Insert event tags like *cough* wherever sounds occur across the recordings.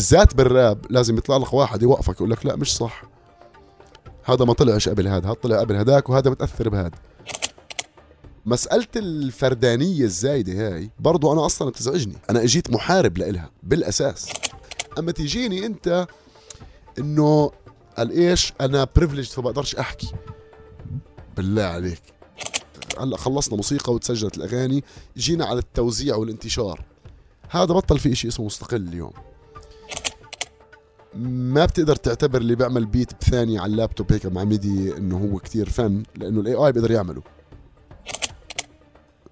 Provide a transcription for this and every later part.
بالذات بالراب لازم يطلع لك واحد يوقفك يقول لك لا مش صح. هذا ما طلعش قبل هذا هذا طلع قبل هذاك وهذا متأثر بهذا. مسألة الفردانية الزايدة هاي برضو أنا أصلا تزعجني أنا أجيت محارب لإلها بالأساس. أما تيجيني أنت إنه قال إيش؟ أنا بريفليج فبقدرش أحكي. بالله عليك. هلأ خلصنا موسيقى وتسجلت الأغاني جينا على التوزيع والانتشار. هذا بطل في إشي اسمه مستقل اليوم. ما بتقدر تعتبر اللي بيعمل beat بثانية على اللابتوب هيك مع MIDI إنه هو كتير فن لأنه ال AI بيقدر يعمله.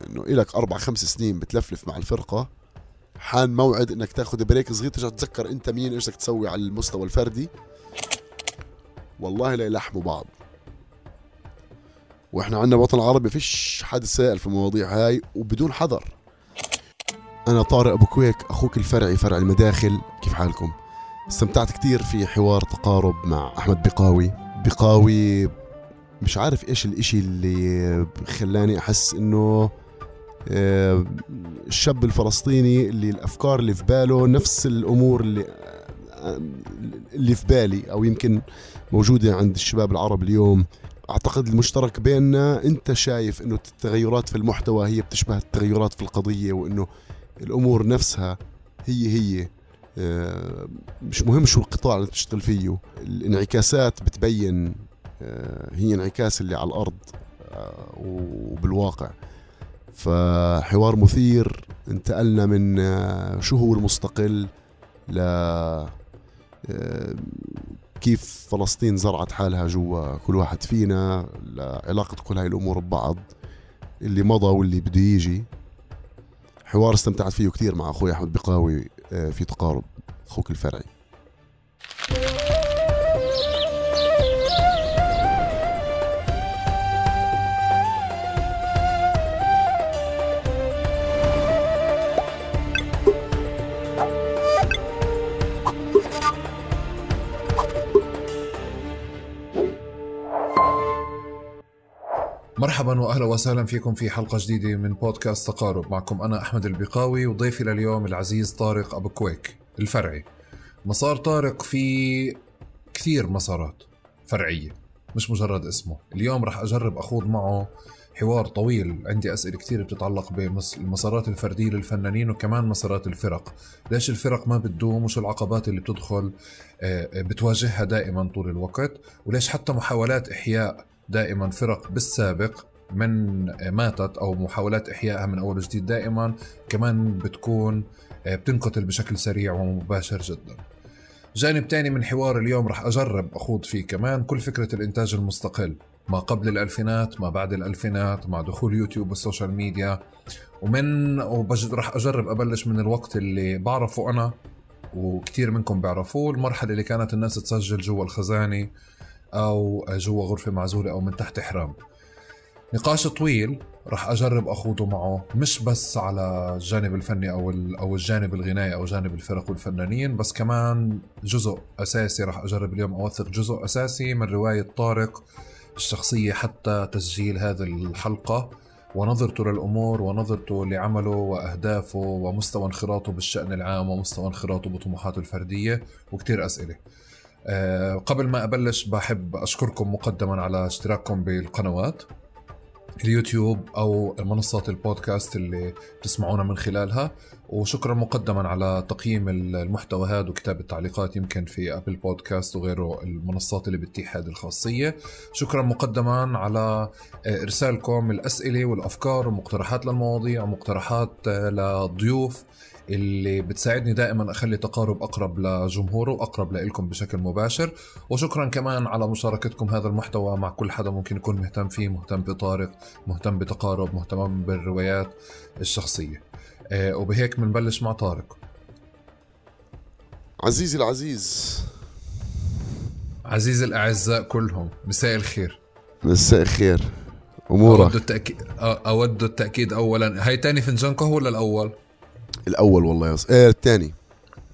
إنه إلك أربع خمس سنين بتلفلف مع الفرقة حان موعد إنك تاخذ break صغير ترجع تتذكر أنت مين إيش بدك تسوي على المستوى الفردي. والله لا يلحموا بعض. وإحنا عندنا بوطن العربي فيش حد سائل في المواضيع هاي وبدون حذر. أنا طارق أبو كويك أخوك الفرعي فرع المداخل كيف حالكم؟ استمتعت كتير في حوار تقارب مع أحمد بقاوي بقاوي مش عارف إيش الإشي اللي خلاني أحس إنه آه، الشاب الفلسطيني اللي الأفكار اللي في باله نفس الأمور اللي آه، اللي في بالي أو يمكن موجودة عند الشباب العرب اليوم. أعتقد المشترك بيننا أنت شايف إنه التغيرات في المحتوى هي بتشبه التغيرات في القضية وإنه الأمور نفسها هي هي مش مهم شو القطاع اللي بتشتغل فيه. الانعكاسات بتبين آه، هي انعكاس اللي على الأرض آه، وبالواقع. فحوار مثير انتقلنا من شو هو المستقل ل كيف فلسطين زرعت حالها جوا كل واحد فينا لعلاقة كل هاي الأمور ببعض اللي مضى واللي بده يجي. حوار استمتعت فيه كثير مع أخوي أحمد بقاوي. آه، في تقارب. أخوك الفرعي. مرحبا واهلا وسهلا فيكم في حلقة جديدة من بودكاست تقارب. معكم أنا أحمد البقاوي وضيفي لليوم العزيز طارق أبو كويك الفرعي. مسار طارق في كثير مسارات فرعية مش مجرد اسمه. اليوم راح أجرب أخوض معه حوار طويل. عندي أسئلة كثير بتتعلق بالمسارات الفردية للفنانين وكمان مسارات الفرق. ليش الفرق ما بتدوم وشو العقبات اللي بتدخل آه، بتواجهها دائما طول الوقت؟ وليش حتى محاولات إحياء دائما فرق بالسابق من ماتت أو محاولات إحيائها من أول وجديد. دائما كمان بتكون آه، بتنقتل بشكل سريع ومباشر جدا. جانب تاني من حوار اليوم رح أجرب أخوض فيه كمان كل فكرة الإنتاج المستقل ما قبل الألفينات ما بعد الألفينات مع دخول يوتيوب وال social media. ومن رح أجرب أبلش من الوقت اللي بعرفه أنا وكثير منكم بيعرفوه المرحلة اللي كانت الناس تسجل جوا الخزانة. أو جوا غرفة معزولة أو من تحت حرام نقاش طويل رح أجرب أخوضه معه. مش بس على الجانب الفني أو أو الجانب الغنائي أو جانب الفرق والفنانين بس كمان جزء أساسي رح أجرب اليوم أوثق جزء أساسي من رواية طارق الشخصية حتى تسجيل هذه الحلقة. ونظرته للأمور ونظرته لعمله وأهدافه ومستوى انخراطه بالشأن العام ومستوى انخراطه بطموحاته الفردية وكتير أسئلة. قبل ما أبلش بحب أشكركم مقدما على اشتراككم بالقنوات اليوتيوب أو منصات البودكاست اللي بتسمعونا من خلالها. وشكرا مقدما على تقييم المحتوى هذا وكتابة تعليقات يمكن في ابل بودكاست وغيره المنصات اللي بتتيح هذه الخاصية. شكرا مقدما على إرسالكم الأسئلة والأفكار والمقترحات للمواضيع ومقترحات لضيوف. اللي بتساعدني دائما أخلي تقارب أقرب لجمهوره وأقرب لكم بشكل مباشر. وشكرا كمان على مشاركتكم هذا المحتوى مع كل حدا ممكن يكون مهتم فيه مهتم بطارق مهتم بتقارب مهتم بالروايات الشخصية. آه وبهيك بنبلش مع طارق. عزيزي العزيز. عزيزي الأعزاء كلهم مساء الخير. مساء الخير. أمورك؟ أود التاكيد أود التأكيد اولا. هاي تاني فنجان قهوة ولا الأول؟ الأول والله يص... إيه الثاني.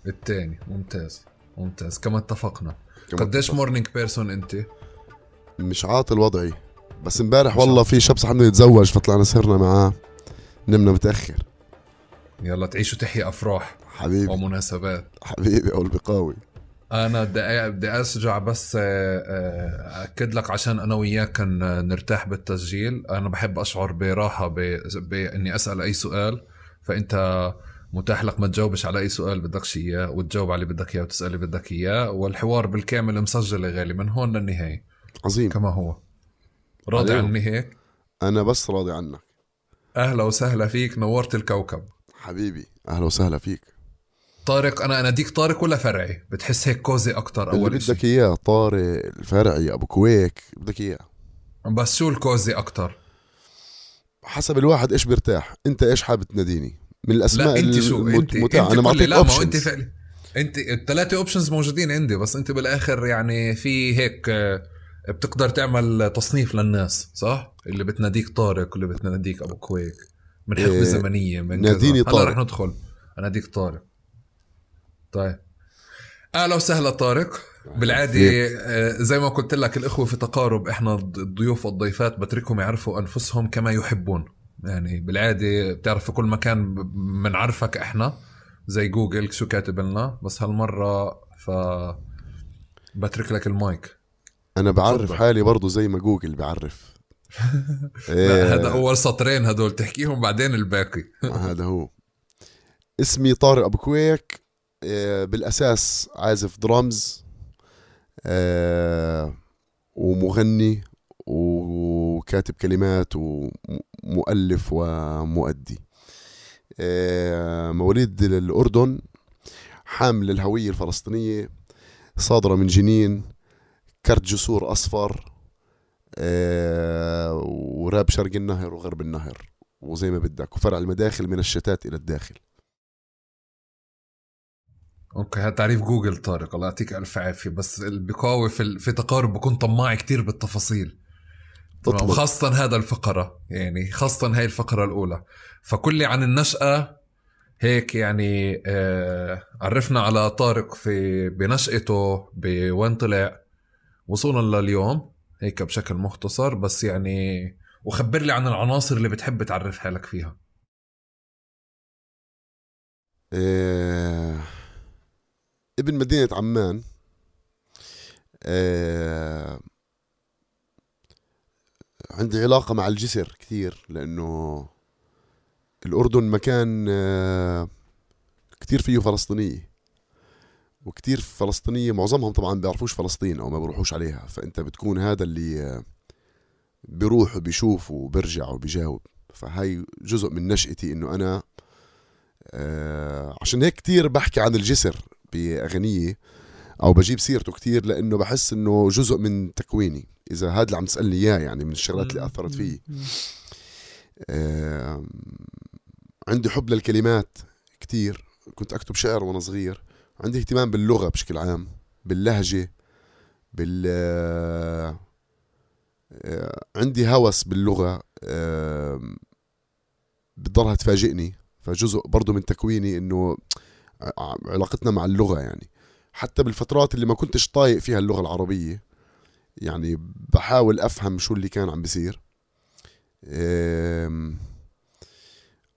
الثاني. ممتاز. ممتاز. كما اتفقنا. قديش morning person أنت؟ مش عاطل وضعي. بس امبارح والله في شاب صاحبنا يتزوج فطلعنا سهرنا معاه. نمنا متأخر. يلا تعيشوا تحيا أفراح حبيبي. ومناسبات. حبيبي أو البقاوي أنا بدي بدي ارجع بس آه، آه، اكد لك عشان أنا وياك كان نرتاح بالتسجيل. أنا بحب أشعر براحة باني أسأل أي سؤال. فأنت متاح لك ما تجاوبش على أي سؤال بدكش إياه وتجاوب على اللي بدك إياه وتسأل اللي بدك إياه والحوار بالكامل مسجل غالي من هون للنهاية. عظيم. كما هو. راضي عليهم. عني هيك أنا بس راضي عنك. أهلا وسهلا فيك نورت الكوكب. حبيبي أهلا وسهلا فيك. طارق أنا اناديك طارق ولا فرعي؟ بتحس هيك كوزي أكتر اللي اول شيء بدك إياه طارق الفرعي أبو كويك بدك إياه. بس شو ال cozy أكتر؟ حسب الواحد إيش بيرتاح. أنت إيش حابب تناديني؟ من الأسماء لا أنت شو المت- انت. أنت أنا معطيك لا ما هو أنت options فعلي. انت الثلاثه options موجودين عندي بس أنت بالآخر يعني في هيك آه، بتقدر تعمل تصنيف للناس صح؟ اللي بتناديك طارق واللي بتناديك أبو كويك من حقبة إيه، زمنية من ناديني كذا. هلا طارق. رح ندخل. أناديك طارق. طيب. أهلا وسهلا طارق. بالعادة آه، زي ما قلت لك الإخوة في تقارب إحنا الضيوف والضيفات بتركهم يعرفوا أنفسهم كما يحبون. يعني بالعادة بتعرف في كل مكان بنعرفك إحنا زي جوجل شو كاتب لنا. بس هالمرة ف بترك لك المايك. أنا بعرف تفضل. حالي برضو زي ما جوجل بعرف. *laughs* لا إيه، هذا أول سطرين هدول تحكيهم بعدين الباقي. هذا هو. اسمي طارق أبو كويك. إيه، بالأساس عازف درامز إيه، ومغني وكاتب كلمات ومؤلف ومؤدي. إيه، مواليد الأردن حامل الهويه الفلسطينية صادرة من جنين كرت جسور أصفر إيه، وراب شرق النهر وغرب النهر. وزي ما بدك وفرع المداخل من الشتات إلى الداخل. okay هذا تعريف جوجل طارق. الله يعطيك ألف عافية. بس البقاوي في في تقارب بكون طماع كتير بالتفاصيل. تمام اطلب. وخاصة هذا الفقرة يعني خاصة هاي الفقرة الأولى. فكل عن النشأة هيك يعني آه عرفنا على طارق في بنشأته بوين طلع. وصولا لليوم هيك بشكل مختصر بس يعني وخبر لي عن العناصر اللي بتحب تعرف حالك فيها. إيه، ابن مدينة عمان إيه، عندي علاقة مع الجسر كثير لأنه الأردن مكان آه، كتير فيه فلسطينية وكتير فلسطينية معظمهم طبعا بيعرفوش فلسطين أو ما بيروحوش عليها فأنت بتكون هذا اللي آه، بيروح وبيشوف وبيرجع وبيجاوب. فهاي جزء من نشأتي إنه أنا آه، عشان هيك كتير بحكي عن الجسر بأغنية. أو بجيب سيرته كتير لأنه بحس إنه جزء من تكويني. إذا هذا اللي عم تسألني إياه يعني من الشغلات اللي أثرت فيه. آه، عندي حب للكلمات كتير. كنت أكتب شعر وأنا صغير. عندي اهتمام باللغة بشكل عام باللهجة بال آه، عندي هوس باللغة آه، بتضلها تفاجئني. فجزء برضو من تكويني إنه علاقتنا مع اللغة يعني. حتى بالفترات اللي ما كنتش طايق فيها اللغة العربية يعني بحاول أفهم شو اللي كان عم بيصير.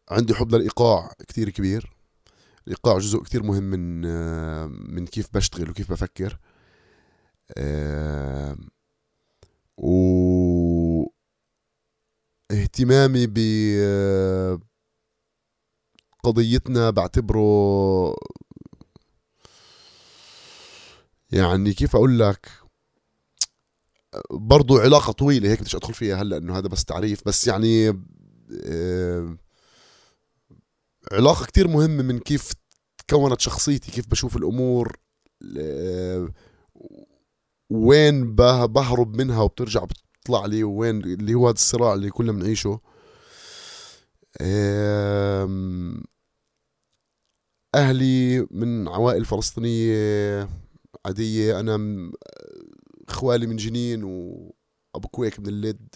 عندي حب للإيقاع كتير كبير. الإيقاع جزء كتير مهم من من كيف بشتغل وكيف بفكر. و اهتمامي ب قضيتنا بعتبره يعني كيف أقول لك؟ برضو علاقة طويلة هيك بديش أدخل فيها هلأ إنه هذا بس تعريف بس يعني آه، علاقة كتير مهمة من كيف تكونت شخصيتي كيف بشوف الأمور آه، وين به- بهرب منها وبترجع بتطلع لي وين اللي هو هذا الصراع اللي كلنا بنعيشه. آم، أهلي من عوائل فلسطينية عادية. أنا م- إخوالي من جنين وأبو كويك من اللد.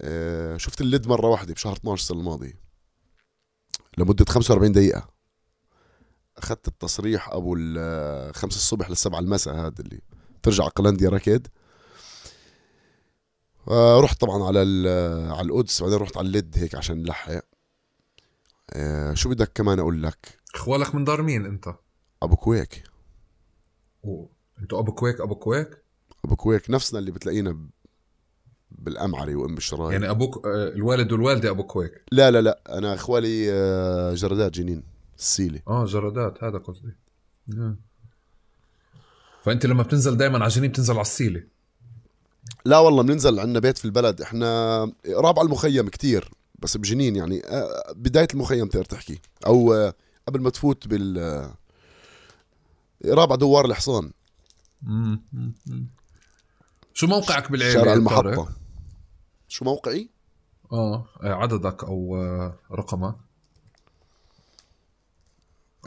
آه، شفت اللد مرة واحدة بشهر 12 السنة الماضية. لمدة 45 دقيقة. أخذت التصريح أبو ال- خمسة الصبح للسبعة المساء هذا اللي ترجع قلنديا ركض. آه، رحت طبعا على ال- على القدس. بعدين رحت على اللد هيك عشان نلحق. آه، شو بدك كمان أقول لك؟ إخوالك من دار مين أنت؟ أبو كويك. أنتوا ابو كويك ابو كويك؟ ابو كويك نفسنا اللي بتلاقينا بالأمعري وام الشرايط. يعني أبوك آه، الوالد والوالدة ابو كويك. لا لا لا أنا اخوالي آه، جردات جنين السيله آه جرادات هذا قصدي. آه. فأنت لما بتنزل دائما على جنين بتنزل على السيله لا والله بننزل عندنا بيت في البلد. إحنا قراب على المخيم كتير بس بجنين يعني. بداية المخيم تقدر تحكي. أو قبل ما تفوت بال على دوار الحصان. شو موقعك بالعيلة شارع؟ المحطة شو موقعي؟ آه عددك أو آه، رقمك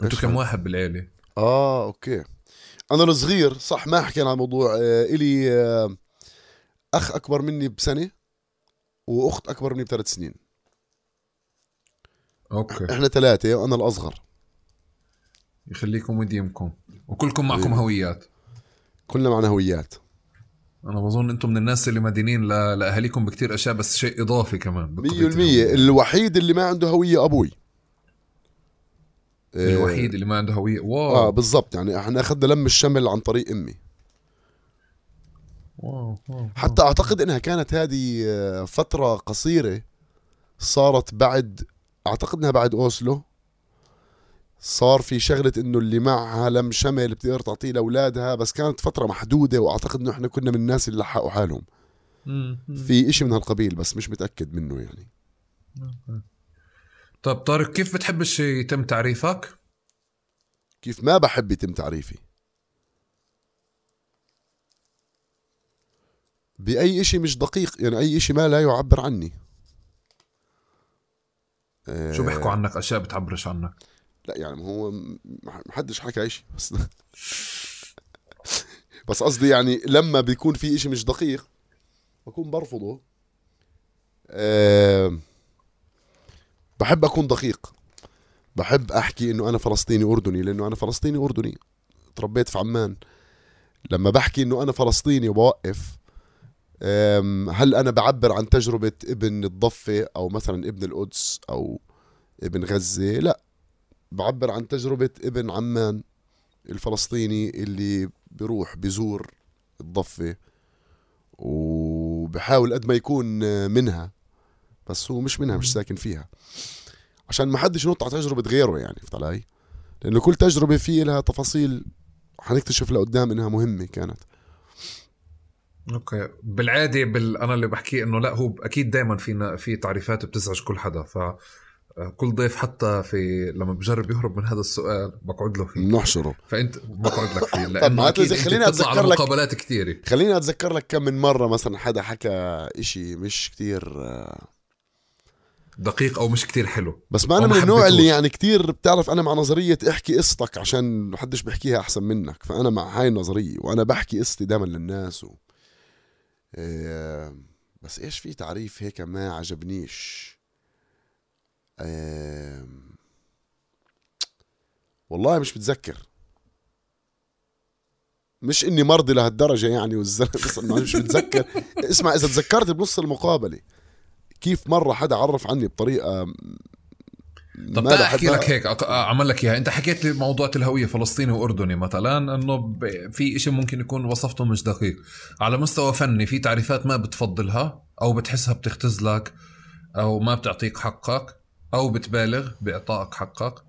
أنتوا إيش كم؟ واحد بالعيلة؟ آه أوكي أنا الصغير صح ما حكينا عن الموضوع آه إلي آه أخ أكبر مني بسنة وأخت أكبر مني بثلاث سنين أوكي إحنا ثلاثة وأنا الأصغر يخليكم ويديمكم وكلكم معكم إيه. هويات. كلنا معنا هويات. أنا بظن أنتم من الناس اللي مدينين ل... لأهاليكم بكتير أشياء بس شيء إضافي كمان. بقضية مية بالمية. الهوية. الوحيد اللي ما عنده هوية أبوي. آه، الوحيد اللي ما عنده هوية. واو. آه بالضبط. يعني إحنا اخذنا لم الشمل عن طريق أمي. واو واو. حتى أعتقد إنها كانت هذه آه، فترة قصيرة صارت بعد أعتقد إنها بعد أوسلو. صار في شغلة إنه اللي معها لم شمل بتقدر تعطيه لأولادها بس كانت فترة محدودة وأعتقد إنه إحنا كنا من الناس اللي لحقوا حالهم. في إشي من هالقبيل بس مش متأكد منه يعني. طيب طارق كيف بتحبش يتم تعريفك؟ كيف ما بحب يتم تعريفي. بأي إشي مش دقيق يعني أي إشي ما لا يعبر عني. شو آه، بيحكوا عنك؟ أشياء بتعبرش عنك؟ لا يعني هو م- ما حدش حكى إشي بس *laughs* بس قصدي يعني لما بيكون في إشي مش دقيق بكون برفضه. بحب أكون دقيق. بحب أحكي إنه أنا فلسطيني أردني لأنه أنا فلسطيني أردني. تربيت في عمان. لما بحكي إنه أنا فلسطيني وبوقف هل أنا بعبر عن تجربة ابن الضفة أو مثلا ابن القدس أو ابن غزة؟ لا. بعبر عن تجربة ابن عمان الفلسطيني اللي بيروح بيزور الضفة وبحاول قد ما يكون منها بس هو مش منها مش ساكن فيها. عشان ما حدش ينط على تجربة غيره يعني فهمت علي؟ لأنه كل تجربة فيه لها تفاصيل حنكتشف لقدام إنها مهمة كانت. أوكي. بالعادة بال... أنا اللي بحكيه إنه لا هو أكيد دائما في في تعريفات بتزعج كل حدا ف كل ضيف حتى في لما بجرب يهرب من هذا السؤال بقعد له فيه. نحشره. فأنت بقعد لك فيه *laughs* لأنه أكيد خليني أتذكر لك- مقابلات كثيره خليني أتذكر لك كم من مرة مثلا حدا حكى إشي مش كتير آه، دقيق أو مش كتير حلو. بس ما ما من النوع. اللي يعني كتير بتعرف أنا مع نظرية أحكي قصتك عشان محدش بيحكيها أحسن منك فأنا مع هاي النظرية وأنا بحكي قصتي دائما للناس و... آه، بس إيش في تعريف هيك ما عجبنيش؟ والله مش بتذكر مش إني مرضي لهالدرجة يعني والزلمة بس أنا مش متذكر. *laughs* اسمع إذا تذكرت بنص المقابلة كيف مرة حدا عرف عني بطريقة طب تعال أحكي. لك هيك أعمل لك إياها. أنت حكيت لي موضوع الهويه فلسطيني وأردني مثلا إنه في إشي ممكن يكون وصفته مش دقيق. على مستوى فني في تعريفات ما بتفضلها أو بتحسها بتختزلك أو ما بتعطيك حقك. أو بتبالغ بإعطائك حقك.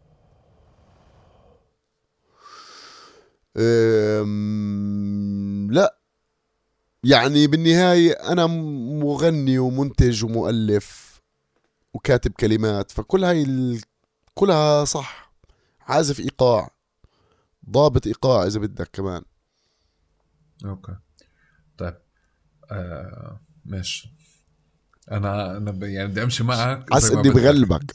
لا. يعني بالنهاية أنا مغني ومنتج ومؤلف وكاتب كلمات فكل هاي ال... كلها صح. عازف إيقاع ضابط إيقاع إذا بدك كمان. أوكي. طيب آه ماشي. أنا أنا يعني بدي أمشي معك حس بدك. بغلبك.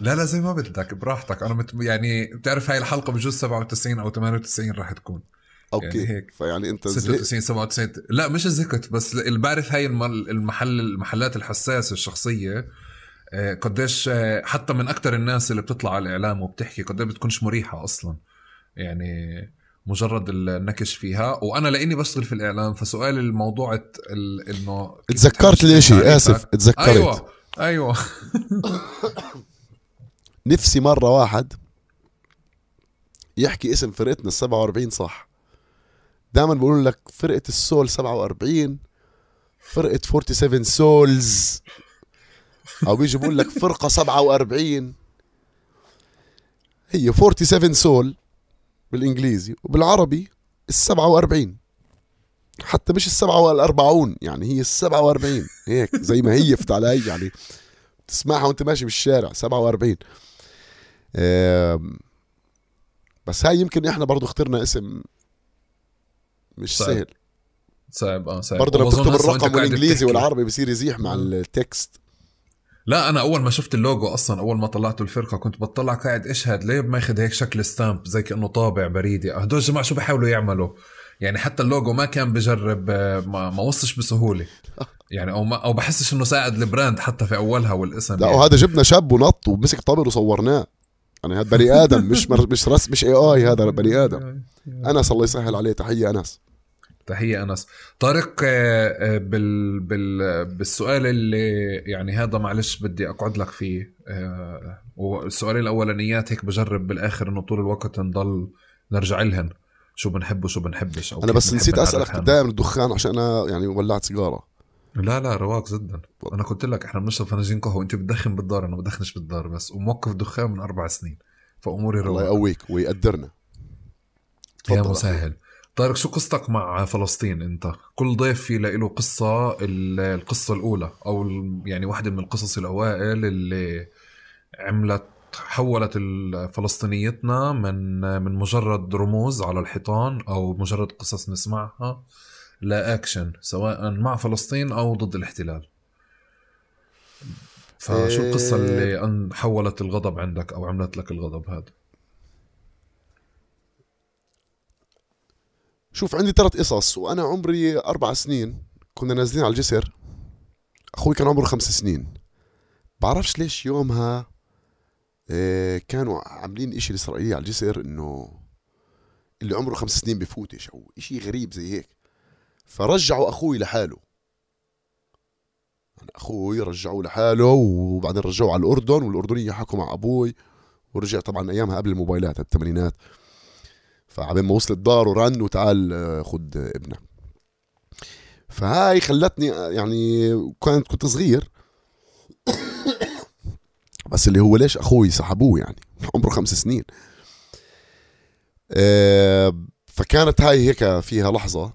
لا لا زي ما بدك براحتك. أنا مت يعني بتعرف هاي الحلقة بجوز 97 أو 98 راح تكون. أوكي. يعني هيك. فيعني زهقت. 96 97 لا مش زهقت بس اللي بعرف هاي الم- المحل المحلات الحساسة الشخصية آه، قديش آه، حتى من أكثر الناس اللي بتطلع على الإعلام وبتحكي قديش بتكونش مريحة أصلا. يعني مجرد النكش فيها. وأنا لأني بشتغل في الإعلام فسؤال الموضوع ال- إنه تذكرت تعريفك؟ آسف تذكرت أيوه أيوه. *laughs* نفسي مرة واحد يحكي اسم فرقتنا ال 47 صح؟ دائما بقولوا لك فرقة السول 47 فرقة 47 سولز. أو بيجي بقول لك فرقة 47 هي 47 سول. بالإنجليزي وبالعربي ال 47 حتى مش السبعة والأربعون يعني هي السبعة وأربعين هيك زي ما هي فت علي يعني تسمعها وانت ماشي بالشارع سبعة وأربعين. بس هاي يمكن إحنا برضو اخترنا اسم مش صعب. سهل. صعب آه صعب. برضه وبظن بتكتب الرقم والانجليزي بتحكي. والعربي بصير يزيح مع ال text. لا أنا أول ما شفت اللوجو أصلا أول ما طلعت الفرقة كنت بطلع قاعد أشهد ليه ماخذ هيك شكل stamp زي كأنه طابع بريدي؟ هدول الجماعة شو بيحاولوا يعملوا؟ يعني حتى اللوجو ما كان بجرب ما, ما وصش بسهولة. يعني أو ما أو بحسش إنه ساعد ال brand حتى في أولها والاسم. لا يعني. وهذا جبنا شاب ونط ومسك طابة وصورناه. يعني هذا بني آدم مش. مش رس مش اي اي هذا بني آدم. *laughs* أنس الله يسهل عليه تحية أنس. تحية أنس طارق آه، آه، بال بال بالسؤال اللي يعني هذا معلش بدي أقعد لك فيه آه، والسؤالين الأولانيات هيك بجرب بالآخر إنه طول الوقت نضل نرجع لهن شو بنحب وشو بنحبش أو أنا كيف بس نسيت حالنا. دائما الدخان عشان أنا يعني ولعت سيجارة. لا لا رواق جدا. أنا قلت لك إحنا بنشرب فناجين قهوة وأنت بتدخن بالدار أنا بدخنش بالدار بس وموقف دخان من أربع سنين فأموري الله رواق. يقويك ويقدرنا. يا مسهل. طارق شو قصتك مع فلسطين انت؟ كل ضيف في له قصة ال- القصة الأولى أو ال- يعني واحدة من القصص الأوائل اللي عملت حولت فلسطينيتنا من من مجرد رموز على الحيطان أو مجرد قصص نسمعها لأكشن سواء مع فلسطين أو ضد الاحتلال. فشو القصة اللي أن- حولت الغضب عندك أو عملت لك الغضب هذا؟ شوف عندي ثلاث قصص وأنا عمري أربع سنين كنا نازلين على الجسر. أخوي كان عمره خمس سنين. بعرفش ليش يومها آه، كانوا عاملين إشي الاسرائيلي على الجسر إنه اللي عمره خمس سنين بفوتش أو إشي غريب زي هيك. فرجعوا أخوي لحاله. يعني أخوي رجعوه لحاله وبعدين رجعوه على الأردن والأردنية حكوا مع أبوي ورجع طبعا أيامها قبل الموبايلات الثمانينات. فعبين ما وصل الدار ورن وتعال آه، خد ابنك فهاي خلتني آه، يعني كنت كنت صغير. *coughs* بس اللي هو ليش أخوي سحبوه يعني؟ *laughs* عمره خمس سنين. آه، فكانت هاي هيك فيها لحظة.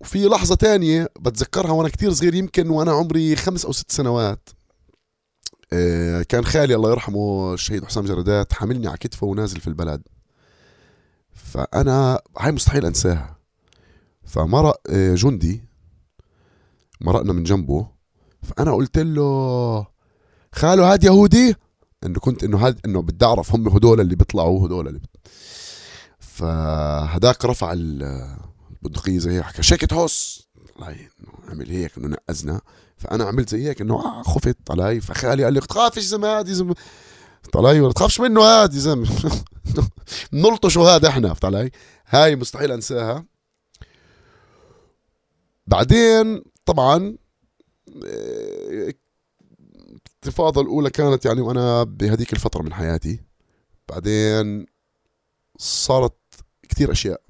وفي لحظة تانية بتذكرها وأنا كتير صغير يمكن وأنا عمري خمس أو ست سنوات. كان خالي الله يرحمه الشهيد حسام جردات حاملني على كتفه ونازل في البلد. فأنا هاي مستحيل أنساها. فمرق آه، جندي مرقنا من جنبه فأنا قلت له خاله هاد يهودي؟ إنه كنت إنه هاد إنه بدي أعرف هم هدول اللي بيطلعوا هدول اللي بت... فهداك رفع ال- البندقية زي هيك حكى شيكت هوس عمل هيك إنه نقزنا. فأنا عملت زي هيك إنه آه خفت علي. فخالي قال لي تخافش زلمة هاد يا زلمة. قلت علي ولا تخافش منه هاد يا زلمة. *laughs* نلطشه هذا إحنا فهمت علي؟ هاي مستحيل أنساها. بعدين طبعا آه، الانتفاضة الأولى كانت يعني وأنا بهذيك الفترة من حياتي. بعدين صارت كتير أشياء.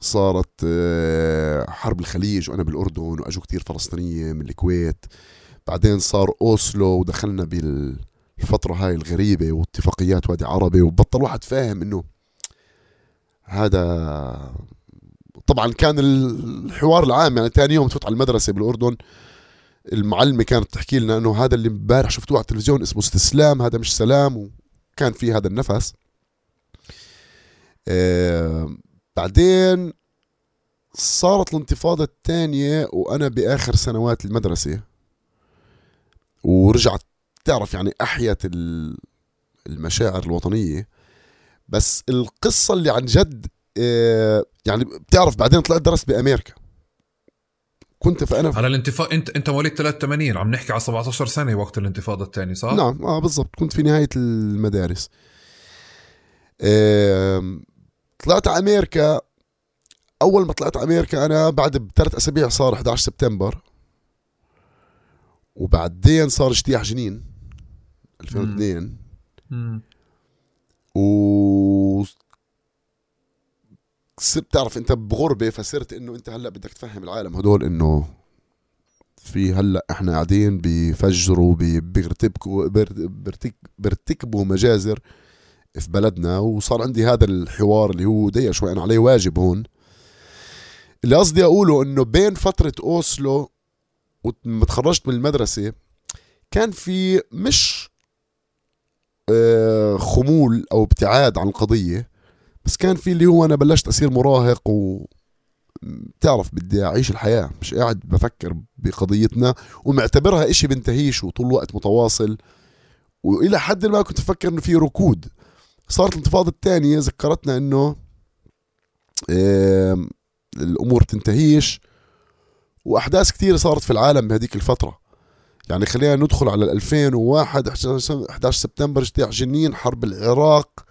صارت آه، حرب الخليج وأنا بالأردن وأجوا كتير فلسطينية من الكويت. بعدين صار أوسلو ودخلنا بالفترة هاي الغريبة واتفاقيات وادي عربي وبطل واحد فاهم إنه هذا طبعا كان الحوار العام يعني تاني يوم تفوت على المدرسة بالأردن المعلمة كانت تحكي لنا إنه هذا اللي امبارح شفتوه على التلفزيون اسمه استسلام هذا مش سلام وكان في هذا النفس. آه بعدين صارت الانتفاضة الثانية وأنا بآخر سنوات المدرسة ورجعت تعرف يعني أحيت ال- المشاعر الوطنية بس القصة اللي عن جد آه يعني بتعرف بعدين طلعت درست بأمريكا. كنت فأنا على الانتفاضة انت انت مواليد 83 عم نحكي على 17 سنة وقت الانتفاضة الثانية صح؟ نعم آه بالضبط. كنت في نهاية المدارس. آم، طلعت على أمريكا. أول ما طلعت على أمريكا أنا بعد بثلاث أسابيع صار 11 سبتمبر. وبعدين صار اجتياح جنين. 2002 مم. و صرت بتعرف أنت بغربة فصرت إنه أنت هلأ بدك تفهم العالم هدول إنه في هلأ إحنا قاعدين بفجروا بيرتكبوا بيرتك بيرتكبوا مجازر في بلدنا. وصار عندي هذا الحوار اللي هو ضيق شوي أنا علي واجب هون. اللي قصدي أقوله إنه بين فترة أوسلو وما تخرجت من المدرسة كان في مش خمول أو ابتعاد عن القضية بس كان في اللي هو أنا بلشت اصير مراهق و بتعرف بدي أعيش الحياة مش قاعد بفكر بقضيتنا ومعتبرها إشي بنتهيش وطول الوقت متواصل. وإلى حد ما كنت أفكر إنه في ركود. صارت الانتفاضة الثانية ذكرتنا إنه الأمور تنتهيش وأحداث كثيرة صارت في العالم بهذيك الفترة. يعني خلينا ندخل على 2001 11 سبتمبر اجتياح جنين حرب العراق.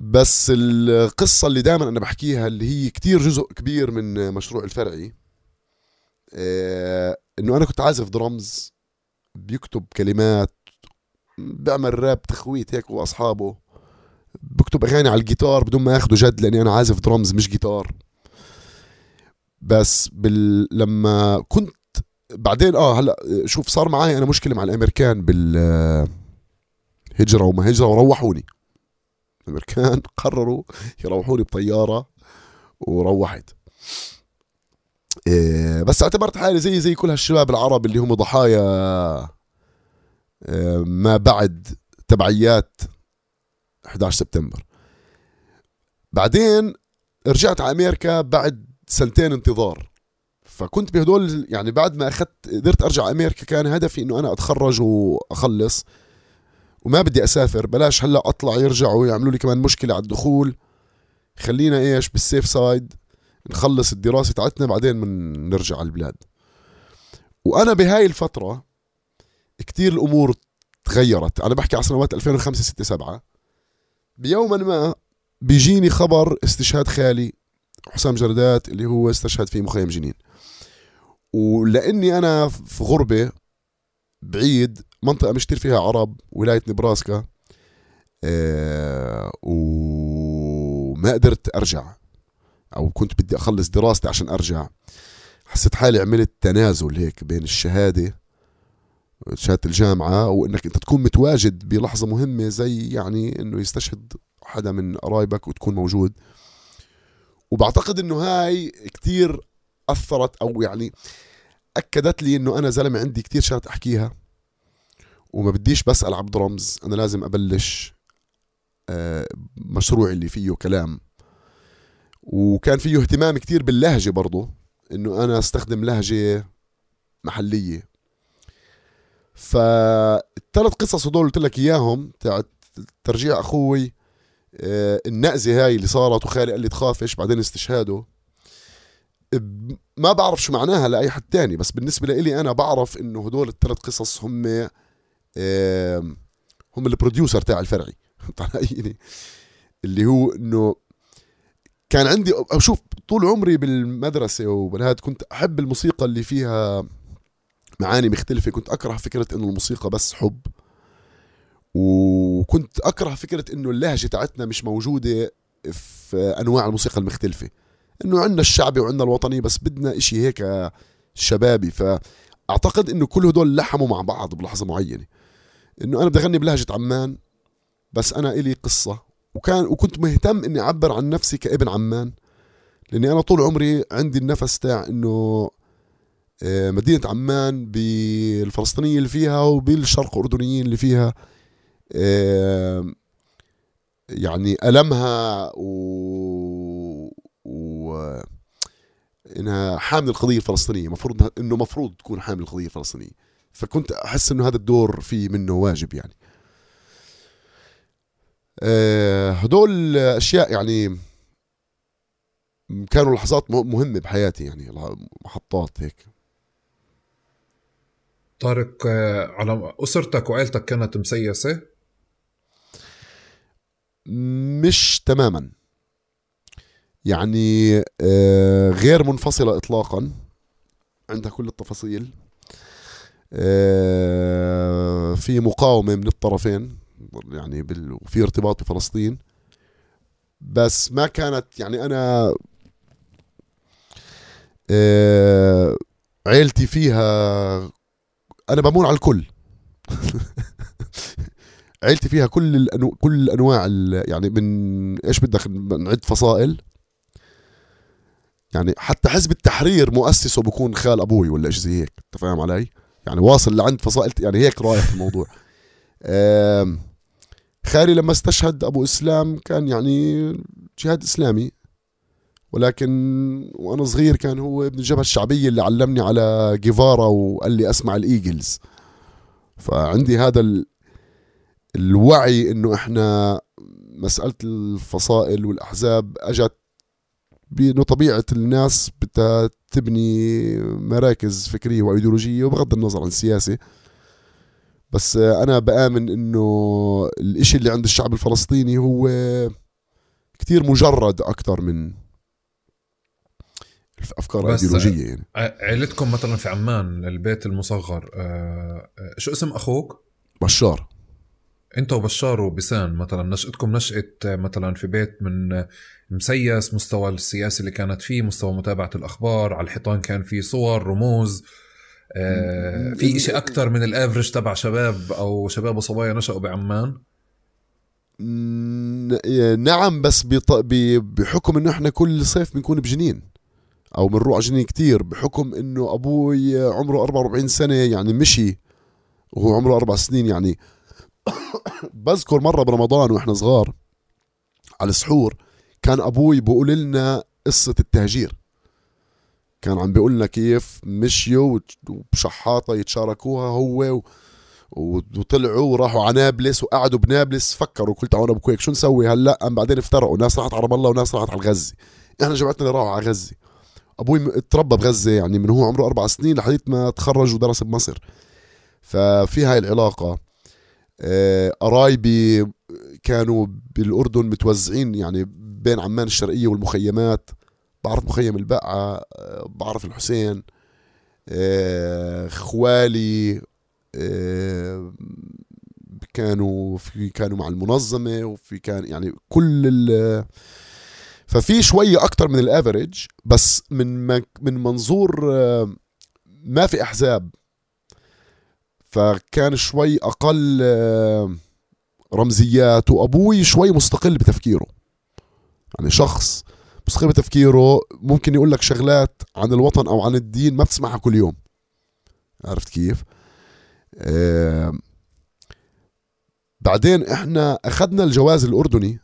بس القصة اللي دائما أنا بحكيها اللي هي كتير جزء كبير من مشروع الفرعي آه إنه أنا كنت عازف درمز بيكتب كلمات بيعمل راب تخويت هيك وأصحابه بكتب أغاني على الجيتار بدون ما ياخده جد لأني أنا عازف درمز مش جيتار. بس بال... لما كنت بعدين آه هلا شوف صار معي أنا مشكلة مع الأمريكان بالهجره وما هجره وروحوني الأمريكان *laughs* قرروا يروحوني بطيارة وروحت. إيه بس اعتبرت حالي زي زي كل هالشباب العرب اللي هم ضحايا إيه ما بعد تبعيات 11 سبتمبر. بعدين رجعت على أمريكا بعد سنتين انتظار. فكنت بهدول يعني بعد ما أخذت قدرت أرجع أمريكا كان هدفي إنه أنا أتخرج وأخلص. وما بدي أسافر بلاش هلأ أطلع يرجعوا يعملوا لي كمان مشكلة على الدخول. خلينا إيش بالسيف سايد نخلص الدراسة تاعتنا بعدين من نرجع على البلاد. وأنا بهاي الفترة كتير الأمور تغيرت. أنا بحكي على سنوات 2005 6 7 بيوما ما بيجيني خبر استشهاد خالي حسام جردات اللي هو استشهد في مخيم جنين. ولأني أنا في غربة بعيد منطقة مش كتير فيها عرب ولاية نبراسكا آه وما قدرت أرجع أو كنت بدي أخلص دراستي عشان أرجع. حسيت حالي عملت تنازل هيك بين الشهادة شهادة الجامعة وإنك أنت تكون متواجد بلحظة مهمة زي يعني إنه يستشهد حدا من قرايبك وتكون موجود. وبعتقد إنه هاي كتير أثرت أو يعني اكدت لي إنه أنا زلمة عندي كتير شغلات أحكيها. وما بديش بس ألعب درمز أنا لازم أبلش آه، مشروع اللي فيه كلام. وكان فيه اهتمام كتير باللهجة برضه إنه أنا أستخدم لهجة محلية. فالثلاث قصص هدول قلت لك إياهم تاعت ترجيع أخوي آه، النأزة هاي اللي صارت وخالي قال لي تخافش بعدين استشهاده. ما بعرف شو معناها لأي حد تاني بس بالنسبة لي أنا بعرف إنه هدول الثلاث قصص هم هم البروديوسر تاع الفرعي. *laughs* يعني اللي هو إنه كان عندي أشوف طول عمري بالمدرسة وبالهاد كنت أحب الموسيقى اللي فيها معاني مختلفة. كنت أكره فكرة إنه الموسيقى بس حب. وكنت أكره فكرة إنه اللهجة تاعتنا مش موجودة في أنواع الموسيقى المختلفة. إنه عندنا الشعبي وعندنا الوطني بس بدنا إشي هيك شبابي. فأعتقد إنه كل هدول لحموا مع بعض بلحظة معينة. إنه أنا بدي أغني بلهجة عمان بس أنا إلي قصة. وكان وكنت مهتم إني أعبر عن نفسي كابن عمان لأني أنا طول عمري عندي النفس تاع إنه آه، مدينة عمان بالفلسطينيين اللي فيها وبالشرق الأردنيين اللي فيها آه، يعني ألمها و انها حامل القضية الفلسطينية مفروض إنه مفروض تكون حامل القضية الفلسطينية. فكنت أحس إنه هذا الدور فيه منه واجب يعني. آه، هدول أشياء يعني كانوا لحظات مهمة بحياتي يعني محطات هيك. طارق آه، على أسرتك وعائلتك كانت مسيسة؟ مش تماما. يعني آه، غير منفصلة إطلاقا عندها كل التفاصيل. آه، في مقاومة من الطرفين يعني بال... في ارتباط بفلسطين. بس ما كانت يعني أنا آه عيلتي فيها أنا بمون على الكل. *laughs* عيلتي فيها كل الأنو... كل الانواع ال... يعني من إيش بدك نعد فصائل. يعني حتى حزب التحرير مؤسسه بكون خال أبوي ولا شيء زي هيك أنت فاهم علي؟ يعني واصل لعند فصائل يعني هيك رايح في الموضوع. *laughs* خالي لما استشهد أبو إسلام كان يعني جهاد إسلامي ولكن وأنا صغير كان هو ابن الجبهة الشعبية اللي علمني على جيفارا وقال لي أسمع الإيجلز. فعندي هذا الوعي إنه إحنا مسألة الفصائل والأحزاب أجت بأنه طبيعة الناس بدها تبني مراكز فكرية وإيديولوجية وبغض النظر عن السياسة بس أنا بآمن إنه الإشي اللي عند الشعب الفلسطيني هو كتير مجرد أكثر من افكار ايديولوجيه يعني. عيلتكم مثلا في عمان البيت المصغر آه، آه، شو اسم أخوك؟ بشار. أنت وبشار وبسان مثلا نشأتكم نشأت مثلا في بيت من مسيس مستوى السياسي اللي كانت فيه مستوى متابعة الأخبار على الحيطان كان في صور رموز آه في إشي أكثر من الأفرج تبع شباب أو شباب وصبايا نشأوا بعمان؟ نعم بس بحكم إنه إحنا كل صيف بنكون بجنين أو بنروح جنين كتير بحكم إنه أبوي عمره 44 سنة يعني مشي وهو عمره أربع سنين يعني. *coughs* بذكر مرة برمضان وإحنا صغار على السحور كان أبوي بيقول لنا قصة التهجير. كان عم بيقول لنا كيف مشيوا وبشحاطة يتشاركوها هو وطلعوا وراحوا على نابلس وقعدوا بنابلس. فكروا قلت تعالوا بكويك شو نسوي هلأ؟ بعدين افترقوا. ناس راحت على رام الله وناس راحت على غزه إحنا جماعتنا اللي راحوا على غزة. أبوي تربى بغزة يعني من هو عمره أربع سنين لحديت ما تخرج ودرس بمصر. ففي هاي العلاقة آه، قرايبي كانوا بالأردن متوزعين يعني بين عمان الشرقية والمخيمات بعرف مخيم البقعة آه، بعرف الحسين آه، خوالي كانوا في كانوا مع المنظمة وفي كان يعني كل ال ففي شوية أكثر من الأفريج بس من من منظور ما في أحزاب. فكان شوي أقل رمزيات وأبوي شوي مستقل بتفكيره. يعني شخص مستقل بتفكيره ممكن يقول لك شغلات عن الوطن أو عن الدين ما بتسمعها كل يوم. عرفت كيف؟ آه بعدين إحنا أخذنا الجواز الأردني.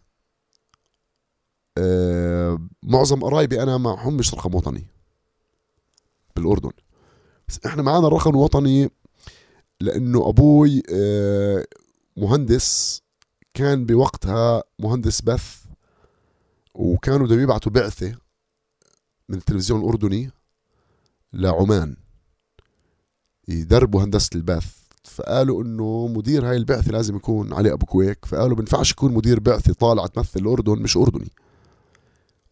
آه معظم قرايبي أنا معهمش رقم وطني بالأردن. بس إحنا معانا الرقم الوطني لأنه أبوي آه مهندس كان بوقتها مهندس بث. وكانوا بدهم يبعثوا بعثة من التلفزيون الأردني لعمان يدربوا هندسة البث فقالوا إنه مدير هاي البعثة لازم يكون علي أبو كويك. فقالوا بنفعش يكون مدير بعثة طالع تمثل الأردن مش أردني.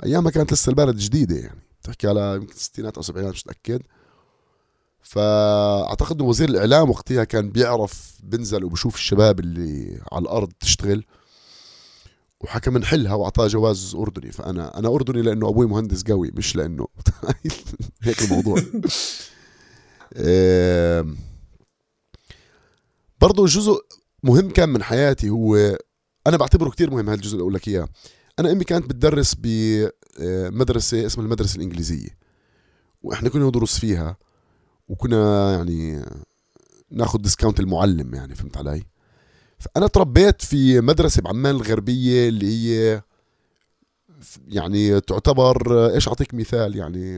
ايامها كانت لسه البلد جديدة يعني. تحكي على يمكن الستينات أو السبعينات مش متأكد. فأعتقد إنه وزير الإعلام وقتها كان بيعرف بنزل وبشوف الشباب اللي على الأرض تشتغل. وحكى من حلها وأعطاه جواز أردني. فأنا أنا أردني لأنه أبوي مهندس قوي مش لأنه *laughs* هيك الموضوع. برضه جزء مهم كان من حياتي هو أنا بعتبره كتير مهم هالجزء اللي أقول لك إياه. أنا أمي كانت بتدرس بمدرسه اسمها المدرسة الإنجليزية. وإحنا كنا ندرس فيها وكنا يعني ناخذ ديسكاونت المعلم يعني فهمت علي؟ فانا تربيت في مدرسة بعمان الغربيه اللي هي يعني تعتبر إيش أعطيك مثال يعني؟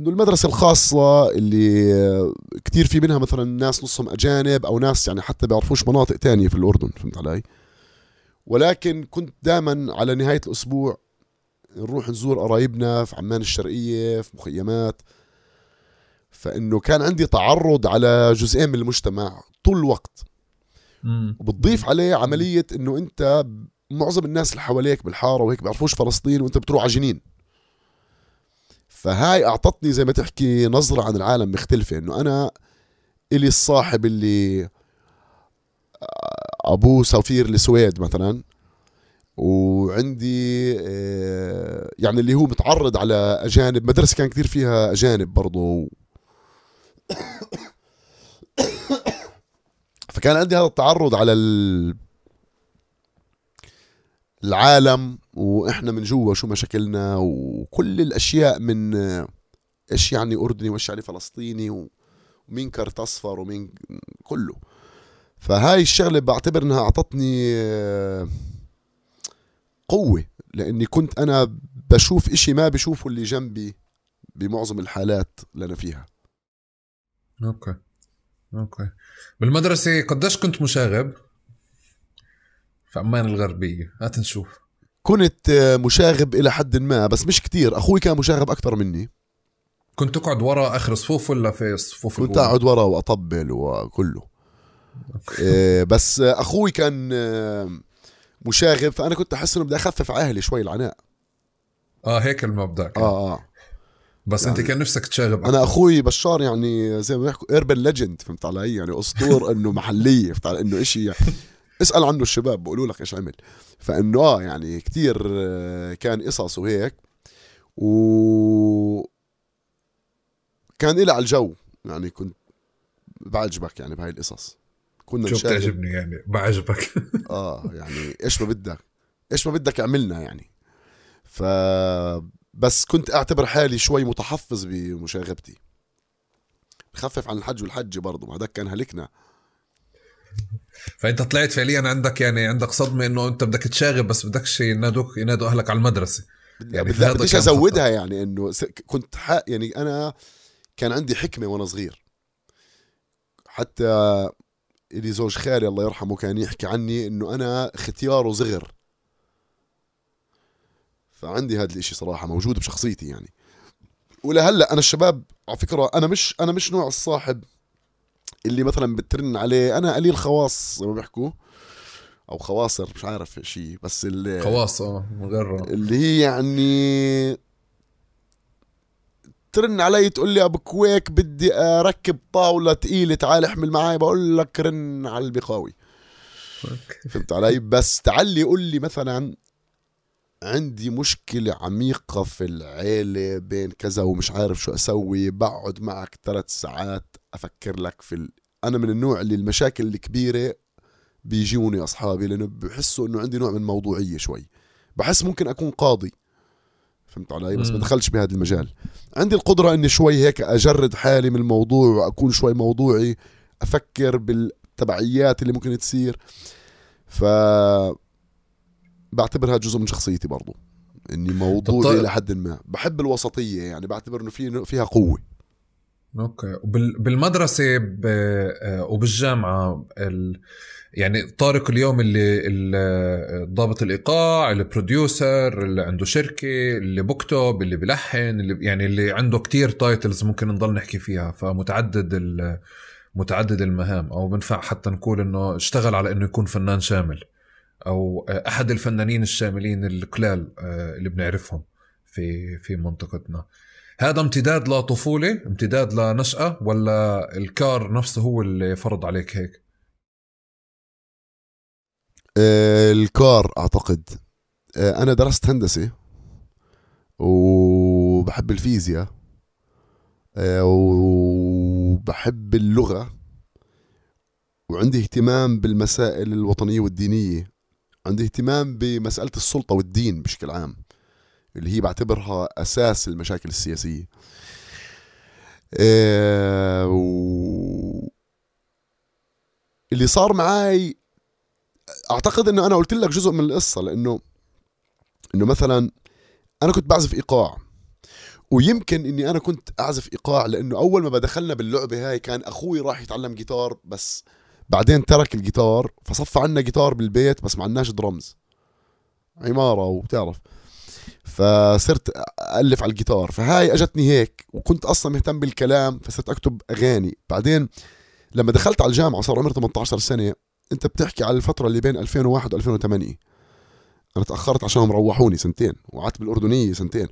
إنه المدرسة الخاصة اللي كتير في منها مثلا ناس نصهم أجانب أو ناس يعني حتى بيعرفوش مناطق تانية في الأردن فهمت علي؟ ولكن كنت دائما على نهاية الأسبوع نروح نزور قرايبنا في عمان الشرقية في مخيمات. فإنه كان عندي تعرض على جزئين من المجتمع طول الوقت. وبتضيف عليه عملية إنه أنت معظم الناس اللي حواليك بالحارة وهيك بيعرفوش فلسطين وأنت بتروح على جنين. فهاي أعطتني زي ما تحكي نظرة عن العالم مختلفة إنه أنا إلي الصاحب اللي ابوه سفير السويد مثلا وعندي آه، يعني اللي هو متعرض على أجانب مدرسة كان كثير فيها أجانب برضه فكان عندي هذا التعرض على العالم وإحنا من جوا شو مشاكلنا وكل الأشياء من إيش يعني أردني وإيش يعني فلسطيني ومين كرت أصفر ومين كله. فهاي الشغلة بعتبر إنها أعطتني آه، قوة لأني كنت أنا بشوف إشي ما بشوفه اللي جنبي بمعظم الحالات اللي أنا فيها. أوكي. أوكي. بالمدرسة قديش كنت مشاغب؟ في عمان الغربية هات نشوف. كنت آه، مشاغب إلى حد ما بس مش كتير. أخوي كان مشاغب أكثر مني. كنت تقعد ورا آخر صفوف ولا في صفوف كنت أقعد ورا وأطبل وكله. إيه بس أخوي كان آه، مشاغب فأنا كنت أحس إنه بدي أخفف أهلي شوي العناء. آه هيك المبدأ كان. آه آه. بس يعني انت كان نفسك تشاغب أنا أخوي بشار يعني زي ما بيحكوا urban legend فهمت علي؟ يعني أسطورة *laughs* محلية فهمت علي؟ إنه شيء يعني اسأل عنه الشباب بقولوا لك إيش عمل. فإنه آه يعني كثير آه، كان قصص وهيك. و كان إلى على الجو يعني كنت بعجبك يعني بهاي القصص. كنا شو بتعجبني يعني؟ بعجبك. *laughs* آه يعني إيش ما بدك إيش ما بدك اعملنا يعني. ف بس كنت أعتبر حالي شوي متحفظ بمشاغبتي. خفف عن الحج والحج برضه ما هذاك كان هلكنا. فأنت طلعت فعليا عندك يعني عندك صدمة إنه أنت بدك تشاغب بس بدكش ينادوك ينادوا أهلك على المدرسة. يعني بديش أزودها يعني إنه كنت يعني أنا كان عندي حكمة وأنا صغير. حتى اللي زوج خالي الله يرحمه كان يحكي عني إنه أنا ختيار وزغر فعندي هذا الإشي صراحة موجود بشخصيتي يعني. ولهلأ أنا الشباب على فكرة أنا مش أنا مش نوع الصاحب اللي مثلا بترن عليه. أنا قليل خواص زي ما بيحكوا أو خواصر مش عارف شيء بس اللي خواص آه اللي هي يعني ترن علي تقول لي أبو كويك بدي أركب طاولة ثقيله تعال احمل معي بقول لك رن على البقاوي فهمت علي؟ بس تعالي قول لي مثلا عندي مشكلة عميقة في العيلة بين كذا ومش عارف شو أسوي. بقعد معك ثلاث ساعات أفكر لك في ال... أنا من النوع اللي المشاكل الكبيرة بيجوني أصحابي لأنه بحسوا إنه عندي نوع من الموضوعية شوي. بحس ممكن أكون قاضي. فهمت علي؟ بس ما دخلش بهذا المجال. عندي القدرة إني شوي هيك أجرد حالي من الموضوع وأكون شوي موضوعي أفكر بالتبعيات اللي ممكن تصير. ف بعتبرها جزء من شخصيتي برضو. إني موضوعي إلى حد ما. بحب الوسطية يعني بعتبر إنه في فيها قوة. أوكي. وبالمدرسه آه، وبالجامعة ال... يعني طارق اليوم اللي, ضابط الإيقاع اللي producer اللي عنده شركة اللي بكتب اللي بلحن اللي يعني اللي عنده كتير titles ممكن نضل نحكي فيها. فمتعدد متعدد المهام. أو بنفع حتى نقول إنه اشتغل على إنه يكون فنان شامل. أو أحد الفنانين الشاملين القلال آه، اللي بنعرفهم في في منطقتنا. هذا امتداد لطفوله امتداد لنشأة ولا الكار نفسه هو اللي فرض عليك هيك؟ آه، الكار أعتقد. آه، أنا درست هندسة وبحب الفيزياء وبحب اللغة وعندي اهتمام بالمسائل الوطنية والدينية. عندي اهتمام بمسألة السلطة والدين بشكل عام اللي هي بعتبرها أساس المشاكل السياسية. إيه و... اللي صار معي أعتقد إنه أنا قلت لك جزء من القصة لأنه إنه مثلا أنا كنت بعزف إيقاع ويمكن إني أنا كنت أعزف إيقاع لأنه أول ما بدخلنا باللعبة هاي كان أخوي راح يتعلم جيتار بس. بعدين ترك الجيتار فصف عنا جيتار بالبيت بس ما عندناش درمز. عمارة وبتعرف. فصرت ألف على الجيتار. فهاي أجتني هيك وكنت أصلا مهتم بالكلام فصرت أكتب أغاني. بعدين لما دخلت على الجامعة صار عمري 18 سنة أنت بتحكي على الفترة اللي بين 2001 و 2008 أنا تأخرت عشان روحوني سنتين وقعدت بالأردنية سنتين.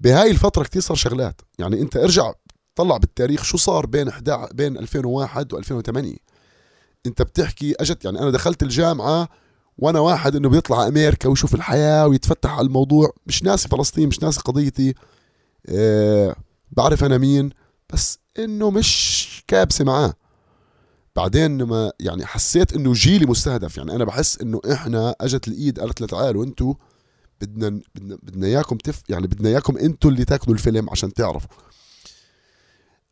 بهاي الفترة كتير صار شغلات. يعني أنت ارجع طلع بالتاريخ شو صار بين 11 بين 2001 و 2008 انت بتحكي اجت يعني أنا دخلت الجامعة وأنا واحد انه بيطلع أمريكا ويشوف الحياة ويتفتح على الموضوع. مش ناسي فلسطين مش ناسي قضيتي أه بعرف أنا مين بس انه مش كابسة معاه. بعدين ما يعني حسيت انه جيلي مستهدف. يعني أنا بحس انه إحنا اجت الايد قالت لنا تعالوا أنتوا بدنا بدنا بدنا اياكم تف يعني بدنا اياكم أنتوا اللي تاكلوا الفيلم عشان تعرفوا.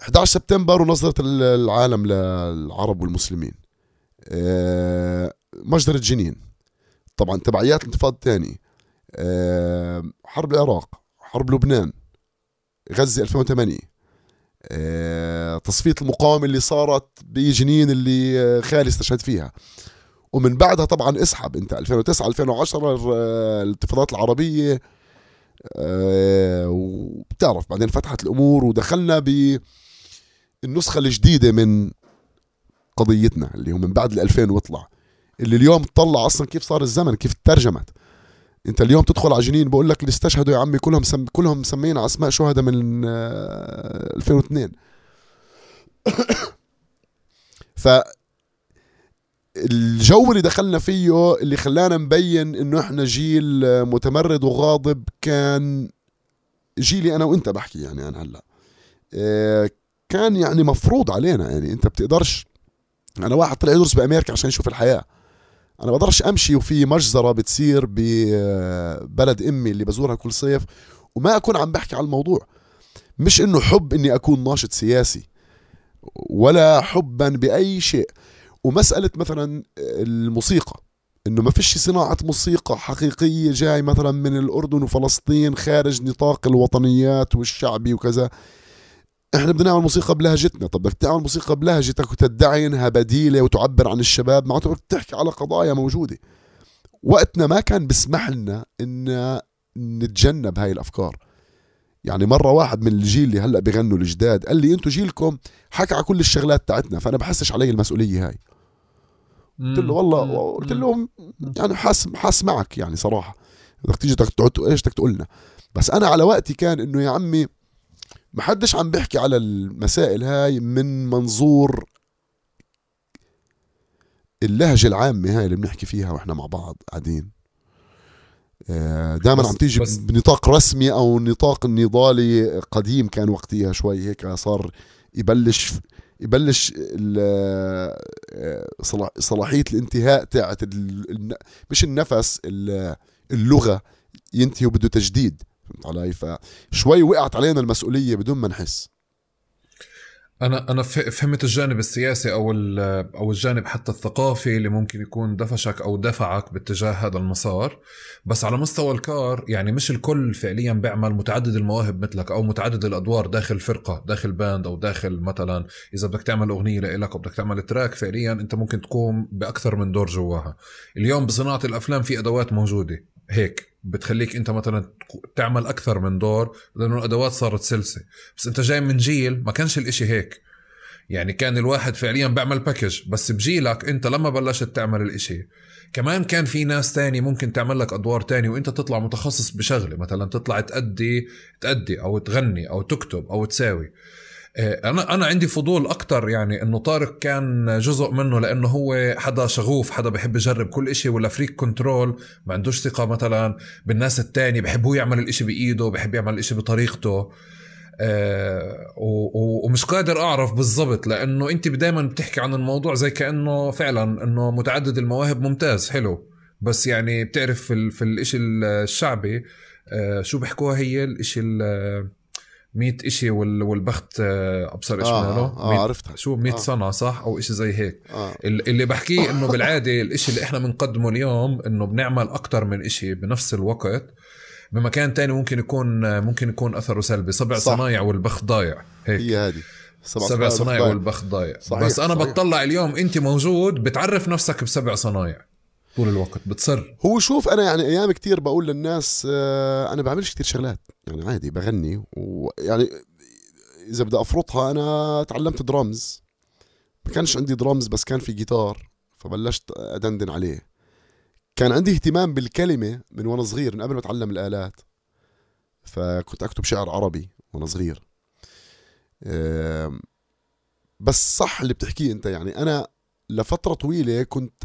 11 سبتمبر ونظرة العالم للعرب والمسلمين. مجزرة جنين. طبعا تبعيات الانتفاضة الثاني آه، حرب العراق حرب لبنان غزة 2008 آه، تصفية المقاومة اللي صارت بجنين اللي خالي استشهد فيها. ومن بعدها طبعا اسحب انت 2009 2010 الانتفاضات العربية. وبتعرف بعدين فتحت الأمور ودخلنا بالنسخة الجديدة من قضيتنا اللي هو من بعد ال 2000 واطلع اللي اليوم تطلع أصلا كيف صار الزمن كيف ترجمت. أنت اليوم تدخل على جنين بقول لك اللي استشهدوا يا عمي كلهم سم... كلهم مسمين على اسماء شهداء من 2002 *coughs* ف الجو اللي دخلنا فيه اللي خلانا نبين إنه إحنا جيل متمرد وغاضب كان جيلي أنا وأنت بحكي يعني أنا هلأ. آه، كان يعني مفروض علينا يعني أنت بتقدرش أنا واحد طلع يدرس بأمريكا عشان يشوف الحياة. أنا بقدرش أمشي وفي مجزرة بتصير ببلد أمي اللي بزورها كل صيف وما أكون عم بحكي على الموضوع. مش إنه حب إني أكون ناشط سياسي ولا حبا بأي شيء. ومسألة مثلا الموسيقى إنه ما فيش صناعة موسيقى حقيقية جاي مثلا من الأردن وفلسطين خارج نطاق الوطنيات والشعبي وكذا. إحنا بدنا نعمل موسيقى بلهجتنا. طب بدك تعمل موسيقى بلهجتك وتدعي انها بديلة وتعبر عن الشباب معناته بدك تحكي على قضايا موجودة. وقتنا ما كان بسمح لنا إن نتجنب هاي الأفكار. يعني مرة واحد من الجيل اللي هلأ بغنوا الجداد قال لي أنتم جيلكم حكى على كل الشغلات تاعتنا فأنا بحسش علي المسؤولية هاي. قلت له والله قلت له يعني حاس حاس معك يعني صراحة. بدك تيجي تقعد إيش بدك تقول لنا. بس أنا على وقتي كان إنه يا عمي ما حدش عم بيحكي على المسائل هاي من منظور اللهجة العامة هاي اللي بنحكي فيها وإحنا مع بعض قاعدين. آه، دائما عم تيجي بس بنطاق رسمي أو نطاق نضالي قديم كان وقتها شوي هيك صار يبلش يبلش آه، صلاحية الانتهاء تاعت مش النفس اللغة ينتهي وبده تجديد. فهمت علي فشوي وقعت علينا المسؤولية بدون ما نحس. أنا أنا فهمت الجانب السياسي أو أو الجانب حتى الثقافي اللي ممكن يكون دفشك أو دفعك باتجاه هذا المسار. بس على مستوى الكار يعني مش الكل فعليا بيعمل متعدد المواهب مثلك أو متعدد الأدوار داخل فرقة داخل band أو داخل مثلا إذا بدك تعمل أغنية لإلك أو بدك تعمل track فعليا أنت ممكن تقوم بأكثر من دور جواها. اليوم بصناعة الأفلام في أدوات موجودة هيك. بتخليك انت مثلا تعمل أكثر من دور لأنه الأدوات صارت سلسة. بس أنت جاي من جيل ما كانش الإشي هيك. يعني كان الواحد فعليا بيعمل package بس بجيلك أنت لما بلشت تعمل الإشي. كمان كان في ناس تاني ممكن تعمل لك أدوار تاني وأنت تطلع متخصص بشغلة. مثلا تطلع تأدي تأدي أو تغني أو تكتب أو تساوي. أنا أنا عندي فضول أكثر يعني إنه طارق كان جزء منه لأنه هو حدا شغوف حدا بحب يجرب كل إشي ولا freak control ما عندوش ثقة مثلا بالناس التاني بحب هو يعمل الإشي بإيده بحب يعمل الإشي بطريقته. آه ومش قادر أعرف بالضبط لأنه أنت دائما بتحكي عن الموضوع زي كأنه فعلا إنه متعدد المواهب ممتاز حلو. بس يعني بتعرف في, في الإشي الشعبي آه شو بيحكوها هي؟ الإشي 100 إشي والبخت آه، أبصر إيش آه, آه, آه عرفتها. شو؟ 100 آه. سنه صح؟ أو إشي زي هيك. آه. اللي بحكيه إنه بالعادة الإشي اللي إحنا بنقدمه اليوم إنه بنعمل أكثر من إشي بنفس الوقت. بمكان تاني ممكن يكون ممكن يكون أثره سلبي. سبع. صنايع والبخت ضايع. هيك. هي هذه. سبع صنايع والبخت ضايع. صحيح بس أنا صحيح. بتطلع اليوم أنت موجود بتعرف نفسك بسبع صنايع. طول الوقت بتصر. هو شوف أنا يعني أيام كتير بقول للناس آه، أنا بعملش كتير شغلات. يعني عادي بغني. ويعني إذا بدي أفرطها أنا تعلمت درامز ما كانش عندي درامز بس كان في جيتار فبلشت أدندن عليه. كان عندي اهتمام بالكلمة من وأنا صغير من قبل ما أتعلم الآلات. فكنت أكتب شعر عربي وأنا صغير. بس صح اللي بتحكيه أنت يعني أنا لفترة طويلة كنت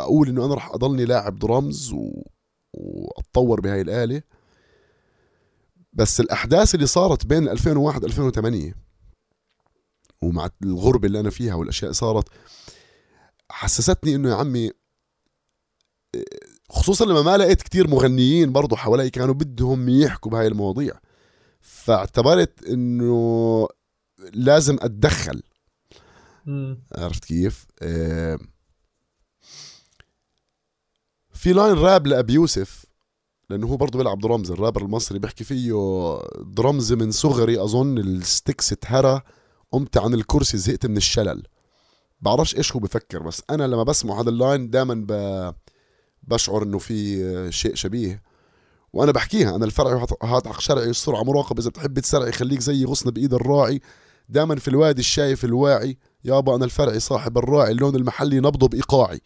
أقول إنه أنا راح أضلني لاعب درامز و... وأتطور بهاي الآلة. بس الأحداث اللي صارت بين 2001 2008 ومع الغربة اللي أنا فيها والأشياء اللي صارت حسستني إنه يا عمي خصوصا لما ما لقيت كتير مغنيين برضو حوالي كانوا بدهم يحكوا بهاي المواضيع. فاعتبرت إنه لازم أتدخل. عرفت كيف؟ آه، في line راب لأبي يوسف لأنه هو برضه بيلعب درمز. الرابر المصري بيحكي فيه درمز من صغري أظن ال sticks اتهرى قمت عن الكرسي زهقت من الشلل. بعرفش إيش هو بفكر بس أنا لما بسمع هذا اللاين دائما ب... بشعر إنه في شيء شبيه. وأنا بحكيها أنا الفرعي هات حق شرعي السرعه مراقبه إذا بتحب تسرعي خليك زي غصن بإيد الراعي. دائما في الوادي الشايف الواعي يابا أنا الفرعي صاحب الراعي اللون المحلي نبضه بإيقاعي.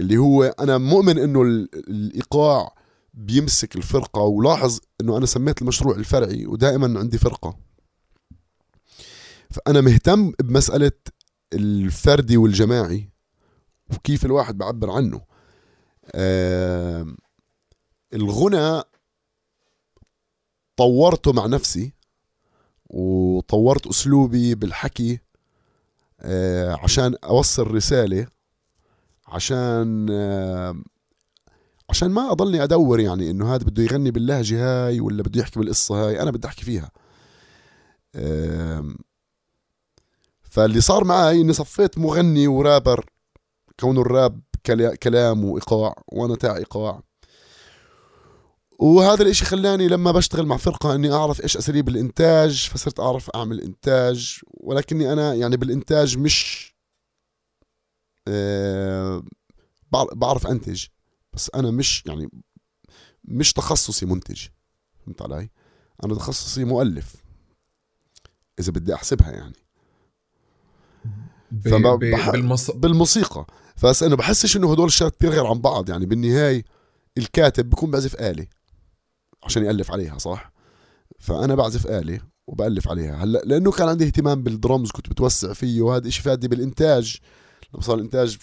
اللي هو أنا مؤمن إنه ال- الإيقاع بيمسك الفرقة ولاحظ إنه أنا سميت المشروع الفرعي ودائما عندي فرقة. فأنا مهتم بمسألة الفردي والجماعي وكيف الواحد بعبر عنه. آم، الغنى طورته مع نفسي وطورت أسلوبي بالحكي آه، عشان أوصل رسالة عشان عشان ما أضلني أدور يعني إنه هذا بده يغني باللهجة هاي ولا بده يحكي بالقصة هاي أنا بدي أحكي فيها. فاللي صار معي إني صفيت مغني ورابر كونه الراب كلا- كلام وإيقاع وأنا تاع إيقاع. وهذا الإشي خلاني لما بشتغل مع فرقة إني أعرف إيش أساليب الإنتاج فصرت أعرف أعمل إنتاج ولكني أنا يعني بالإنتاج مش بعرف أنتج بس أنا مش يعني مش تخصصي منتج. فهمت علي؟ أنا تخصصي مؤلف. إذا بدي أحسبها يعني. فما بح- بالمص... بالموسيقى. بس أنا بحسش إنه هدول الشغلات كثير غير عن بعض. يعني بالنهاية الكاتب بيكون بعزف آلة عشان يألف عليها صح؟ فأنا بعزف آلة وبألف عليها. هلأ لأنه كان عندي اهتمام بالدرمز كنت بتوسع فيه وهذا إشي فادني بالإنتاج. لما صار الإنتاج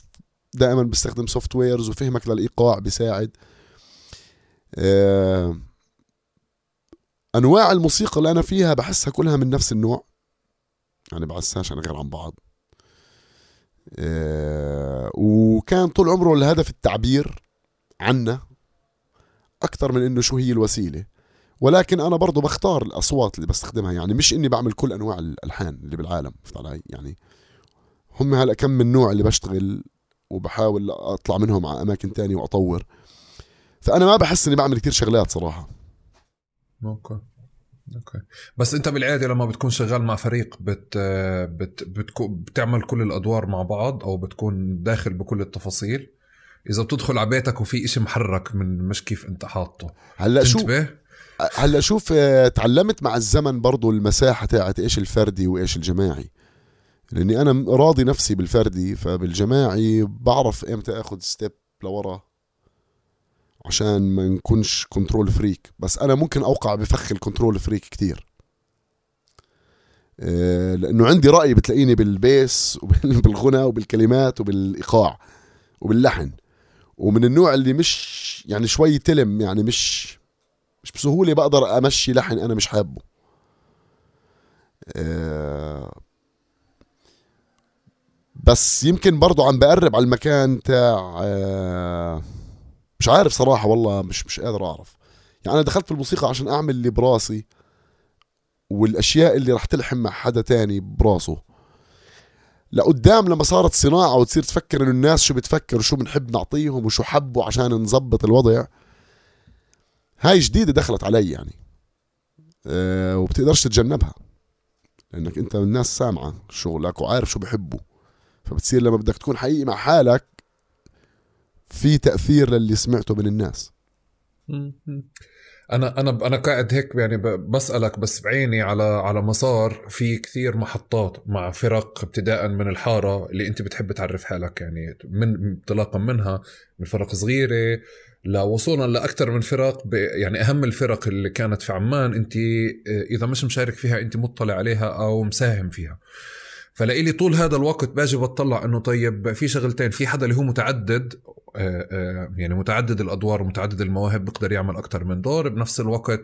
دائما بستخدم softwares وفهمك للإيقاع بيساعد. آه، أنواع الموسيقى اللي أنا فيها بحسها كلها من نفس النوع. يعني بحسهاش أنا غير عن بعض. آه، وكان طول عمره الهدف التعبير عنا أكثر من إنه شو هي الوسيلة. ولكن أنا برضو بختار الأصوات اللي بستخدمها. يعني مش إني بعمل كل أنواع الألحان اللي بالعالم فهمت علي؟ يعني هم هلا كم من نوع اللي بشتغل وبحاول أطلع منهم على أماكن تانية وأطور. فأنا ما بحس إني بعمل كتير شغلات صراحة. أوكي. أوكي. بس أنت بالعادة لما بتكون شغال مع فريق بت بت بتكو بتعمل كل الأدوار مع بعض أو بتكون داخل بكل التفاصيل إذا بتدخل على بيتك وفي إشي محرك من مش كيف أنت حاطه. هلأ شو هلأ شوف آه، تعلمت مع الزمن برضو المساحة تاعت إيش الفردي وإيش الجماعي. لأني أنا راضي نفسي بالفردي فبالجماعي بعرف إمتى آخذ step لورا عشان ما نكونش control freak بس أنا ممكن أوقع بفخ ال control freak كتير. آه، لأنه عندي رأي بتلاقيني بال bass وبالغنى *laughs* وبالكلمات وبالإيقاع وباللحن. ومن النوع اللي مش يعني شوي تلم يعني مش مش بسهولة بقدر أمشي لحن أنا مش حابه. آه، بس يمكن برضو عم بقرب على المكان تاع آه، مش عارف صراحة والله مش مش قادر أعرف. يعني أنا دخلت في الموسيقى عشان أعمل اللي براسي والأشياء اللي رح تلحم مع حدا تاني براسه. لقدام لما صارت صناعة وتصير تفكر إنه الناس شو بتفكر وشو بنحب نعطيهم وشو حبوا عشان نظبط الوضع هاي جديدة دخلت علي يعني. أه وبتقدرش تتجنبها لأنك أنت الناس سامعة شغلك وعارف شو بحبوا فبتصير لما بدك تكون حقيقي مع حالك في تأثير للي سمعته من الناس. أنا أنا أنا قاعد هيك يعني بسألك بس بعيني على على مسار في كثير محطات مع فرق ابتداء من الحارة اللي أنت بتحب تعرف حالك يعني من انطلاقا منها من فرق صغيرة لوصولا لأكثر من فرق يعني أهم الفرق اللي كانت في عمان أنت آه، إذا مش مشارك فيها أنت مطلع عليها أو مساهم فيها. فلقيلي طول هذا الوقت باجي بطلع إنه طيب في شغلتين في حدا اللي هو متعدد آه، آه، يعني متعدد الأدوار ومتعدد المواهب بيقدر يعمل أكثر من دور بنفس الوقت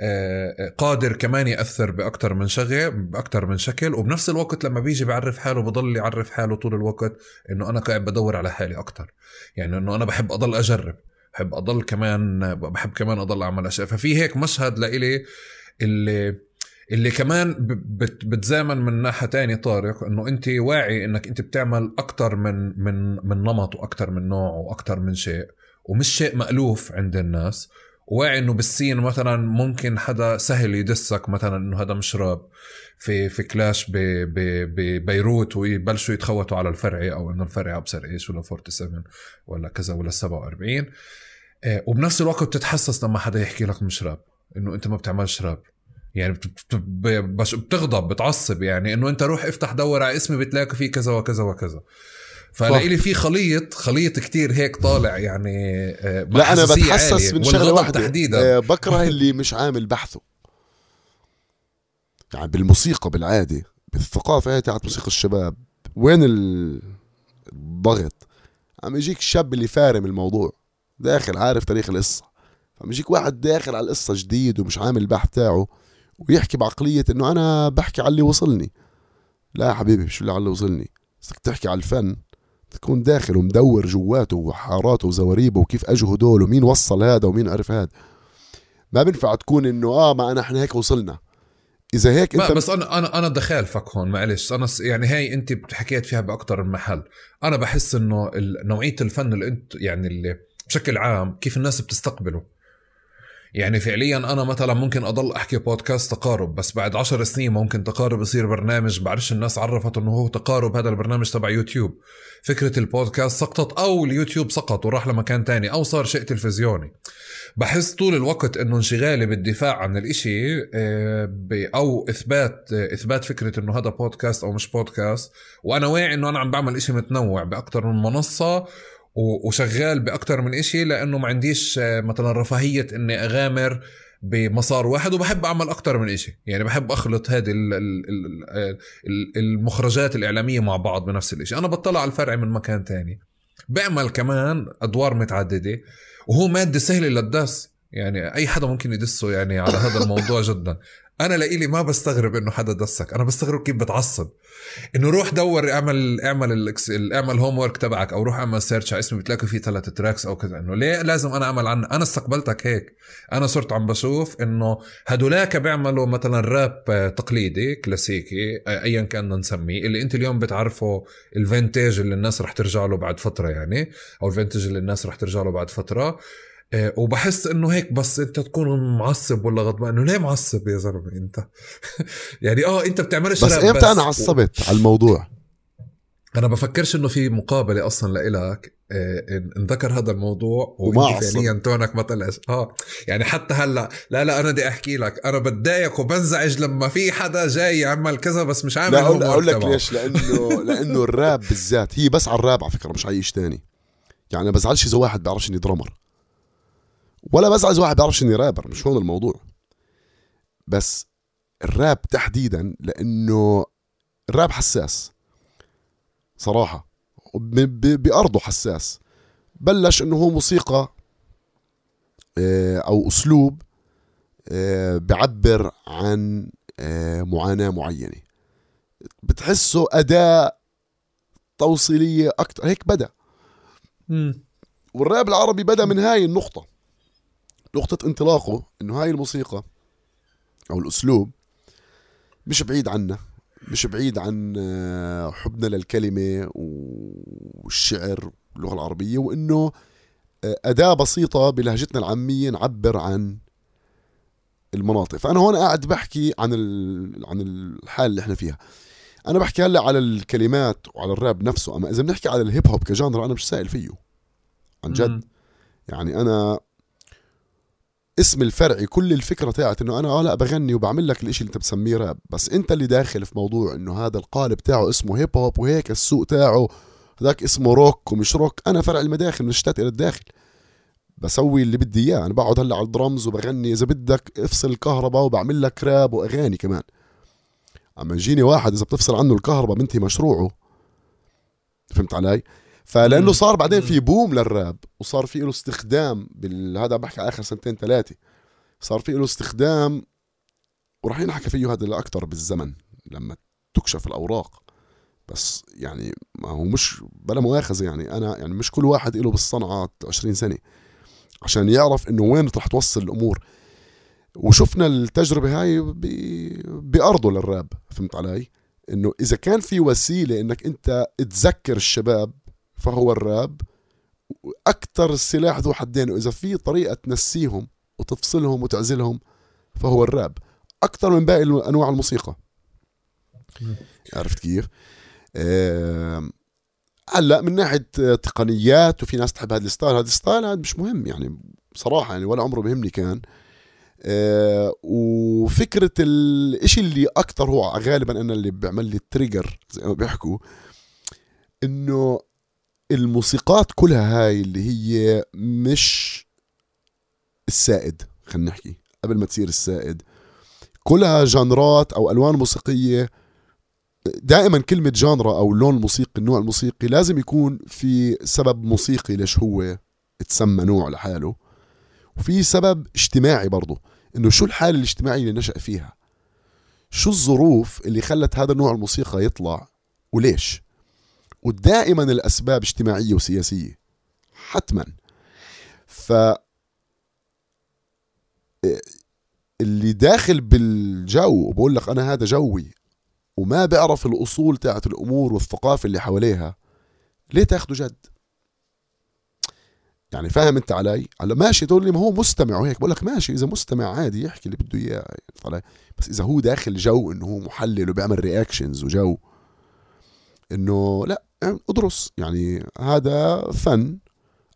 آه، قادر كمان يأثر باكثر من شغلة باكثر من شكل وبنفس الوقت لما بيجي بيعرف حاله بضل يعرف حاله طول الوقت إنه أنا قاعد بدور على حالي أكثر يعني إنه أنا بحب أضل أجرب بحب أضل كمان بحب كمان أضل أعمل أشياء. ففي هيك مشهد لإلي اللي اللي كمان بتزامن من ناحية تانية طارق إنه أنت واعي إنك أنت بتعمل أكثر من من من نمط وأكثر من نوع وأكثر من شيء ومش شيء مألوف عند الناس واعي إنه بالسين مثلا ممكن حدا سهل يدسك مثلا إنه هذا مش راب في في كلاش ببيروت ويبلشوا يتخوتوا على الفرعي أو إنه الفرعي أبصر إيش ولا 47 ولا كذا ولا 47 آه، وبنفس الوقت بتتحسس لما حدا يحكي لك مش راب إنه أنت ما بتعملش راب. يعني بتغضب بتعصب يعني إنه أنت روح افتح دور على اسمي بتلاقي فيه كذا وكذا وكذا. فلاقي في خليط خليط كتير هيك طالع يعني آه، لا أنا بتحسس من شغلة واحدة. تحديدا. آه، بكره اللي مش عامل بحثه. يعني بالموسيقى بالعادة بالثقافة هي تاعت موسيقى الشباب وين الضغط؟ عم يجيك الشاب اللي فارم الموضوع داخل عارف تاريخ القصة. فعم يجيك واحد داخل على القصة جديد ومش عامل البحث تاعه ويحكي بعقلية إنه أنا بحكي على اللي وصلني. لا يا حبيبي مش اللي على اللي وصلني؟ بدك تحكي على الفن تكون داخل ومدور جواته وحاراته وزواريبه وكيف اجوا هدول ومين وصل هذا ومين عرف هذا. ما بينفع تكون إنه آه ما أنا إحنا هيك وصلنا. إذا هيك أنت بس أنا أنا أنا بدي اخالفك هون معلش أنا يعني هي أنت حكيت فيها باكثر من محل. أنا بحس إنه نوعية الفن اللي أنت يعني اللي بشكل عام كيف الناس بتستقبله. يعني فعليا أنا مثلا ممكن أضل أحكي بودكاست تقارب بس بعد عشر سنين ممكن تقارب يصير برنامج بعرفش الناس عرفت إنه هو تقارب هذا البرنامج تبع يوتيوب. فكرة البودكاست سقطت أو اليوتيوب سقط وراح لمكان تاني أو صار شيء تلفزيوني. بحس طول الوقت إنه انشغالي بالدفاع عن الإشي آه، أو إثبات إثبات فكرة إنه هذا بودكاست أو مش بودكاست وأنا واعي إنه أنا عم بعمل إشي متنوع باكثر من منصة وشغال باكثر من إشي لأنه ما عنديش آه، مثلا رفاهية إني أغامر بمسار واحد وبحب أعمل أكثر من إشي. يعني بحب أخلط هذه المخرجات الإعلامية مع بعض بنفس الإشي. أنا بطلع على الفرع من مكان تاني. بعمل كمان أدوار متعددة وهو مادة سهلة لل diss يعني أي حدا ممكن يدسه يعني على هذا الموضوع جدا. أنا لإلي ما بستغرب إنه حدا دسك. أنا بستغرب كيف بتعصب. إنه روح دور اعمل اعمل اعمل homework تبعك أو روح اعمل search على اسمي بتلاقي فيه ثلاث tracks أو كذا. إنه ليه لازم أنا أعمل عنه أنا استقبلتك هيك. أنا صرت عم بشوف إنه هدولاك بيعملوا مثلا راب تقليدي كلاسيكي ايا كان نسميه اللي أنت اليوم بتعرفه ال vintage اللي الناس رح ترجع له بعد فترة يعني أو ال vintage اللي الناس رح ترجع له بعد فترة. وبحس إنه هيك بس أنت تكون معصب ولا غضبان. إنه ليه معصب يا زلمة أنت؟ *laughs* يعني آه أنت بتعملش بس إمتى أنا عصبت و... على الموضوع؟ أنا بفكرش إنه في مقابلة أصلا لإلك آه، انذكر هذا الموضوع وإنت فعليا tune ك ما طلعش. آه يعني حتى هلأ لا لا أنا بدي أحكي لك. أنا بتضايق وبنزعج لما في حدا جاي يعمل كذا بس مش عامل لا أقول, أقول لك ليش. لأنه *laughs* لأنه الراب بالذات هي بس على الراب على فكرة مش على شيء ثاني يعني بزعلش إذا واحد بيعرفش إني درامر ولا بزعل واحد بيعرفش اني رابر مش هون الموضوع. بس الراب تحديدا لأنه الراب حساس. صراحة. بأرضه حساس. بلش إنه هو موسيقى آه، أو أسلوب آه، بعبر عن آه، معاناة معينة. بتحسه أداة توصيلية أكتر هيك بدأ. والراب العربي بدأ من هاي النقطة. نقطة انطلاقه إنه هاي الموسيقى أو الأسلوب مش بعيد عنا مش بعيد عن آه، حبنا للكلمة والشعر واللغة العربية وإنه آه، أداة بسيطة بلهجتنا العامية نعبر عن المناطق. فأنا هون قاعد بحكي عن عن الحال اللي إحنا فيها. أنا بحكي هلأ على الكلمات وعلى الراب نفسه أما إذا بنحكي على الهيب هوب كجانرا أنا مش سائل فيه عن جد. يعني أنا اسم الفرعي كل الفكرة تاعت إنه أنا آه لا بغني وبعمل لك الإشي اللي أنت بتسميه راب بس أنت اللي داخل في موضوع إنه هذا القالب تاعه اسمه هيب هوب وهيك السوق تاعه هذاك اسمه روك ومش روك أنا فرع المداخل من الشتات إلى الداخل. بسوي اللي بدي إياه أنا بقعد هلأ على الدرمز وبغني إذا بدك افصل الكهرباء وبعمل لك راب وأغاني كمان. أما يجيني واحد إذا بتفصل عنه الكهرباء بنتهي مشروعه فهمت علي؟ فلأنه. صار بعدين في. بوم للراب وصار في له استخدام بال... هذا بحكي على آخر سنتين ثلاثة صار في له استخدام وراح ينحكى فيه هذا الاكثر بالزمن لما تكشف الأوراق. بس يعني ما هو مش بلا مؤاخذة يعني أنا يعني مش كل واحد له بالصنعه 20 سنة. عشان يعرف إنه وين رح توصل الأمور. وشفنا التجربة هاي ب- بأرضه للراب فهمت علي؟ إنه إذا كان في وسيلة إنك أنت تذكر الشباب فهو الراب. أكثر السلاح ذو حدين وإذا في طريقة تنسيهم وتفصلهم وتعزلهم فهو الراب. أكثر من باقي أنواع الموسيقى. عرفت كيف؟ آم، هلأ من ناحية تقنيات وفي ناس تحب هذا ال style هذا ال style هذا مش مهم يعني بصراحة يعني ولا عمره بهمني كان. آه، وفكرة الإشي اللي أكثر هو غالبا أنا اللي بيعمل لي trigger زي ما بيحكوا إنه الموسيقات كلها هاي اللي هي مش السائد خلينا نحكي قبل ما تصير السائد. كلها جانرات أو ألوان موسيقية. دائما كلمة جانرا أو لون موسيقي النوع الموسيقي لازم يكون في سبب موسيقي ليش هو تسمى نوع لحاله. وفي سبب اجتماعي برضه إنه شو الحالة الاجتماعية اللي نشأ فيها؟ شو الظروف اللي خلت هذا النوع الموسيقى يطلع؟ وليش؟ ودائما الأسباب اجتماعية وسياسية حتما. ف اللي داخل بالجو وبقول لك أنا هذا جوي وما بيعرف الأصول تاعت الأمور والثقافة اللي حواليها ليه تاخده جد؟ يعني فاهم أنت علي؟ هلا ماشي تقول لي ما هو مستمع وهيك. بقول لك ماشي إذا مستمع عادي يحكي اللي بده إياه علي بس إذا هو داخل جو إنه هو محلل وبيعمل reactions وجو إنه لا يعني ادرس يعني هذا فن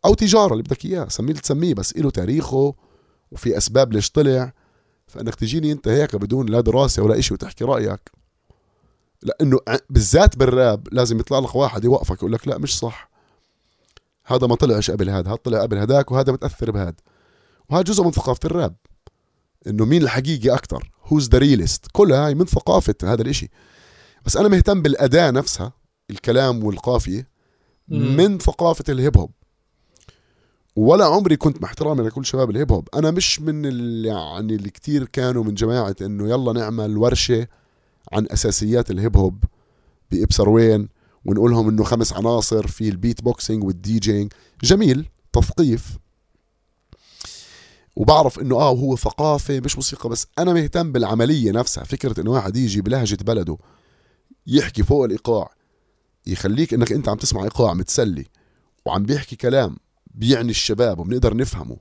أو تجارة اللي بدك اياه سميه تسميه بس له تاريخه وفي أسباب ليش طلع. فإنك تجيني أنت هيك بدون لا دراسة ولا إشي وتحكي رأيك. لأنه بالذات بالراب لازم يطلع لك واحد يوقفك يقول لك لا مش صح. هذا ما طلعش قبل هذا هذا طلع قبل هذاك وهذا متأثر بهذا. وهذا جزء من ثقافة الراب. إنه مين الحقيقي أكثر who's the realest كلها هاي من ثقافة هذا الإشي. بس أنا مهتم بالأداة نفسها. الكلام والقافية. من ثقافة الهيب هوب. ولا عمري كنت مع احترامي لكل شباب الهيب هوب. أنا مش من اللي يعني اللي كتير كانوا من جماعة إنه يلا نعمل ورشة عن أساسيات الهيب هوب بابسروين ونقولهم إنه خمس عناصر في البيت بوكسينج والدي جينج جميل تثقيف. وبعرف إنه آه هو ثقافة مش موسيقى بس أنا مهتم بالعملية نفسها. فكرة إنه واحد يجي بلهجة بلده يحكي فوق الإيقاع يخليك إنك أنت عم تسمع ايقاع متسلي وعم بيحكي كلام بيعني الشباب وبنقدر نفهمه.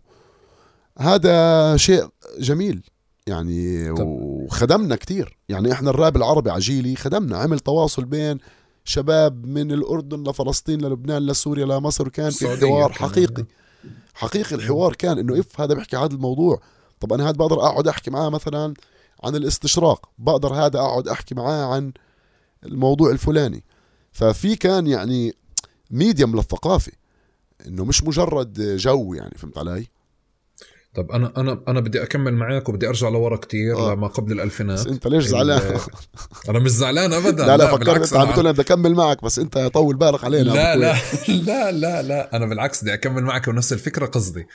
هذا شيء جميل يعني. وخدمنا كتير. يعني إحنا الراب العربي عجيلي خدمنا عمل تواصل بين شباب من الأردن لفلسطين للبنان لسوريا لمصر. وكان في حوار. حقيقي. حقيقي الحوار كان إنه إف هذا بيحكي عن الموضوع. طب أنا هذا بقدر أقعد أحكي معاه مثلا عن الاستشراق. بقدر هذا أقعد أحكي معاه عن الموضوع الفلاني. ففي كان يعني medium للثقافة إنه مش مجرد جو يعني فهمت علي؟ طب أنا أنا أنا بدي أكمل معك وبدي أرجع لورا كتير آه. لما قبل الألفينات بس أنت ليش زعلان؟ *laughs* أنا مش زعلان ابدا لا لا فكرت بالعكس انت عم بتقول بدي أكمل معك بس أنت طول بالك علينا لا لا. *laughs* لا لا لا أنا بالعكس بدي أكمل معك ونفس الفكرة قصدي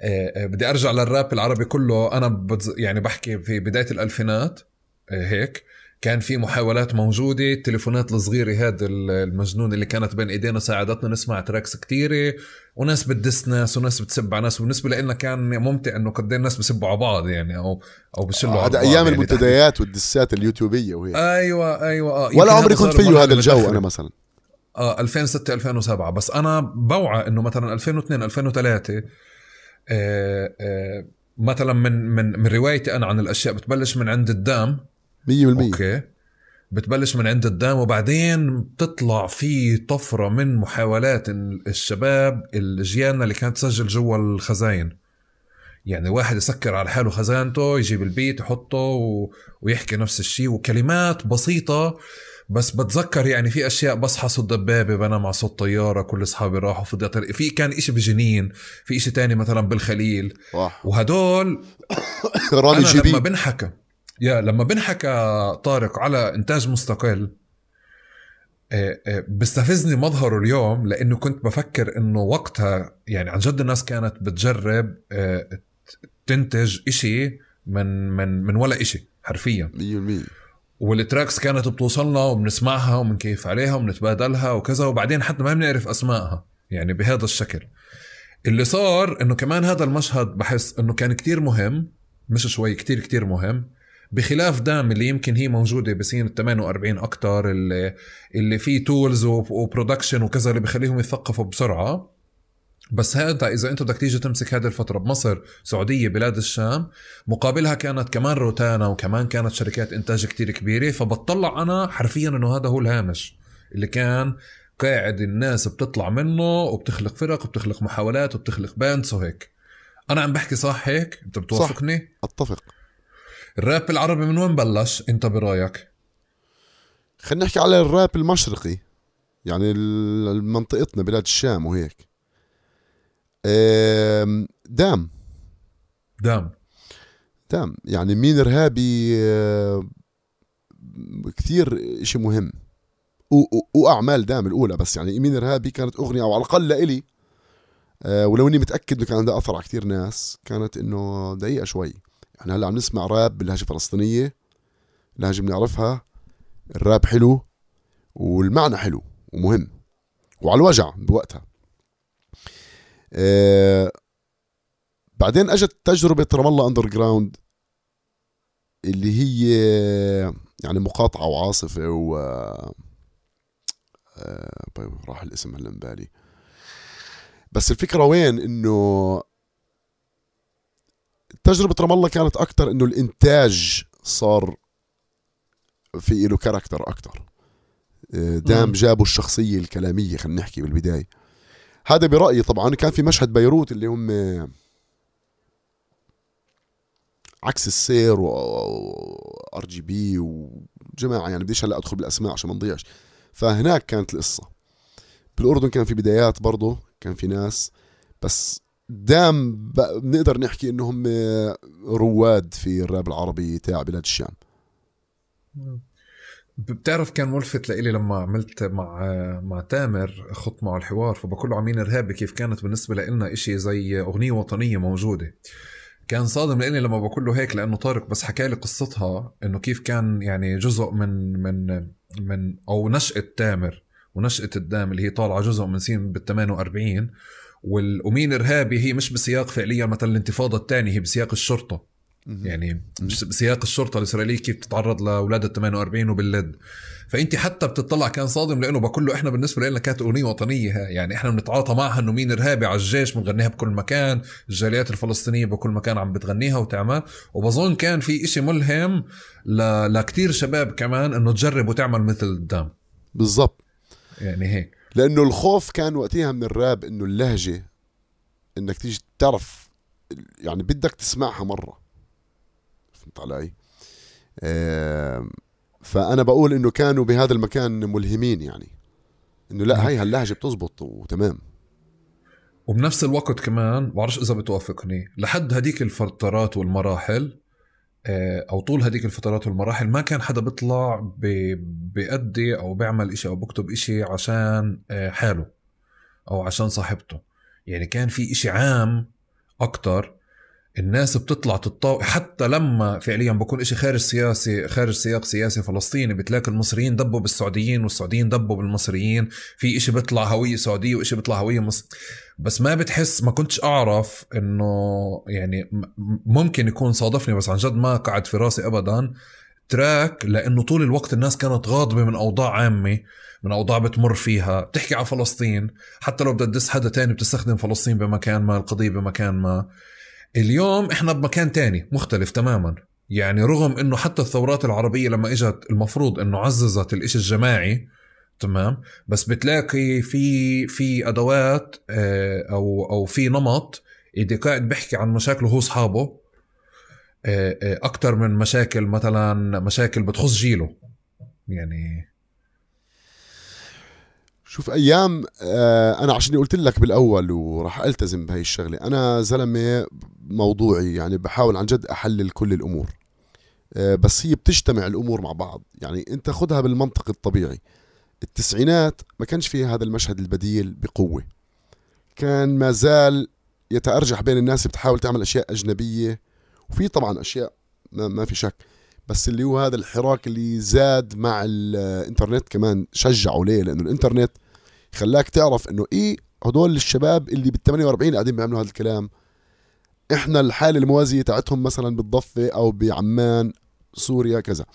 آه، آه، بدي أرجع للراب العربي كله أنا بتز... يعني بحكي في بداية الألفينات آه، هيك كان في محاولات موجودة التليفونات الصغيرة هذا المجنون اللي كانت بين إيدينا ساعدتنا نسمع تراكس كتيرة. وناس بتدس ناس وناس بتسب على ناس. وبالنسبة لنا كان ممتع إنه قد إيه الناس بسبوا على بعض يعني أو أو بيشلوا على هذا بعض أيام يعني المنتديات والدسات اليوتيوبية وهي أيوه أيوه. آه ولا عمري هذا كنت فيه هذا الجو. أنا مثلا. آه 2006 2007 بس أنا بوعى إنه مثلا 2002 2003 آه آه مثلا من من من روايتي أنا عن الأشياء بتبلش من عند الدام. 100% okay. بتبلش من عند الدام وبعدين بتطلع في طفرة من محاولات ال- الشباب الجيالنا اللي كانت تسجل جوا الخزاين. يعني واحد يسكر على حاله خزانته يجيب البيت يحطه و... ويحكي نفس الشيء وكلمات بسيطة. بس بتذكر يعني في أشياء بصحى صوت دبابة بنام مع صوت طيارة كل أصحابي راحوا فضيت في كان إشي بجنين في إشي تاني مثلا بالخليل. وهدول *coughs* رامي أنا لما جيبي. بنحكى يا لما بنحكى طارق على إنتاج مستقل آه، آه، بيستفزني مظهره اليوم لأنه كنت بفكر إنه وقتها يعني عن جد الناس كانت بتجرب آه، تنتج إشي من من من ولا إشي حرفيا. 100% والتراكس كانت بتوصلنا وبنسمعها وبنكيف عليها وبنتبادلها وكذا وبعدين حتى ما بنعرف أسمائها يعني بهذا الشكل. اللي صار إنه كمان هذا المشهد بحس إنه كان كتير مهم مش شوي كتير كتير مهم. بخلاف دام اللي يمكن هي موجودة بسين ال 48 أكتر اللي اللي فيه tools و production وكذا اللي بخليهم يثقفوا بسرعة. بس هذا إذا أنت بدك تيجي تمسك هذه الفترة بمصر سعودية بلاد الشام مقابلها كانت كمان روتانا وكمان كانت شركات إنتاج كتير كبيرة. فبطلع أنا حرفيا إنه هذا هو الهامش اللي كان قاعد الناس بتطلع منه وبتخلق فرق وبتخلق محاولات وبتخلق bands وهيك. أنا عم بحكي صح هيك؟ أنت بتوافقني؟ صح. أتفق. الراب العربي من وين بلش؟ انت برأيك؟ خلينا نحكي على الراب المشرقي يعني منطقتنا بلاد الشام وهيك. دام. دام. دام. يعني مين إرهابي كثير إشي مهم. وأعمال دام الأولى بس يعني مين إرهابي كانت أغنية أو على الأقل لإلي أه ولو إني متأكد إنه كان عندها أثر على كثير ناس كانت إنه دقيقة شوي. يعني هلا عم نسمع راب باللهجة الفلسطينيه لهجة بنعرفها الراب حلو والمعنى حلو ومهم وعلى الوجع بوقتها. آه بعدين اجت تجربة رام الله أندرجراوند اللي هي يعني مقاطعة وعاصفة و آه طيب راح الاسم هلا بالي. بس الفكرة وين؟ إنه تجربة رام الله كانت أكثر إنه الإنتاج صار في له كاركتر أكثر آه، دام جابوا الشخصية الكلامية خلينا نحكي بالبداية. هذا برأيي طبعا كان في مشهد بيروت اللي هم عكس السير و RGB وجماعه يعني بديش هلأ أدخل بالأسماء عشان ما نضيعش. فهناك كانت القصة. بالأردن كان في بدايات برضه كان في ناس بس دام بنقدر نحكي إنهم رواد في الراب العربي تاع بلاد الشام. بتعرف كان ملفت لإلي لما عملت مع مع تامر خط معه الحوار فبقول له عن مين إرهابي كيف كانت بالنسبة لنا إشي زي أغنية وطنية موجودة. كان صادم لإني لما بقول له هيك لأنه طارق بس حكى لي قصتها إنه كيف كان يعني جزء من من من أو نشأة تامر ونشأة الدام اللي هي طالعة جزء من سين بال 48 والأمين إرهابي هي مش بسياق فعليا مثلا الانتفاضة الثانية هي بسياق الشرطة. يعني مش بسياق الشرطة الإسرائيلية كيف تتعرض لأولاد ال 48 وباللد فأنت حتى بتطلع كان صادم لأنه بقول له إحنا بالنسبة لنا كانت أغنية وطنية. يعني إحنا بنتعاطى معها إنه مين إرهابي على الجيش بنغنيها بكل مكان. الجاليات الفلسطينية بكل مكان عم بتغنيها وتعمل. وبظن كان في إشي ملهم ل... لكتير شباب كمان إنه تجرب وتعمل مثل الدام بالضبط. يعني هيك. لأنه الخوف كان وقتها من الراب إنه اللهجة إنك تيجي تعرف يعني بدك تسمعها مرة. فهمت علي؟ آه فأنا بقول إنه كانوا بهذا المكان ملهمين يعني. إنه لا هاي هاللهجة بتزبط وتمام. وبنفس الوقت كمان بعرفش إذا بتوافقني لحد هديك الفترات والمراحل أو طول هذيك الفترات والمراحل ما كان حدا بيطلع بيأدي أو بيعمل إشي أو بكتب إشي عشان آه، حاله أو عشان صاحبته. يعني كان في إشي عام أكتر الناس بتطلع تتطاوع حتى لما فعليا بكون إشي خارج سياسي خارج سياق سياسي فلسطيني بتلاقي المصريين دبوا بالسعوديين والسعوديين دبوا بالمصريين في إشي بيطلع هوية سعودية وإشي بيطلع هوية مصر بس ما بتحس ما كنتش أعرف إنه يعني ممكن يكون صادفني بس عن جد ما قعد في راسي أبدا. تراك لأنه طول الوقت الناس كانت غاضبة من أوضاع عامة من أوضاع بتمر فيها بتحكي على فلسطين. حتى لو بدها تدس حدا تاني بتستخدم فلسطين بمكان ما القضية بمكان ما. اليوم إحنا بمكان تاني مختلف تماما. يعني رغم إنه حتى الثورات العربية لما إجت المفروض إنه عززت الإشي الجماعي تمام؟ بس بتلاقي في في أدوات آه، أو أو في نمط اللي قاعد بيحكي عن مشاكله هو أصحابه آه، آه، أكثر من مشاكل مثلا مشاكل بتخص جيله. يعني شوف أيام أنا عشان قلت لك بالأول وراح ألتزم بهي الشغلة أنا زلمة موضوعي يعني بحاول عن جد أحلل كل الأمور. بس هي بتجتمع الأمور مع بعض. يعني أنت خدها بالمنطق الطبيعي. التسعينات ما كانش فيها هذا المشهد البديل بقوة. كان ما زال يتأرجح بين الناس بتحاول تعمل أشياء أجنبية وفي طبعا أشياء ما, في شك بس اللي هو هذا الحراك اللي زاد مع الإنترنت كمان شجعه ليه؟ لأنه الإنترنت خلاك تعرف إنه إيه هدول الشباب اللي بال 48 قاعدين بيعملوا هذا الكلام إحنا الحالة الموازية تاعتهم مثلا بالضفة أو بعمان سوريا كذا.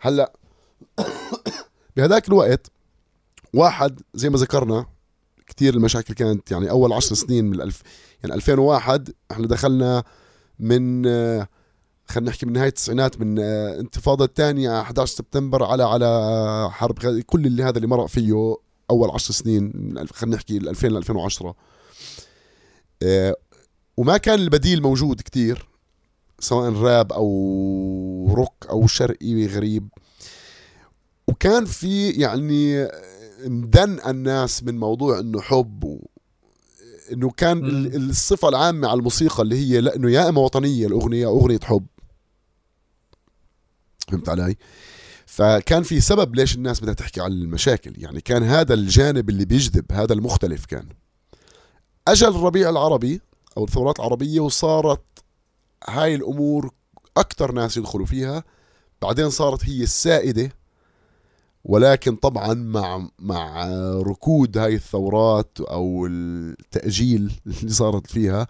هلأ بهذاك الوقت واحد زي ما ذكرنا كثير المشاكل كانت يعني أول عشر سنين من الألف يعني 2001 إحنا دخلنا من خلينا نحكي من نهاية التسعينات من انتفاضة الثانية 11 سبتمبر على على حرب كل اللي هذا اللي مرق فيه أول عشر سنين خلينا نحكي 2000 ل 2010 وما كان البديل موجود كتير سواء راب أو روك أو شرقي غريب. وكان في يعني مدن الناس من موضوع إنه حب و إنه كان م. الصفة العامة على الموسيقى اللي هي لأنه يا إما وطنية الأغنية أو أغنية حب فهمت علي؟ فكان في سبب ليش الناس بدها تحكي عن المشاكل يعني كان هذا الجانب اللي بيجذب هذا المختلف كان أجل الربيع العربي أو الثورات العربية وصارت هاي الأمور أكثر ناس يدخلوا فيها بعدين صارت هي السائدة ولكن طبعا مع مع ركود هاي الثورات أو التأجيل اللي صارت فيها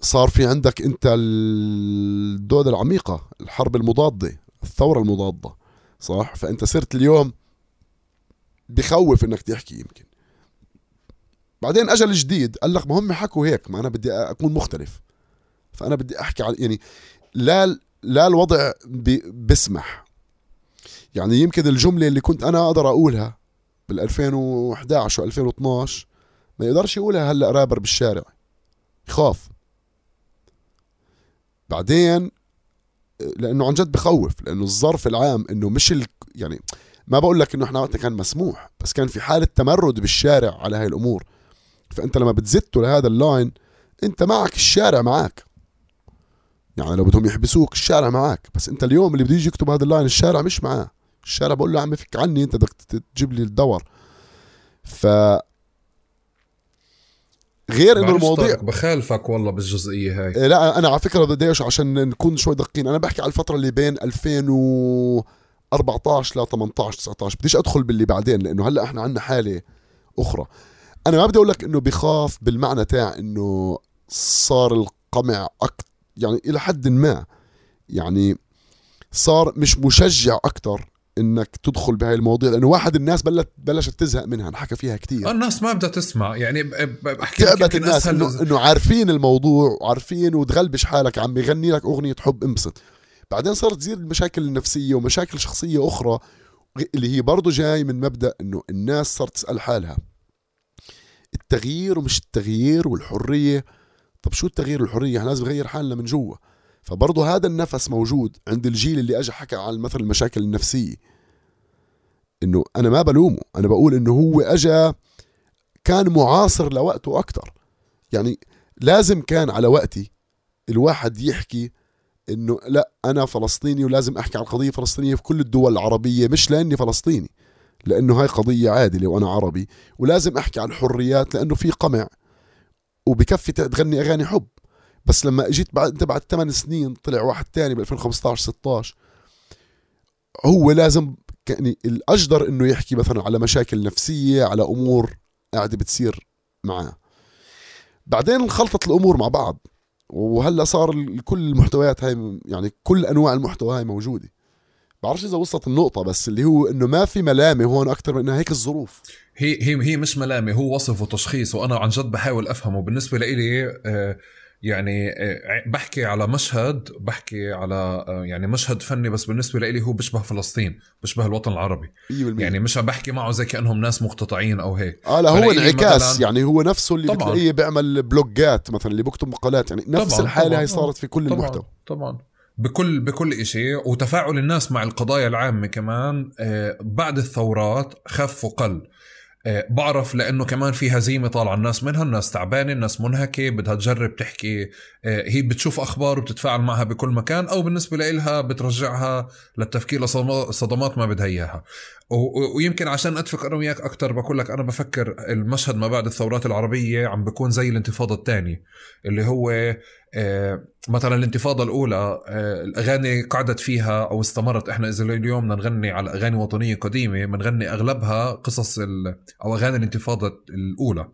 صار في عندك أنت الدودة العميقة الحرب المضادة الثورة المضادة صح؟ فأنت صرت اليوم بخوف إنك تحكي يمكن. بعدين اجى الجديد قال لك ما هم حكوا هيك ما أنا بدي أكون مختلف. فأنا بدي أحكي على يعني لا لا الوضع بيسمح يعني يمكن الجملة اللي كنت أنا أقدر أقولها بال 2011 و 2012 ما يقدرش يقولها هلأ رابر بالشارع. يخاف. بعدين لأنه عن جد بخوف لأنه الظرف العام إنه مش ال... يعني ما بقول لك إنه إحنا وقتها كان مسموح بس كان في حالة تمرد بالشارع على هاي الأمور. فأنت لما بتزته لهذا ال line أنت معك الشارع معك يعني لو بدهم يحبسوك الشارع معك بس أنت اليوم اللي بده يجي يكتب هذا ال line الشارع مش معاه. الشارع بقول له عم فك عني انت بدك تجيب لي الدور ف غير إنه المواضيع بخالفك والله بالجزئية هاي. إيه، لا أنا على فكرة بدي عشان نكون شوي دقيقين. أنا بحكي على الفترة اللي بين 2014 ل 18 19 بديش أدخل باللي بعدين لأنه هلأ إحنا عندنا حالة أخرى. أنا ما بدي أقول لك إنه بخاف بالمعنى تاع إنه صار القمع أكتر يعني إلى حد ما. يعني صار مش مشجع أكتر. إنك تدخل بهاي المواضيع لأنه واحد الناس بلت بلشت تزهق منها انحكى فيها كتير. الناس ما بدها تسمع يعني بحكي تعبت الناس انه إنه عارفين الموضوع وعارفين وتغلبش حالك عم يغني لك أغنية حب انبسط. بعدين صارت تزيد المشاكل النفسيه ومشاكل شخصية أخرى اللي هي برضه جاي من مبدأ إنه الناس صارت تسأل حالها. التغيير ومش التغيير والحرية. طب شو التغيير والحرية؟ إحنا لازم نغير حالنا من جوا. فبرضه هذا النفس موجود عند الجيل اللي اجى حكى عن مثلا المشاكل النفسية. إنه أنا ما بلومه أنا بقول إنه هو اجى كان معاصر لوقته أكثر يعني لازم كان على وقتي الواحد يحكي إنه لا أنا فلسطيني ولازم أحكي عن القضية الفلسطينية في كل الدول العربية مش لأني فلسطيني لأنه هاي قضية عادلة وأنا عربي ولازم أحكي عن الحريات لأنه في قمع. وبكفي تغني أغاني حب. بس لما اجيت بعد انت بعد ثمان سنين طلع واحد تاني ب 2015 16 هو لازم يعني الأجدر إنه يحكي مثلا على مشاكل نفسية على أمور قاعدة بتصير معاه. بعدين انخلطت الأمور مع بعض. وهلأ صار كل المحتويات هاي يعني كل أنواع المحتوى هاي موجودة. بعرفش إذا وصلت النقطة بس اللي هو إنه ما في ملامة هون أكثر من إنها هيك الظروف. هي هي هي مش ملامة هو وصف وتشخيص وأنا عن جد بحاول أفهمه. بالنسبة لي آه يعني آه، بحكي على مشهد بحكي على آه، يعني مشهد فني بس بالنسبة لي هو بيشبه فلسطين بيشبه الوطن العربي. 100% يعني مش عم بحكي معه زي كأنهم ناس مقتطعين أو هيك. آه لا هو انعكاس. يعني هو نفسه اللي. بتلاقيه بيعمل بلوجات مثلا اللي بيكتب مقالات. يعني نفس طبعًا الحالة هي صارت في كل طبعًا المحتوى. طبعا. بكل بكل شيء وتفاعل الناس مع القضايا العامة كمان آه، بعد الثورات خف وقل بعرف لأنه كمان في هزيمه طالعة. الناس منها الناس تعبانة الناس منهكة بدها تجرب تحكي. آه، هي بتشوف أخبار وبتتفاعل معها بكل مكان أو بالنسبة لها بترجعها للتفكير لصدمات ما بدها إياها. ويمكن عشان أتفق أنا وياك أكثر بقول لك أنا بفكر المشهد ما بعد الثورات العربية عم بكون زي الانتفاضة الثانية اللي هو آه، مثلا الانتفاضة الأولى آه، الأغاني قعدت فيها أو استمرت إحنا إذا اليوم بدنا نغني على أغاني وطنية قديمة بنغني أغلبها قصص أو أغاني الانتفاضة الأولى.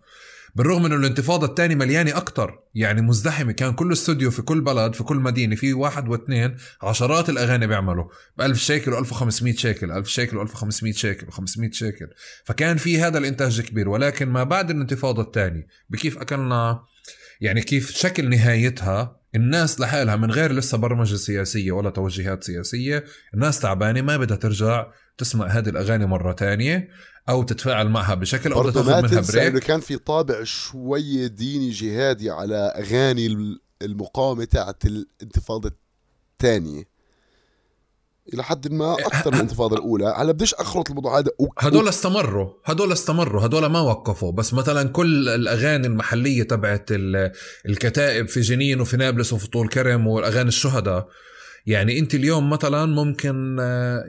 بالرغم إنه الانتفاضة الثانية مليانة أكثر يعني مزدحمة كان كل استوديو في كل بلد في كل مدينة في واحد واثنين عشرات الأغاني بيعملوا. ب 1000 شيكل و1500 شيكل 1000 شيكل و1500 شيكل و500 شيكل. فكان في هذا الإنتاج كبير ولكن ما بعد الانتفاضة الثانية بكيف أكلنا يعني كيف شكل نهايتها الناس لحالها من غير لسه برمجة سياسية ولا توجيهات سياسية الناس تعبانة ما بدها ترجع تسمع هذه الأغاني مرة تانية أو تتفاعل معها بشكل أو تاخذ منها بريك إنه كان في طابع شوية ديني جهادي على أغاني المقاومة تاعت الانتفاضة الثانية. إلى حد ما أكثر من الانتفاضة الأولى. على بديش أخرط الموضوع هذا و... هدول استمروا هدول استمروا هدول ما وقفوا. بس مثلا كل الأغاني المحلية تبعت الكتائب في جنين وفي نابلس وفي طول كرم والأغاني الشهداء. يعني أنت اليوم مثلا ممكن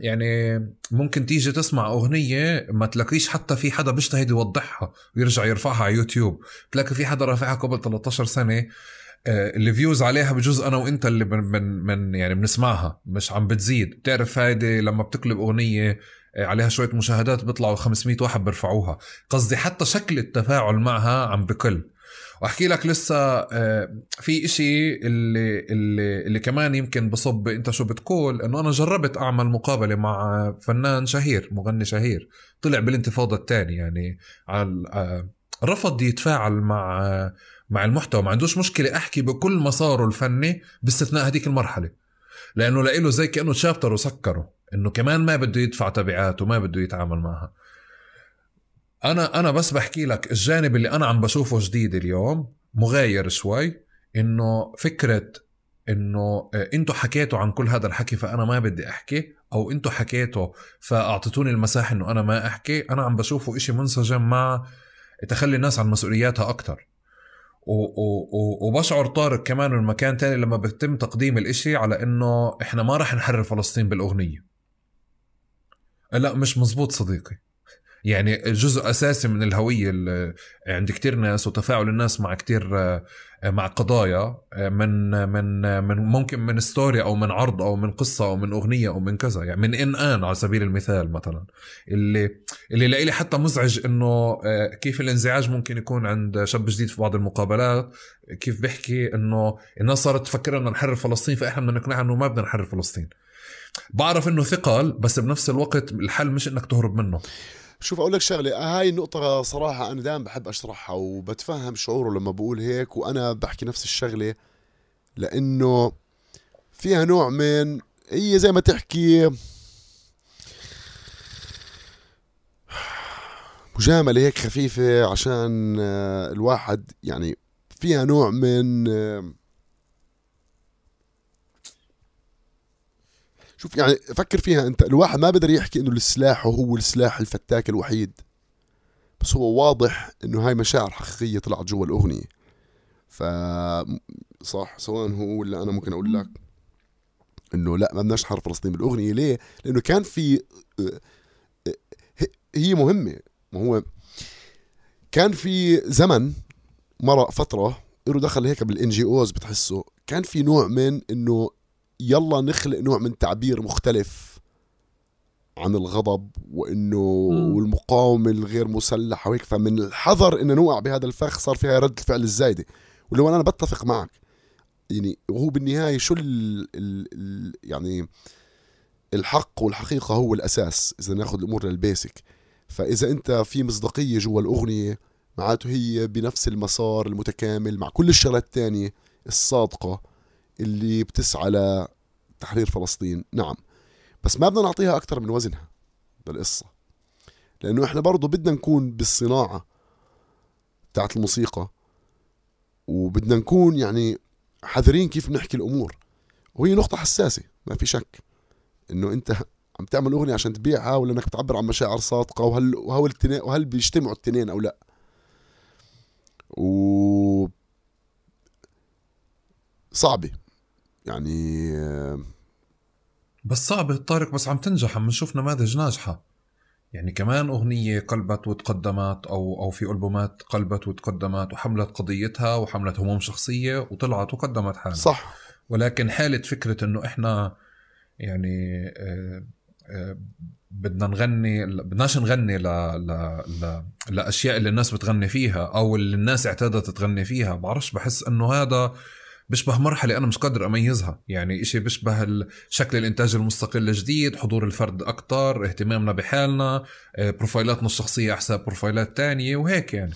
يعني ممكن تيجي تسمع أغنية ما تلاقيش حتى في حدا بيجتهد يوضحها ويرجع يرفعها على يوتيوب. تلاقي في حدا رافعها قبل 13 سنة. ال views آه، عليها بجوز أنا وإنت اللي من من, من يعني بنسمعها مش عم بتزيد. بتعرف هيدي لما بتقلب أغنية آه، عليها شوية مشاهدات بيطلعوا 500 واحد بيرفعوها. قصدي حتى شكل التفاعل معها عم بقل. وأحكي لك لسه آه، في إشي اللي اللي اللي كمان يمكن بصب أنت شو بتقول إنه أنا جربت أعمل مقابلة مع فنان شهير مغني شهير. طلع بالانتفاضة الثانية يعني على رفض يتفاعل مع مع المحتوى. ما عندوش مشكلة أحكي بكل مساره الفني باستثناء هذيك المرحلة. لأنه لإله زي كأنه تشابتر وسكره إنه كمان ما بده يدفع تبعات وما بده يتعامل معها. أنا أنا بس بحكي لك الجانب اللي أنا عم بشوفه جديد اليوم مغاير شوي إنه فكرة إنه آه، إنتوا حكيتوا عن كل هذا الحكي فأنا ما بدي أحكي أو إنتوا حكيتوا فاعطيتوني المساحة إنه أنا ما أحكي أنا عم بشوفه إشي منسجم مع تخلي الناس عن مسؤولياتها أكثر وبشعر طارق كمان من مكان تاني لما بيتم تقديم الإشي على إنه إحنا ما رح نحرر فلسطين بالأغنية. لا مش مزبوط صديقي. يعني جزء أساسي من الهوية عند كتير ناس وتفاعل الناس مع كتير مع قضايا من من من ممكن من ستوري أو من عرض أو من قصة أو من أغنية أو من كذا يعني من إن آن على سبيل المثال مثلا. اللي اللي لإلي حتى مزعج إنه كيف الانزعاج ممكن يكون عند شاب جديد في بعض المقابلات كيف بيحكي إنه الناس صارت تفكر إنه نحرر فلسطين فإحنا بدنا نقنعها إنه ما بدنا نحرر فلسطين. بعرف إنه ثقل بس بنفس الوقت الحل مش إنك تهرب منه. شوف أقول لك شغلة هاي النقطة صراحة أنا دائما بحب أشرحها وبتفهم شعوره لما بقول هيك وأنا بحكي نفس الشغلة لأنه فيها نوع من هي زي ما تحكي مجاملة هيك خفيفة عشان الواحد يعني فيها نوع من شوف يعني فكر فيها أنت. الواحد ما بقدر يحكي إنه السلاح هو السلاح الفتاك الوحيد. بس هو واضح إنه هاي مشاعر حقيقية طلعت جوا الأغنية. ف صح سواء هو ولا أنا ممكن أقول لك إنه لا ما بدناش نحرر فلسطين بالأغنية. ليه؟ لأنه كان في هي مهمة. ما هو كان في زمن مرق فترة له دخل هيك بالإن جي أوز بتحسه كان في نوع من إنه يلا نخلق نوع من تعبير مختلف عن الغضب وإنه والمقاومة الغير مسلحة وهيك. فمن الحذر ان نوقع بهذا الفخ صار فيها رد الفعل الزايدة. ولو أنا بتفق معك يعني وهو بالنهاية شو ال ال ال يعني الحق والحقيقة هو الأساس إذا ناخذ الأمور للبيسك فإذا أنت في مصداقية جوا الأغنية معناته هي بنفس المسار المتكامل مع كل الشغلات الثانية الصادقة اللي بتسعى لتحرير فلسطين. نعم. بس ما بدنا نعطيها أكثر من وزنها بالقصة لأنه إحنا برضو بدنا نكون بالصناعة بتاعت الموسيقى وبدنا نكون يعني حذرين كيف نحكي الأمور. وهي نقطة حساسة ما في شك إنه أنت عم تعمل أغنية عشان تبيعها ولا إنك بتعبر عن مشاعر صادقة وهل وهل وهل بيجتمعوا التنين أو لا. و صعبة. يعني آه، بس صعبة طارق بس عم تنجح عم نشوف نماذج ناجحة. يعني كمان أغنية قلبت وتقدمت أو أو في ألبومات قلبت وتقدمت وحملت قضيتها وحملت هموم شخصية وطلعت وقدمت حالها. صح. ولكن حالة فكرة إنه إحنا يعني آه، آه، بدنا نغني بدناش نغني ل... ل... ل... لأشياء اللي الناس بتغني فيها أو اللي الناس اعتادت تغني فيها. بعرفش بحس إنه هذا بيشبه مرحلة أنا مش قادر أميزها. يعني إشي بيشبه شكل الإنتاج المستقل الجديد حضور الفرد أكتر اهتمامنا بحالنا آه، بروفايلاتنا الشخصية على حساب بروفايلات تانية وهيك يعني.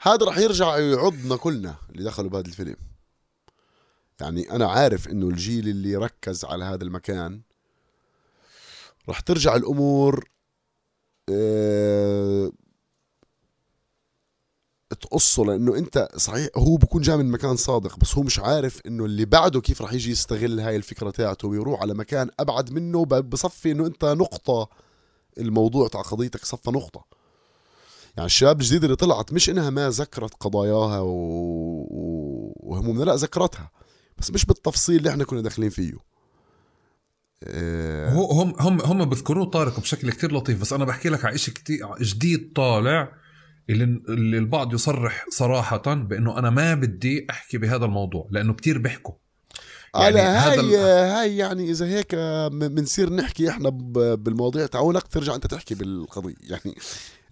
هذا رح يرجع يعضنا كلنا اللي دخلوا بهذا الفيلم. يعني أنا عارف إنه الجيل اللي ركز على هذا المكان رح ترجع الأمور آه تقصه لأنه أنت صحيح هو بكون جاي من مكان صادق بس هو مش عارف إنه اللي بعده كيف رح يجي يستغل هاي الفكرة تاعته ويروح على مكان أبعد منه بصفي إنه أنت نقطة الموضوع تاع قضيتك صفى نقطة يعني الشباب الجديدة اللي طلعت مش إنها ما ذكرت قضاياها. وهمومنا لا ذكرتها بس مش بالتفصيل اللي إحنا كنا داخلين فيه إيه هم هم هم بذكروه طارق بشكل كتير لطيف بس أنا بحكي لك على شيء كتير جديد طالع اللي اللي البعض يصرح صراحة بأنه أنا ما بدي أحكي بهذا الموضوع لأنه كتير بيحكوا. يعني هاي. هاي يعني إذا هيك بنصير نحكي إحنا بالمواضيع تعونك ترجع أنت تحكي بالقضية. يعني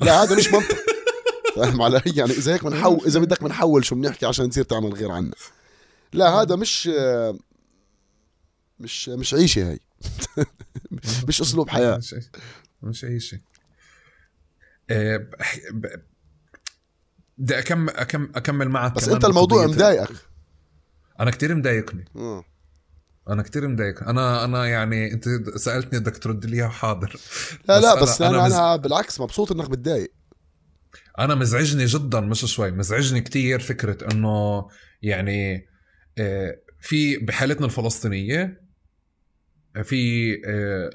لا هذا مش منطق. *laughs* فاهم علي؟ يعني إذا هيك بنحول إذا بدك بنحول شو بنحكي عشان تصير تعمل غير عنا. لا هذا مش مش مش عيشة هاي. *laughs* مش أسلوب حياة. مش عيشة. بدي اكمل أكمل, أكمل معك بس أنت الموضوع مضايقك. أنا كتير مضايقني. أنا كتير مضايق. أنا أنا يعني أنت سألتني بدك ترد لي حاضر. لا بس لا بس أنا أنا, مز... أنا بالعكس مبسوط إنك متضايق أنا مزعجني جدا مش شوي مزعجني كتير فكرة إنه يعني آه، في بحالتنا الفلسطينية في آه،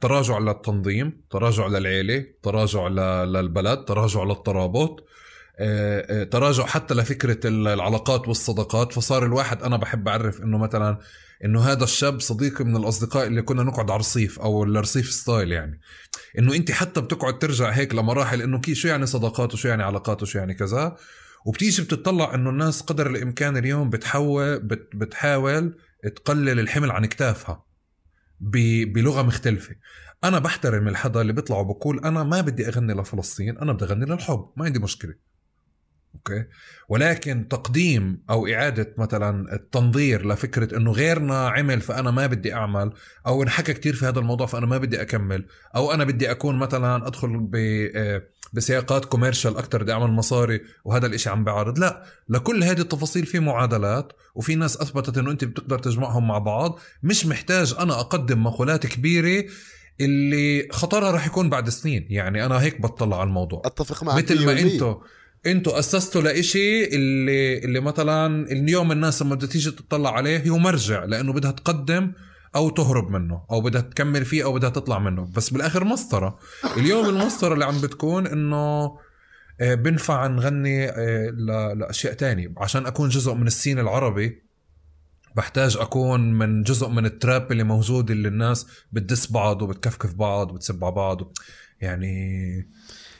تراجع للتنظيم تراجع للعيلة تراجع للبلد تراجع للترابط تراجع حتى لفكرة العلاقات والصداقات. فصار الواحد أنا بحب أعرف إنه مثلا إنه هذا الشاب صديقي من الأصدقاء اللي كنا نقعد على الرصيف أو الرصيف style يعني. إنه أنت حتى بتقعد ترجع هيك لمراحل إنه كي شو يعني صداقات وشو يعني علاقات وشو يعني كذا. وبتيجي بتطلع إنه الناس قدر الإمكان اليوم بتحاول بت بتحاول تقلل الحمل عن كتافها بلغة مختلفة. أنا بحترم الحدا اللي بيطلع وبقول أنا ما بدي أغني لفلسطين أنا بدي أغني للحب ما عندي مشكلة. Okay. ولكن تقديم أو إعادة مثلا التنظير لفكرة إنه غيرنا عمل فأنا ما بدي أعمل أو انحكى كتير في هذا الموضوع فأنا ما بدي أكمل أو أنا بدي أكون مثلا أدخل ب آه، بسياقات commercial أكثر بدي أعمل مصاري وهذا الإشي عم بعرض. لا لكل هذه التفاصيل في معادلات وفي ناس أثبتت إنه أنت بتقدر تجمعهم مع بعض. مش محتاج أنا أقدم مقولات كبيرة اللي خطرها راح يكون بعد سنين يعني أنا هيك بطلع على الموضوع. أتفق معك مثل ما أنتم أنتوا أسستوا لإشي اللي اللي مثلا اليوم الناس لما بدها تيجي تطلع عليه هو مرجع لأنه بدها تقدم أو تهرب منه أو بدها تكمل فيه أو بدها تطلع منه. بس بالآخر مسطرة. اليوم المسطرة اللي عم بتكون إنه آه، بنفع نغني آه، لأشياء تانية. عشان أكون جزء من السين العربي بحتاج أكون من جزء من التراب اللي موجود اللي الناس بتدس بعض وبتكفكف بعض وبتسب على بعض. يعني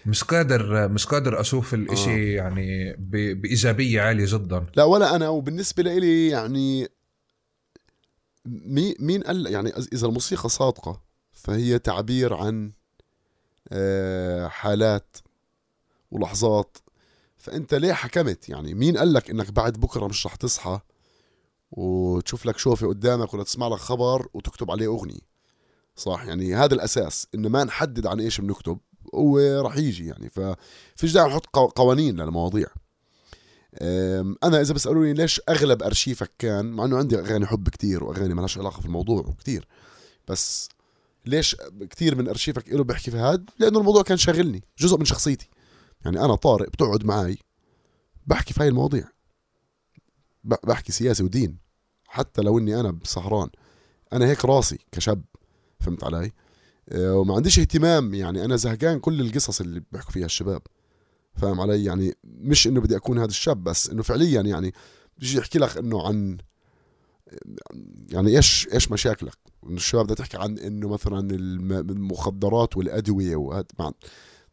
مش قادر مش قادر أشوف الإشي آه. يعني بإيجابية عالية جدا. لا ولا أنا. وبالنسبة لي يعني مين قال يعني إذا الموسيقى صادقة فهي تعبير عن آه، حالات ولحظات. فأنت ليه حكمت؟ يعني مين قال لك إنك بعد بكرة مش رح تصحى وتشوف لك شوفة قدامك ولا تسمع لك خبر وتكتب عليه أغنية؟ صح؟ يعني هذا الأساس إنه ما نحدد عن إيش بنكتب. وراح يجي يعني. ففيش داعي نحط قوانين للمواضيع. أنا إذا بيسالوني ليش أغلب أرشيفك كان مع إنه عندي أغاني حب كتير وأغاني ما لهاش علاقة في الموضوع كتير بس ليش كتير من أرشيفك له بحكي في هذا لأنه الموضوع كان شاغلني جزء من شخصيتي. يعني أنا طارق بتقعد معي بحكي في هاي المواضيع. بحكي سياسي ودين. حتى لو إني أنا بسهران أنا هيك راسي كشاب فهمت علي؟ وما عنديش اهتمام. يعني أنا زهقان كل القصص اللي بيحكوا فيها الشباب. فاهم علي؟ يعني مش إنه بدي أكون هذا الشاب بس إنه فعليا يعني بيجي يحكي لك إنه عن يعني إيش إيش مشاكلك؟ الشباب بدها تحكي عن إنه مثلا المخدرات والأدوية وهذا.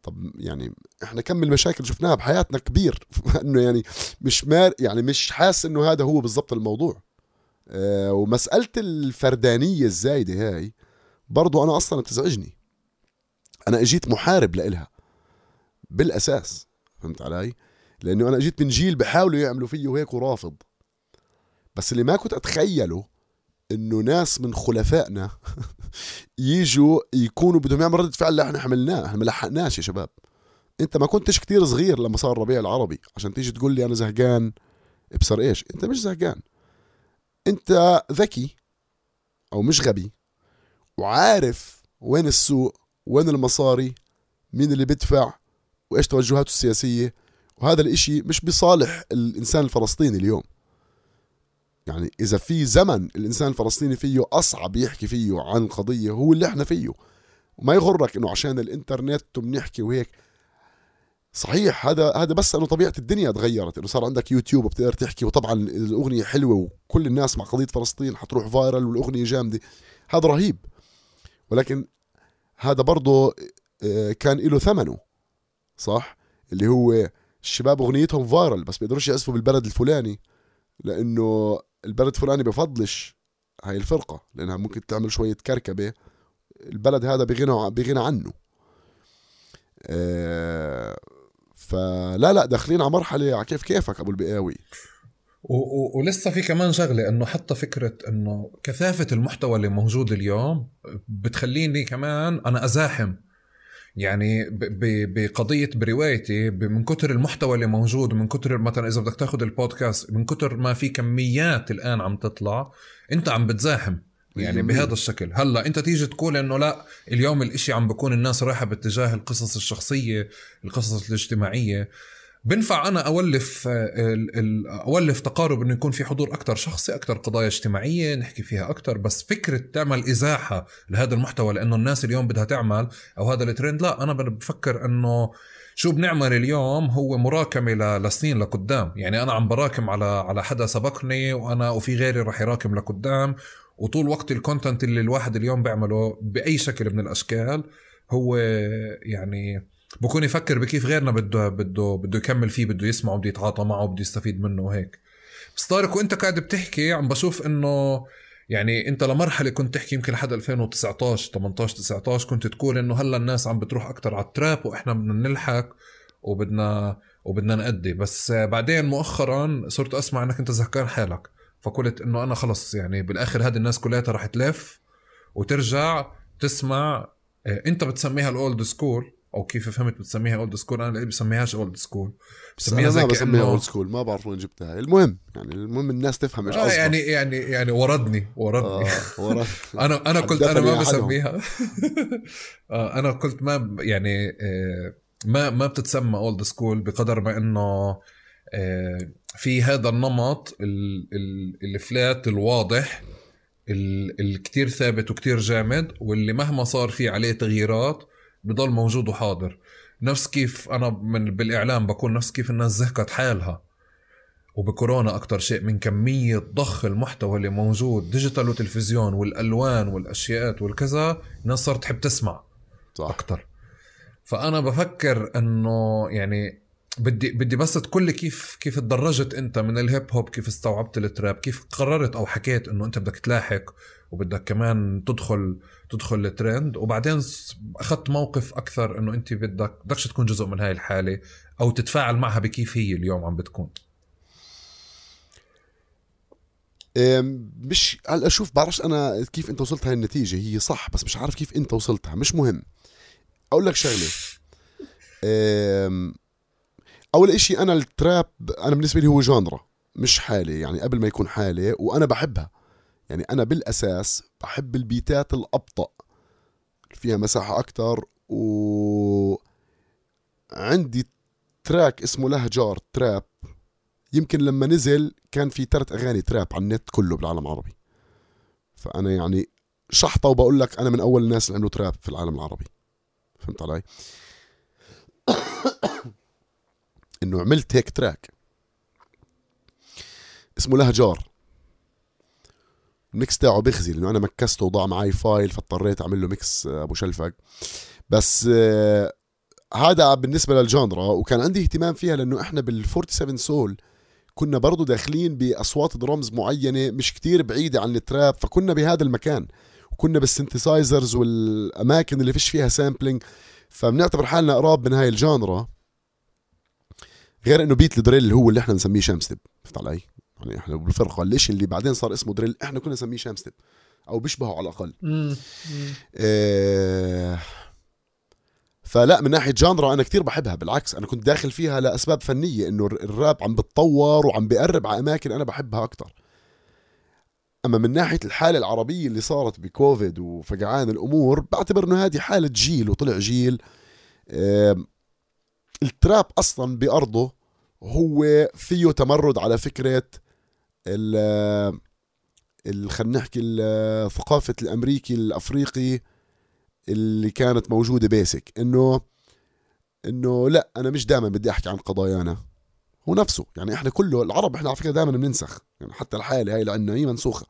طب يعني إحنا كم المشاكل شفناها بحياتنا كبير. *laughs* إنه يعني مش مار يعني مش حاسس إنه هذا هو بالضبط الموضوع. آه ومسألة الفردانية الزايدة هاي برضو أنا أصلا بتزعجني أنا إجيت محارب لإلها. بالأساس فهمت علي؟ لأنه أنا إجيت من جيل بحاولوا يعملوا فيه هيك ورافض. بس اللي ما كنت أتخيله إنه ناس من خلفائنا *laughs* يجوا يكونوا بدهم يعملوا ردة فعل اللي إحنا عملناه إحنا ما لحقناش يا شباب. أنت ما كنتش كتير صغير لما صار الربيع العربي. عشان تيجي تقول لي أنا زهقان ابصر إيش؟ أنت مش زهقان. أنت ذكي أو مش غبي وعارف وين السوق وين المصاري مين اللي بيدفع وإيش توجهاته السياسية. وهذا الإشي مش بصالح الإنسان الفلسطيني اليوم. يعني إذا في زمن الإنسان الفلسطيني فيه أصعب يحكي فيه عن قضية هو اللي إحنا فيه. وما يغرك إنه عشان الإنترنت بنحكي وهيك. صحيح هذا هذا بس إنه طبيعة الدنيا تغيرت. إنه صار عندك يوتيوب وبتقدر تحكي. وطبعا الأغنية حلوة وكل الناس مع قضية فلسطين حتروح viral والأغنية جامدة. هذا رهيب. ولكن هذا برضه آه، كان له ثمنه صح؟ اللي هو الشباب أغنيتهم viral بس بيقدروش يعزفوا بالبلد الفلاني لأنه البلد الفلاني بفضلش هاي الفرقة لأنها ممكن تعمل شوية كركبة البلد هذا بغنى بغنى عنه. آه فلا لا داخلين على مرحلة على كيف كيفك أبو البقاوي. ولسه في كمان شغلة إنه حتى فكرة إنه كثافة المحتوى اللي موجود اليوم بتخليني كمان أنا أزاحم. يعني بقضية بروايتي من كتر المحتوى اللي موجود من كتر مثلا إذا بدك تاخذ البودكاست من كتر ما في كميات الآن عم تطلع أنت عم بتزاحم. يعني بهذا الشكل. هلأ أنت تيجي تقول إنه لأ اليوم الإشي عم بكون الناس رايحة باتجاه القصص الشخصية القصص الاجتماعية. بنفع أنا أولف أولف تقارب إنه يكون في حضور أكثر شخصي أكثر قضايا اجتماعية نحكي فيها أكثر بس فكرة تعمل إزاحة لهذا المحتوى لأنه الناس اليوم بدها تعمل أو هذا الترند لا أنا بفكر إنه شو بنعمل اليوم هو مراكمة لسنين لقدام. يعني أنا عم براكم على على حدا سبقني وأنا وفي غيري رح يراكم لقدام. وطول وقت الكونتنت اللي الواحد اليوم بيعمله بأي شكل من الأشكال هو يعني بكون يفكر بكيف غيرنا بده بده بده يكمل فيه بده يسمعه بده يتعاطى معه بده يستفيد منه وهيك. بس طارق وانت قاعد بتحكي عم بشوف إنه يعني انت لمرحلة كنت تحكي يمكن لحد 2019 18 19 كنت تقول إنه هلأ الناس عم بتروح أكثر على التراب وإحنا بدنا نلحق وبدنا وبدنا نأدي. بس بعدين مؤخرا صرت أسمع إنك أنت زهقان حالك. فقلت إنه أنا خلص يعني بالآخر هذه الناس كلها رح تلف وترجع تسمع آه، أنت بتسميها ال old school. أو كيف فهمت بتسميها old school أنا بسميهاش old school بسميها زي ما بسميها old school ما بعرف وين جبتها. المهم يعني المهم الناس تفهم إيش آه يعني يعني يعني وردني وردني. آه ورد. *laughs* أنا أنا قلت أنا ما بسميها. *laughs* آه أنا قلت ما يعني آه ما ما بتتسمى old school بقدر ما إنه آه في هذا النمط الفلات الواضح الكتير ثابت وكتير جامد واللي مهما صار فيه عليه تغييرات بضل موجود وحاضر. نفس كيف أنا من بالإعلام بكون نفس كيف الناس زهقت حالها. وبكورونا أكثر شيء من كمية ضخ المحتوى اللي موجود ديجيتال وتلفزيون والألوان والاشياء والكذا الناس صارت تحب تسمع صح. أكثر فأنا بفكر إنه يعني بدي بدي بس تقول لي كيف كيف تدرجت أنت من الهيب هوب كيف استوعبت التراب كيف قررت أو حكيت إنه أنت بدك تلاحق وبدك كمان تدخل تدخل الترند. وبعدين أخذت موقف أكثر إنه انت بدك بدكش تكون جزء من هاي الحالة أو تتفاعل معها بكيف هي اليوم عم بتكون. مش هلأ أشوف بعرفش أنا كيف أنت وصلت هاي النتيجة. هي صح بس مش عارف كيف أنت وصلتها. مش مهم. أقول لك شغلة. أول إشي أنا التراب أنا بالنسبة لي هو جانرا مش حالة يعني قبل ما يكون حالة وأنا بحبها. يعني أنا بالأساس بحب البيتات الأبطأ فيها مساحة أكتر و عندي تراك اسمه لهجار تراب. يمكن لما نزل كان في ثلاث أغاني تراب على النت كله بالعالم العربي. فأنا يعني شحطة وبقول لك أنا من أول الناس اللي عملوا trap في العالم العربي. فهمت علي؟ *coughs* إنه عملت هيك track. اسمه لهجار. ال mix تاعه بيخزي لأنه أنا مكسته وضاع معي file فاضطريت أعمل له mix أبو شلفق بس آه، هذا بالنسبة لل genre وكان عندي اهتمام فيها لأنه إحنا بال 47 سول كنا برضو داخلين بأصوات درامز معينة مش كتير بعيدة عن ال trap فكنا بهذا المكان. وكنا بال synthesizers والأماكن اللي فيش فيها sampling فبنعتبر حالنا قراب من هاي ال genre غير إنه beat ال drill هو اللي إحنا نسميه Shamstep. فهمت علي؟ يعني إحنا بالفرقة. الشيء اللي بعدين صار اسمه drill؟ إحنا كنا نسميه Shamstep أو بيشبهه على الأقل. إيه فلا من ناحية genre أنا كتير بحبها. بالعكس أنا كنت داخل فيها لأسباب فنية إنه الراب عم بتطور وعم بيقرب على أماكن أنا بحبها أكثر أما من ناحية الحالة العربية اللي صارت بكوفيد وفقعان الأمور بعتبر إنه هذه حالة جيل وطلع جيل. التراب أصلا بأرضه هو فيه تمرد على فكرة خلينا نحكي ثقافة الأمريكي الأفريقي اللي كانت موجودة بيسك انه إنه لا أنا مش دائما بدي أحكي عن قضايانا هو نفسه. يعني إحنا كله العرب إحنا على فكرة دائما بننسخ. يعني حتى الحاله هاي اللي عندنا هي منسوخة.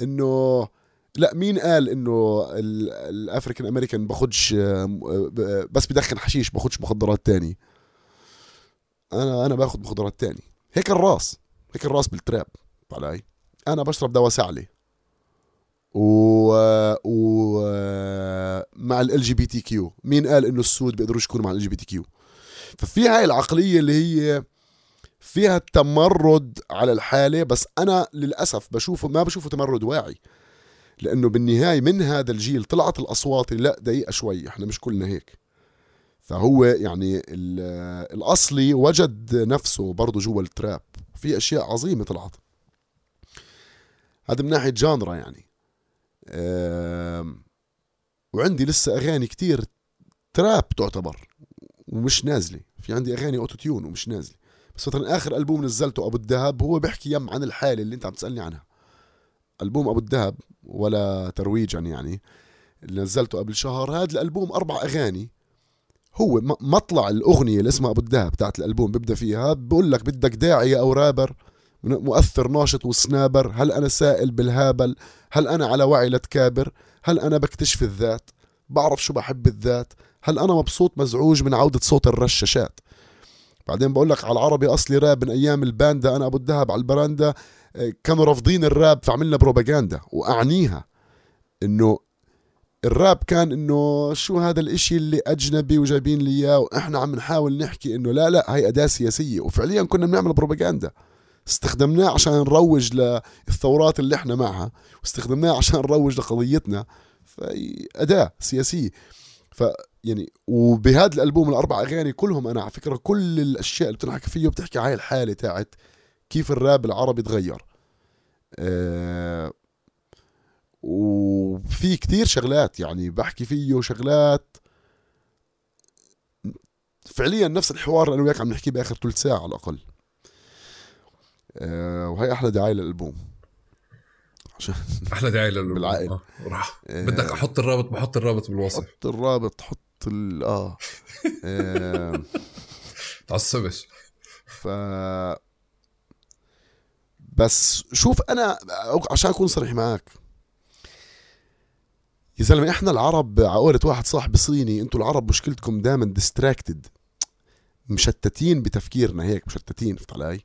إنه لا مين قال إنه ال African American باخدش بس بدخن حشيش باخدش مخدرات تاني؟ أنا أنا باخد مخدرات تاني. هيك الراس. هيك الراس بال trap علي أنا بشرب دواء سعلة و, و... مع ال جي بي تي كيو. مين قال إنه السود بيقدروش يكونوا مع ال جي بي تي كيو؟ ففي هاي العقلية اللي هي فيها تمرد على الحالة بس أنا للأسف بشوفه ما بشوفه تمرد واعي. لأنه بالنهاية من هذا الجيل طلعت الأصوات لا دقيقة شوي إحنا مش كلنا هيك. فهو يعني الأصلي وجد نفسه برضه جوا التراب. في أشياء عظيمة طلعت. هذا من ناحية جانرا يعني. وعندي لسه أغاني كتير trap تعتبر ومش نازلة. في عندي أغاني auto-tune ومش نازلة. بس مثلا آخر ألبوم نزلته أبو الذهب هو بيحكي يم عن الحالة اللي أنت عم تسألني عنها. ألبوم أبو الذهب ولا ترويجا يعني اللي نزلته قبل شهر. هذا الألبوم أربع أغاني. هو مطلع الأغنية اللي اسمها أبو الذهب بتاعت الألبوم بيبدأ فيها. بقول لك بدك داعيه أو رابر مؤثر ناشط وسنابر. هل أنا سائل بالهابل؟ هل أنا على وعي لتكابر هل أنا بكتشف الذات؟ بعرف شو بحب الذات. هل أنا مبسوط مزعوج من عودة صوت الرشاشات؟ بعدين بقول لك على العربي أصلي راب من أيام الباندا. أنا أبو الذهب على البراندا. آه، كانوا رافضين الراب فعملنا بروباغندا. وأعنيها إنه الراب كان إنه شو هذا الإشي اللي أجنبي وجايبين لي إياه وإحنا عم نحاول نحكي إنه لا لا هاي أداة سياسية. وفعليا كنا بنعمل بروباغندا. استخدمناه عشان نروج للثورات اللي إحنا معها واستخدمناه عشان نروج لقضيتنا. فأداة سياسية. ف يعني وبهذا الألبوم الأربع أغاني كلهم أنا على فكرة كل الأشياء اللي بتنحكي فيه بتحكي عن الحالة تاعت كيف الراب العربي تغير. أه وفي كتير شغلات يعني بحكي فيه شغلات فعليا نفس الحوار اللي أنا وياك عم نحكيه باخر ثلث ساعة على الأقل. أه وهي أحلى دعاية للألبوم. عشان *laughs* أحلى دعاية للألبوم. بالعقل. آه. راح. أه. بدك أحط الرابط بحط الرابط بالوصف. حط الرابط حط ال آه, *laughs* آه. تعصبش. ف بس شوف أنا عشان أكون صريح معك يا زلمة إحنا العرب عقولة واحد صاحبي صيني أنتوا العرب مشكلتكم دائما distracted مشتتين بتفكيرنا هيك مشتتين فهمت علي؟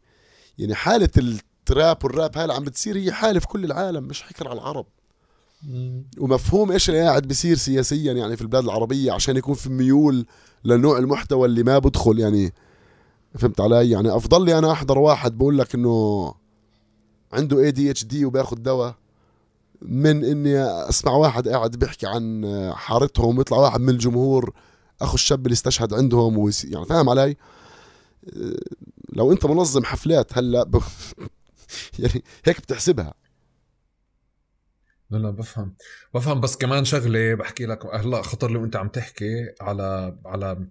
يعني حالة ال trap والراب هاي اللي عم بتصير هي حالة في كل العالم مش حكر على العرب. ومفهوم إيش اللي قاعد بيصير سياسيا يعني في البلاد العربية عشان يكون في ميول لنوع المحتوى اللي ما بدخل يعني فهمت علي؟ يعني أفضل لي أنا أحضر واحد بقول لك إنه عنده اي دي اتش دي وباخذ دواء. من إني أسمع واحد قاعد بيحكي عن حارتهم ويطلع واحد من الجمهور أخو الشاب اللي استشهد عندهم ويس... يعني فاهم علي؟ لو أنت منظم حفلات هلأ ب... *laughs* يعني هيك بتحسبها. لا لا بفهم. بفهم بس كمان شغلة بحكي لك هلأ خطر لي وانت عم تحكي على على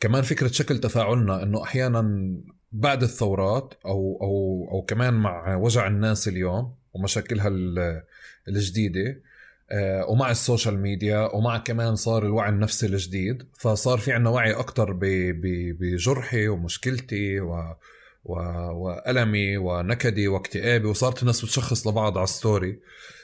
كمان فكرة شكل تفاعلنا إنه أحيانا بعد الثورات أو أو أو كمان مع وجع الناس اليوم ومشاكلها الجديدة. آه، ومع ال social media ومع كمان صار الوعي النفسي الجديد فصار في عنا وعي أكثر بجرحي ومشكلتي و و... وألمي ونكدي واكتئابي وصارت الناس بتشخص لبعض على story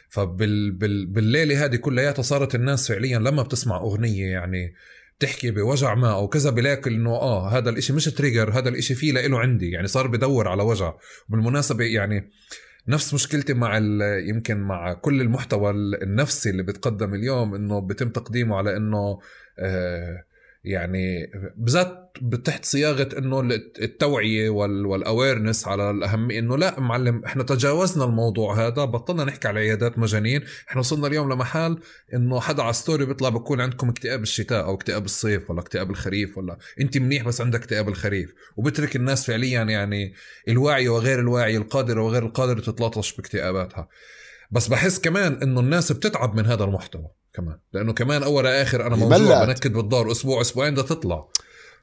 فبال بال... بالليلة هذه كلياتها صارت الناس فعليا لما بتسمع أغنية يعني بتحكي بوجع ما أو كذا بلاقي إنه آه هذا الإشي مش trigger هذا الإشي فيه لإله عندي يعني صار بدور على وجع. وبالمناسبه يعني نفس مشكلتي مع يمكن مع كل المحتوى النفسي اللي بتقدم اليوم إنه بتم تقديمه على إنه آه يعني بذات تحت صياغة إنه التوعية وال awareness على الأهمية إنه لا معلم إحنا تجاوزنا الموضوع هذا بطلنا نحكي على عيادات مجانين إحنا وصلنا اليوم لمحل إنه حدا على ستوري بيطلع بكون عندكم اكتئاب الشتاء أو اكتئاب الصيف ولا اكتئاب الخريف ولا انت منيح بس عندك اكتئاب الخريف وبترك الناس فعليا يعني الواعي وغير الواعي القادرة وغير القادرة تتلاطش باكتئاباتها. بس بحس كمان إنه الناس بتتعب من هذا المحتوى. كمان. لأنه كمان أول آخر أنا موضوع بنكد بالدار أسبوع أسبوعين بدها تطلع.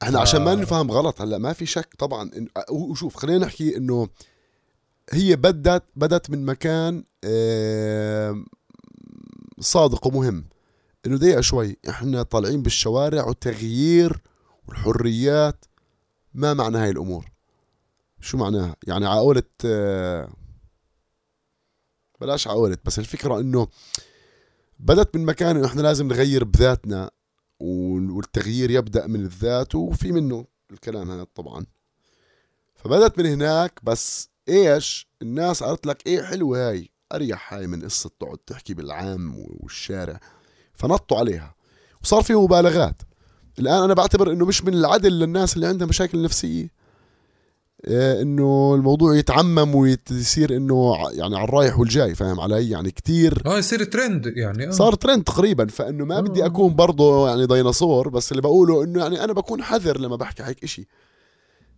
إحنا ف... عشان ما نفهم غلط هلأ ما في شك طبعا وشوف خلينا نحكي إنه هي بدت بدت من مكان صادق ومهم. إنه دقيقة شوي إحنا طالعين بالشوارع والتغيير والحريات. ما معنى هاي الأمور؟ شو معناها؟ يعني عقولة بلاش عقولة بس الفكرة إنه بدت من مكان إنه إحنا لازم نغير بذاتنا والتغيير يبدأ من الذات وفي منه الكلام هذا طبعا. فبدت من هناك بس إيش؟ الناس قالت لك إيه حلوة هاي؟ أريح هاي من قصة تقعد تحكي بالعام والشارع. فنطوا عليها. وصار في مبالغات. الآن أنا بعتبر إنه مش من العدل للناس اللي عندها مشاكل نفسية. إنه الموضوع يتعمم ويصير إنه يعني على الرايح والجاي فاهم علي؟ يعني كتير آه يصير ترند يعني آه. صار ترند تقريبا فإنه ما آه. بدي أكون برضه يعني ديناصور بس اللي بقوله إنه يعني أنا بكون حذر لما بحكي هيك إشي.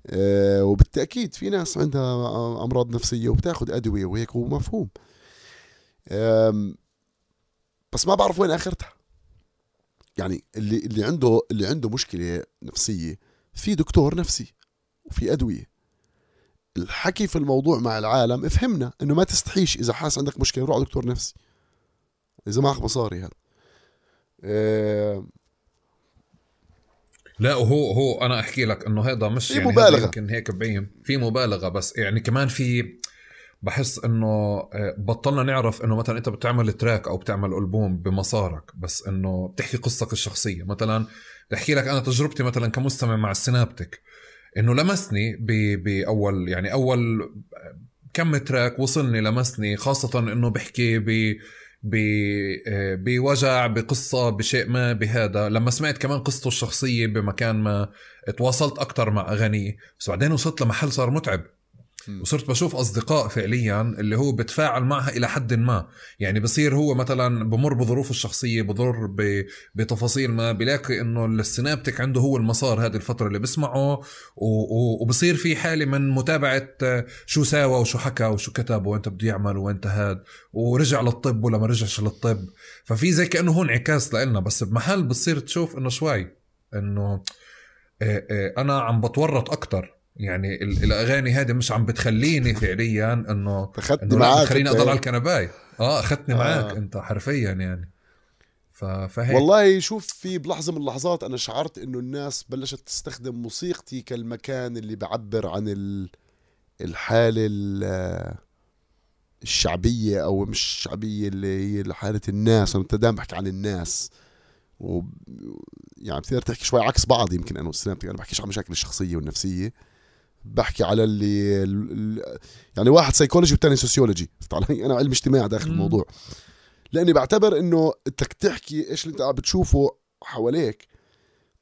آه وبالتأكيد في ناس عندها أمراض نفسية وبتاخذ أدوية وهيك ومفهوم. بس ما بعرف وين آخرتها. يعني اللي اللي عنده اللي عنده مشكلة نفسية في دكتور نفسي وفي أدوية. الحكي في الموضوع مع العالم افهمنا إنه ما تستحيش إذا حاس عندك مشكلة روح على دكتور نفسي. إذا معك مصاري هذا. إيه لا وهو هو أنا أحكي لك إنه هذا مش يعني مبالغة. يمكن هيك مبين في مبالغة بس يعني كمان في بحس إنه آه، بطلنا نعرف إنه مثلا أنت بتعمل تراك أو بتعمل ألبوم بمسارك بس إنه بتحكي قصتك الشخصية. مثلا بحكي لك أنا تجربتي مثلا كمستمع مع السينابتك إنه لمسني بأول يعني أول كم تراك وصلني لمسني خاصة إنه بحكي ب بوجع بقصة بشيء ما بهذا. لما سمعت كمان قصته الشخصية بمكان ما تواصلت أكتر مع أغانيه. بس بعدين وصلت لمحل صار متعب. وصرت بشوف أصدقاء فعليا اللي هو بتفاعل معها إلى حد ما. يعني بصير هو مثلا بمر بظروفه الشخصية بضر بتفاصيل ما بلاقي إنه السينابتك عنده هو المسار هذه الفترة اللي بسمعه وبصير في حالة من متابعة شو ساوى وشو حكى وشو كتب وأنت بده يعمل وأنت هاد ورجع للطب ولا ما رجعش للطب. ففي زي كأنه هو انعكاس لنا بس بمحل بتصير تشوف إنه شوي إنه أنا عم بتورط أكتر. يعني الأغاني هذه مش عم بتخليني فعليا إنه اخذتني معك خليني أضل على الكنباي. آه أخذتني آه. معك أنت حرفيا يعني. فهيك. والله شوف في بلحظة من اللحظات أنا شعرت إنه الناس بلشت تستخدم موسيقتي كالمكان اللي بعبر عن الحالة الشعبية أو مش الشعبية اللي هي حاله الناس. أنا دائما بحكي عن الناس. و يعني بتصير تحكي شوي عكس بعض يمكن أنا والسلامتي أنا بحكيش عن مشاكل الشخصية والنفسية. بحكي على اللي يعني واحد سيكولوجي والثاني سوسيولوجي أنا علم اجتماع داخل الموضوع. لأني بعتبر إنه انك تحكي إيش اللي أنت عم بتشوفه حواليك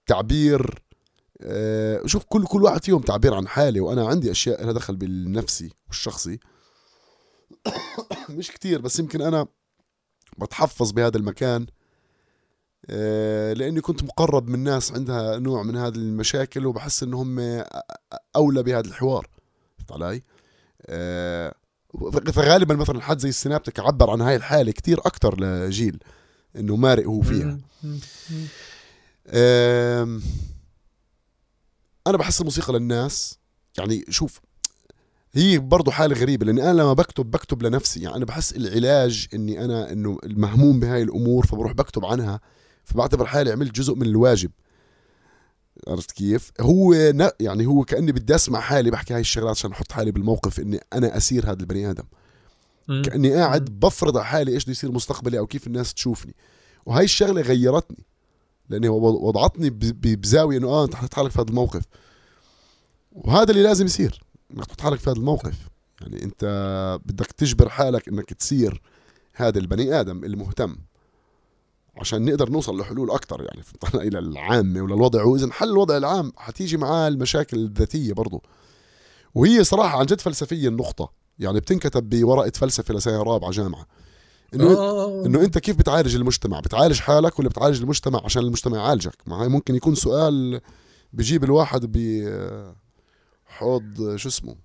تعبير آه شوف كل كل واحد فيهم تعبير عن حالي وأنا عندي أشياء لها دخل بالنفسي والشخصي. *coughs* مش كتير بس يمكن أنا بتحفظ بهذا المكان. لأني كنت مقرب من ناس عندها نوع من هذه المشاكل وبحس إنهم أولى بهذا الحوار. فهمت علي؟ آه، فغالبا مثلا حد زي السنابتك عبر عن هاي الحالة كتير أكثر لجيل إنه مارق هو فيها. أنا بحس الموسيقى للناس يعني شوف هي برضه حالة غريبة لأني أنا لما بكتب بكتب لنفسي. يعني أنا بحس العلاج إني أنا إنه المهموم بهاي الأمور فبروح بكتب عنها. فبعتبر حالي عملت جزء من الواجب. عرفت كيف؟ هو ن... يعني هو كأني بدي أسمع حالي بحكي هاي الشغلات عشان أحط حالي بالموقف إني أنا أسير هذا البني آدم. كأني قاعد بفرض على حالي إيش بده يصير مستقبلي أو كيف الناس تشوفني. وهي الشغلة غيرتني. لأني وضعتني بزاوية إنه آه أنت حطيت حالك في هذا الموقف. وهذا اللي لازم يصير إنك تحط حالك في هذا الموقف. يعني أنت بدك تجبر حالك إنك تصير هذا البني آدم المهتم. عشان نقدر نوصل لحلول أكثر يعني إلى العامه وللوضع واذا حل الوضع العام حتيجي معاه المشاكل الذاتية برضه وهي صراحة عن جد فلسفيه النقطه يعني بتنكتب بورقة فلسفة لسنه رابعة جامعة. إنه آه. إنه أنت كيف بتعالج المجتمع؟ بتعالج حالك ولا بتعالج المجتمع عشان المجتمع يعالجك؟ ما هي ممكن يكون سؤال بجيب الواحد بحوض شو اسمه؟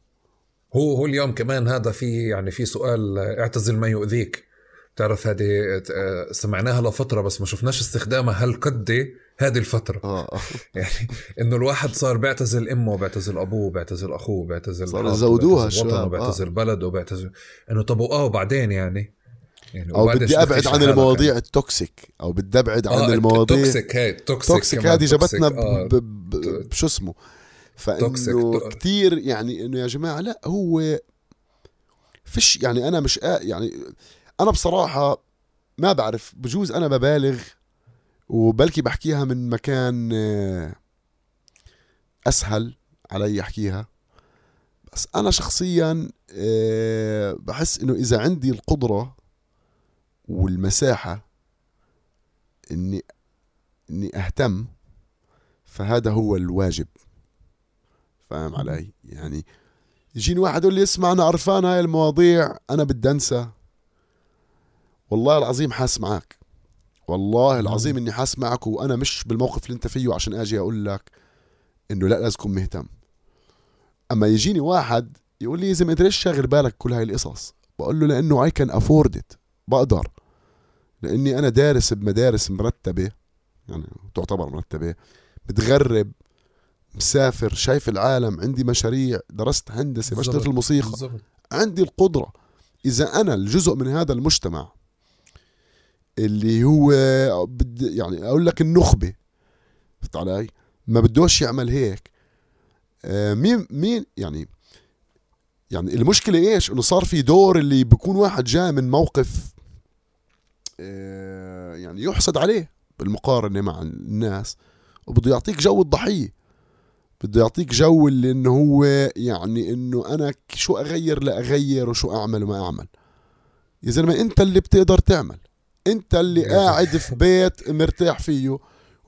هو هو اليوم كمان هذا في يعني في سؤال اعتزل ما يؤذيك. بتعرف هذه سمعناها لفترة بس ما شفناش استخدامها هالقد هذه الفترة آه. *laughs* يعني إنه الواحد صار بيعتزل أمه بيعتزل أبوه بيعتزل أخوه بيعتزل صار يزودوها الشباب بيعتزل آه. بلده بيعتزل إنه طب آه وبعدين يعني يعني أو بدي أبعد عن المواضيع يعني. ال toxic أو بدي أبعد عن آه المواضيع ال toxic هي toxic, toxic هذه جابتنا آه. بشو اسمه فإنه كثير يعني إنه يا جماعة لا هو فيش يعني أنا مش يعني أنا بصراحة ما بعرف بجوز أنا ببالغ وبلكي بحكيها من مكان آه، أسهل علي أحكيها. بس أنا شخصيا آه، بحس إنه إذا عندي القدرة والمساحة إني إني أهتم فهذا هو الواجب. فاهم علي؟ يعني يجيني واحد يقول لي اسمع أنا عرفان هاي المواضيع أنا بدي أنسى. والله العظيم حاس معك والله العظيم إني حاس معك وأنا مش بالموقف اللي أنت فيه عشان أجي أقول لك إنه لا لازم تكون مهتم. أما يجيني واحد يقول لي يا زلمة انت ليش شاغل بالك كل هاي القصص. بقول له لأنه اي كان افورد ات بقدر. لأني أنا دارس بمدارس مرتبة يعني تعتبر مرتبة متغرب مسافر شايف العالم عندي مشاريع درست هندسة بشتغل في الموسيقى. بالزبط. عندي القدرة. إذا أنا الجزء من هذا المجتمع اللي هو بد يعني أقول لك النخبة. فهمت علي؟ ما بدوش يعمل هيك. آه مين مين يعني يعني المشكلة إيش؟ إنه صار في دور اللي بيكون واحد جاي من موقف آه يعني يحسد عليه بالمقارنة مع الناس وبده يعطيك جو الضحية. بده يعطيك جو اللي إنه هو يعني إنه أنا شو أغير لا اغير وشو أعمل وما أعمل. يا زلمة أنت اللي بتقدر تعمل. انت اللي قاعد في بيت مرتاح فيه.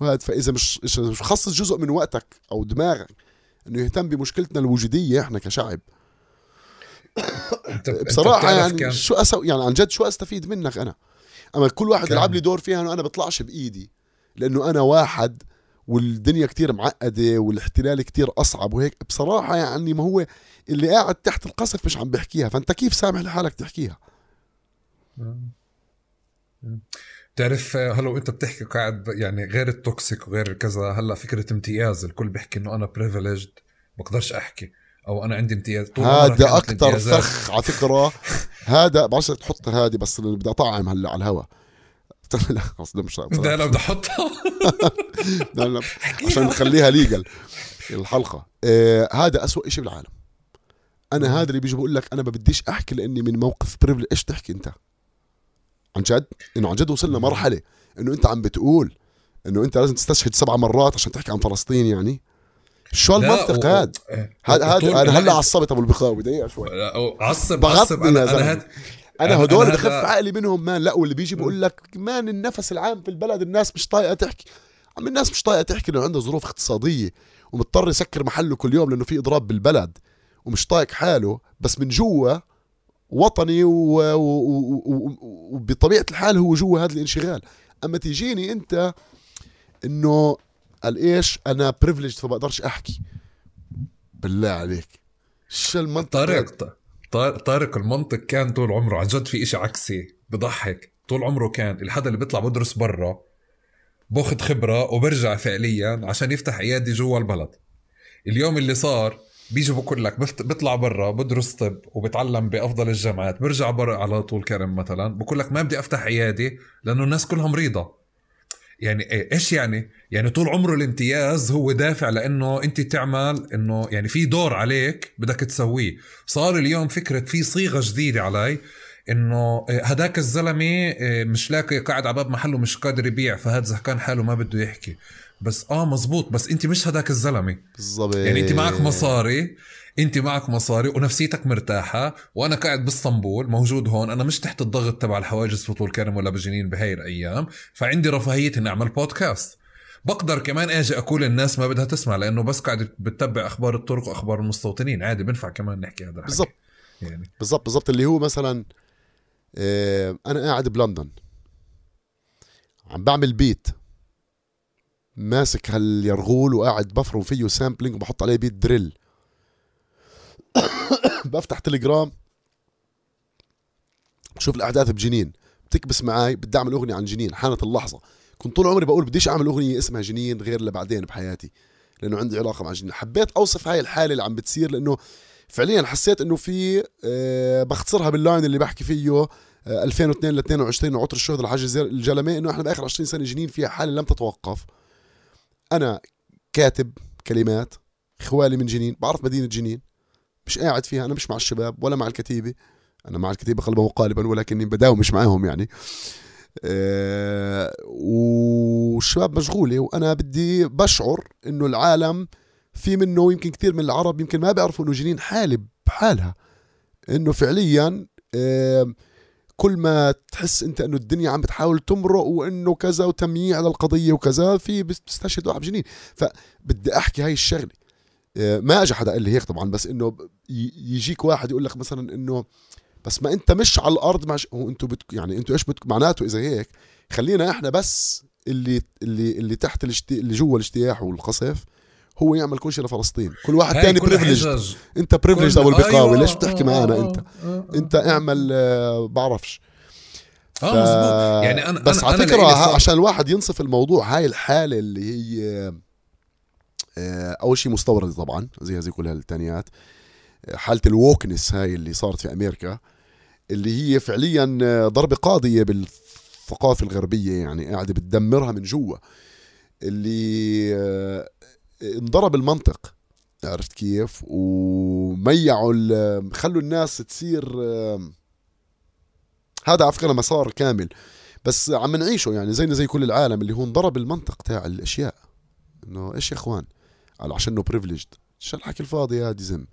وهذا فاذا مش مش خصص جزء من وقتك أو دماغك إنه يهتم بمشكلتنا الوجودية إحنا كشعب. *coughs* بصراحة يعني. شو أسوي يعني عن جد شو أستفيد منك أنا؟ أما كل واحد يلعب لي دور فيها إنه أنا بطلعش بإيدي. لأنه أنا واحد والدنيا كتير معقدة والاحتلال كتير أصعب وهيك. بصراحة يعني ما هو اللي قاعد تحت القصف مش عم بحكيها. فأنت كيف سامح لحالك تحكيها؟ بتعرف هلأ انت بتحكي قاعد يعني غير ال toxic وغير كذا هلأ فكرة امتياز الكل بيحكي إنه أنا privileged بقدرش أحكي أو أنا عندي امتياز. طول هذا أكثر فخ على فكرة. *laughs* هذا بعرفش تحط هذه بس بدي أطعم هلأ على الهواء *laughs* لا خلص مش لا لا بدي أحطها. *laughs* عشان نخليها ليجل الحلقة. آه هذا أسوأ شيء بالعالم. أنا هذا اللي بيجي بقول لك أنا ما بديش أحكي لأني من موقف privilege إيش تحكي أنت؟ عن جد إنه عن جد وصلنا مرحلة إنه أنت عم بتقول إنه أنت لازم تستشهد سبع مرات عشان تحكي عن فلسطين يعني. شو المنطق هذا هذا هذا أنا هلأ عصبت أبو البخاوي دقيقه شوي. عصب عصب. أنا أنا أنا هدول بخف عقلي منهم man لا واللي بيجي بقول لك man النفس العام في البلد الناس مش طايقة تحكي. عم الناس مش طايقة تحكي إنه عنده ظروف اقتصادية ومضطر يسكر محله كل يوم لأنه في إضراب بالبلد ومش طايق حاله بس من جوا وطني وبطبيعة الحال هو جوا هذا الانشغال. أما تيجيني أنت إنه قال إيش؟ أنا privilege فبقدرش أحكي. بالله عليك. شو المنطق؟ طارق طارق المنطق كان طول عمره عن جد في إشي عكسي. بضحك. طول عمره كان الحدا اللي بيطلع بدرس برا باخذ خبرة وبرجع فعليا عشان يفتح عيادة جوا البلد. اليوم اللي صار بيجي بقول لك بيطلع برا بدرس طب وبتعلم بأفضل الجامعات برجع برا على طول كرم مثلا بقول لك ما بدي أفتح عيادة لأنه الناس كلها مريضه يعني إيه- إيش يعني؟ يعني طول عمره الامتياز هو دافع لأنه أنت تعمل إنه يعني في دور عليك بدك تسويه، صار اليوم فكرة في صيغة جديدة علي إنه إيه، هداك الزلمة إيه، مش لاقي قاعد على باب محله مش قادر يبيع فهاد زهقان حاله ما بده يحكي. بس آه مزبوط بس أنت مش هداك الزلمة. بالضبط. يعني أنت معك مصاري. أنت معك مصاري ونفسيتك مرتاحة. وأنا قاعد بإسطنبول موجود هون. أنا مش تحت الضغط تبع الحواجز في طول كرم ولا بجنين بهاي الأيام. فعندي رفاهية إني أعمل بودكاست بقدر كمان آجي أقول الناس ما بدها تسمع لأنه بس قاعد بتتبع أخبار الطرق وأخبار المستوطنين. عادي بنفع كمان نحكي هذا الحكي. بالضبط. يعني. بالضبط بالضبط. اللي هو مثلا آه، أنا قاعد بلندن. عم بعمل beat ماسك هاليرغول وقاعد بفرم فيه sampling وبحط عليه beat drill *coughs* بفتح تليجرام بشوف الأحداث بجنين. بتكبس معاي بدي أعمل أغنية عن جنين حانت اللحظة. كنت طول عمري بقول بديش أعمل أغنية اسمها جنين غير لبعدين بحياتي لأنه عندي علاقة مع جنين. حبيت أوصف هاي الحالة اللي عم بتصير لأنه فعليا حسيت إنه في آه، بختصرها باللاين اللي بحكي فيه آه، 2002 ل 22 وعطر الشهداء الحاج الجلمي إنه إحنا بآخر 20 سنة جنين فيها حالة لم تتوقف. أنا كاتب كلمات خوالي من جنين بعرف مدينة جنين مش قاعد فيها أنا مش مع الشباب ولا مع الكتيبة. أنا مع الكتيبة قلبا وقالبا ولكني بداوم مش معاهم يعني. آه، والشباب مشغولة وأنا بدي بشعر إنه العالم في منه يمكن كثير من العرب يمكن ما بيعرفوا إنه جنين حالة بحالها إنه فعليا آم، كل ما تحس انت انه الدنيا عم بتحاول تمرق وانه كذا وتمييع للقضيه وكذا في بتستشهد واحد بجنين فبدي احكي هاي الشغلة آه، ما اجى حدا قال لي هيك طبعا بس إنه يجيك واحد يقول لك مثلا إنه بس ما أنت مش على الأرض مع. هو أنتوا بتك... يعني أنتوا إيش بتك... معناته إذا هيك خلينا إحنا بس اللي اللي اللي تحت الاشتي... اللي جوا الاجتياح والقصف هو يعمل كل شيء لفلسطين. كل واحد تاني بريفليج. انت بريفليج أبو البقاوي أيوة، ليش بتحكي آه، معنا آه، أنت؟ آه،. أنت اعمل بعرفش. آه مزبوط يعني أنا بس أنا- على فكرة عشان الواحد ينصف الموضوع هاي الحالة اللي هي أول شيء مستوردة طبعا زي زي كل هالتانيات حالة الووكنس هاي اللي صارت في أمريكا اللي هي فعليا ضربة قاضية بالثقافة الغربية يعني قاعدة بتدمرها من جوا. اللي انضرب المنطق. عرفت كيف؟ وميعوا خلوا الناس تصير هذا على فكره مسار كامل. بس عم نعيشه يعني زينا زي كل العالم اللي هو انضرب المنطق تاع الأشياء. إنه إيش يا إخوان؟ عشان إنه بريفليجد شو الحكي الفاضي يا ديزم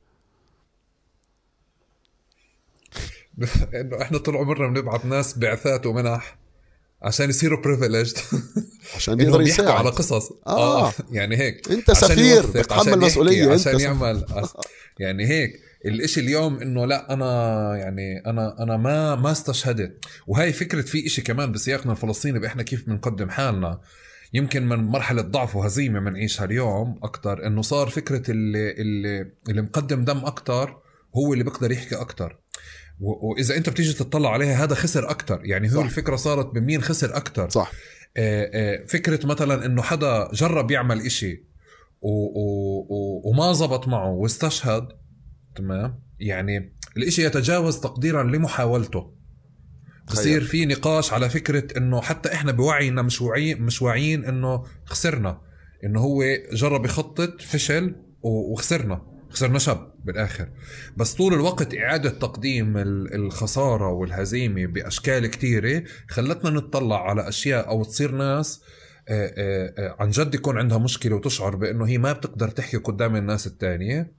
*laughs* إنه إحنا طول عمرنا بنبعث ناس بعثات ومنح. عشان يصيروا بريفليجد *laughs* عشان إنهم يقدر يحكوا على يساعد. قصص. آه. آه يعني هيك. أنت سفير بتحمل مسؤولية عشان. يعمل *laughs* يعني هيك. الإشي اليوم إنه لا أنا يعني أنا أنا ما ما استشهدت. وهي فكرة في إشي كمان بسياقنا الفلسطيني إحنا كيف بنقدم حالنا. يمكن من مرحلة ضعف وهزيمة بنعيشها اليوم أكتر إنه صار فكرة اللي اللي اللي مقدم دم أكتر هو اللي بيقدر يحكي أكتر. و- وإذا أنت بتيجي تطلع عليها هذا خسر أكتر. يعني هو صح. الفكرة صارت بمين خسر أكتر. صح. فكرة مثلا إنه حدا جرب يعمل إشي و و و وما زبط معه واستشهد تمام؟ يعني الإشي يتجاوز تقديرا لمحاولته. بصير في نقاش على فكرة إنه حتى إحنا بوعينا مش واعيين مش واعيين إنه خسرنا. إنه هو جرب يخطط فشل وخسرنا. خسرنا شاب بالآخر. بس طول الوقت إعادة تقديم ال- الخسارة والهزيمة بأشكال كتيرة خلتنا نتطلع على أشياء أو تصير ناس عن جد يكون عندها مشكلة وتشعر بأنه هي ما بتقدر تحكي قدام الناس التانية.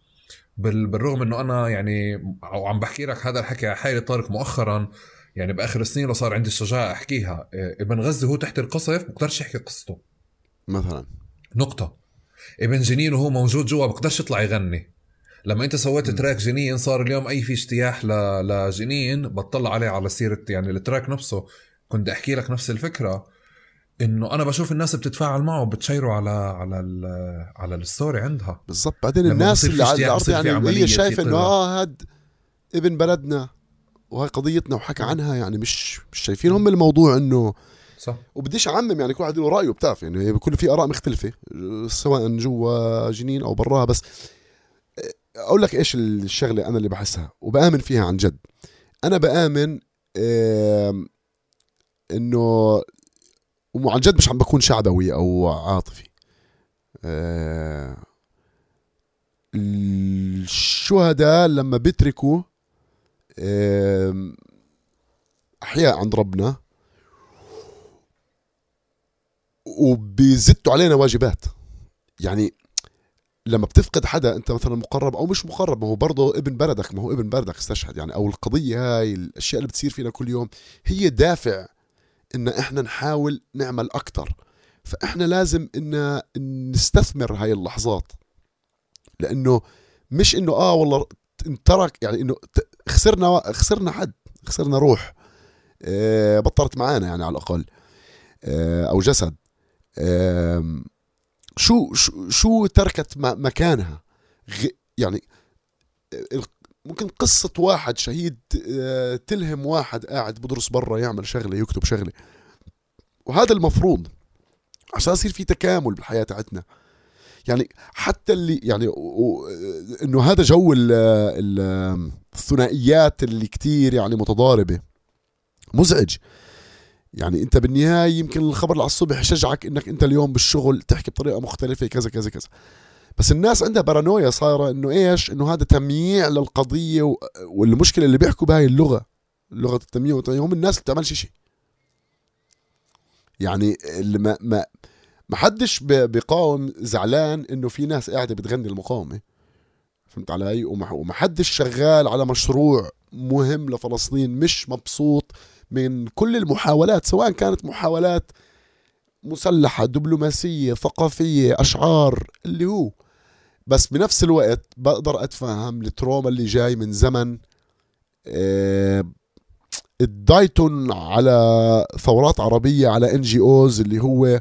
بال- بالرغم إنه أنا يعني أو عم بحكي لك هذا الحكي على حالي طارق مؤخرا يعني بآخر السنين لو صار عندي الشجاعة أحكيها. ابن غزة هو تحت القصف بقدرش يحكي قصته. مثلا. نقطة. ابن جنين وهو موجود جوا بقدرش يطلع يغني. لما انت سويت م. track جنين صار اليوم أي في اجتياح ل... لجنين بطلع عليه على سيرة يعني ال track نفسه. كنت أحكي لك نفس الفكرة إنه أنا بشوف الناس بتتفاعل معه بتشيره على على ال... على ال story عندها. بالضبط. بعدين الناس اللي على الأرض يعني هي شايفه إنه. آه هاد ابن بلدنا وهي قضيتنا وحكى عنها يعني مش مش شايفين هم الموضوع إنه صح. وبديش أعمم يعني كل واحد له رأيه بتعرف يعني بيكون في آراء مختلفة سواء جوا جنين أو براها بس أقول لك إيش الشغلة أنا اللي بحسها وبآمن فيها عن جد. أنا بآمن إنه وعن جد مش عم بكون شعبوي أو عاطفي. آه، الشهداء لما بيتركوا أحياء عند ربنا وبيزتوا علينا واجبات. يعني لما بتفقد حدا انت مثلا مقرب أو مش مقرب ما هو برضه ابن بلدك ما هو ابن بلدك استشهد. يعني أو القضية هاي الأشياء اللي بتصير فينا كل يوم هي دافع إن إحنا نحاول نعمل أكتر. فإحنا لازم إن نستثمر هاي اللحظات. لأنه مش إنه آه والله انترك يعني إنه خسرنا خسرنا حد خسرنا روح. آه بطلت معانا يعني على الأقل. آه أو جسد. شو شو شو تركت مكانها؟ يعني ممكن قصة واحد شهيد آه، تلهم واحد قاعد بدرس برا يعمل شغلة يكتب شغلة. وهذا المفروض. عشان يصير في تكامل بالحياة تاعتنا. يعني حتى اللي يعني إنه هذا جو ال- ال- الثنائيات اللي كتير يعني متضاربة. مزعج. يعني انت بالنهاية يمكن الخبر اللي على الصبح يشجعك انك انت اليوم بالشغل تحكي بطريقة مختلفة كذا كذا كذا. بس الناس عندها بارانويا صايرة انه إيش؟ انه هذا تمييع للقضية والمشكلة اللي بيحكوا بهاي اللغة لغة التمييع هم الناس اللي بتعملش شيء يعني اللي ما ما ما حدش بيقاوم زعلان انه في ناس قاعدة بتغني المقاومة. فهمت علي؟ وما حدش شغال على مشروع مهم لفلسطين مش مبسوط من كل المحاولات سواء كانت محاولات مسلحة دبلوماسية ثقافية أشعار اللي هو. بس بنفس الوقت بقدر أتفهم التروما اللي جاي من زمن آه، الدايتون على ثورات عربية على إن جي أوز اللي هو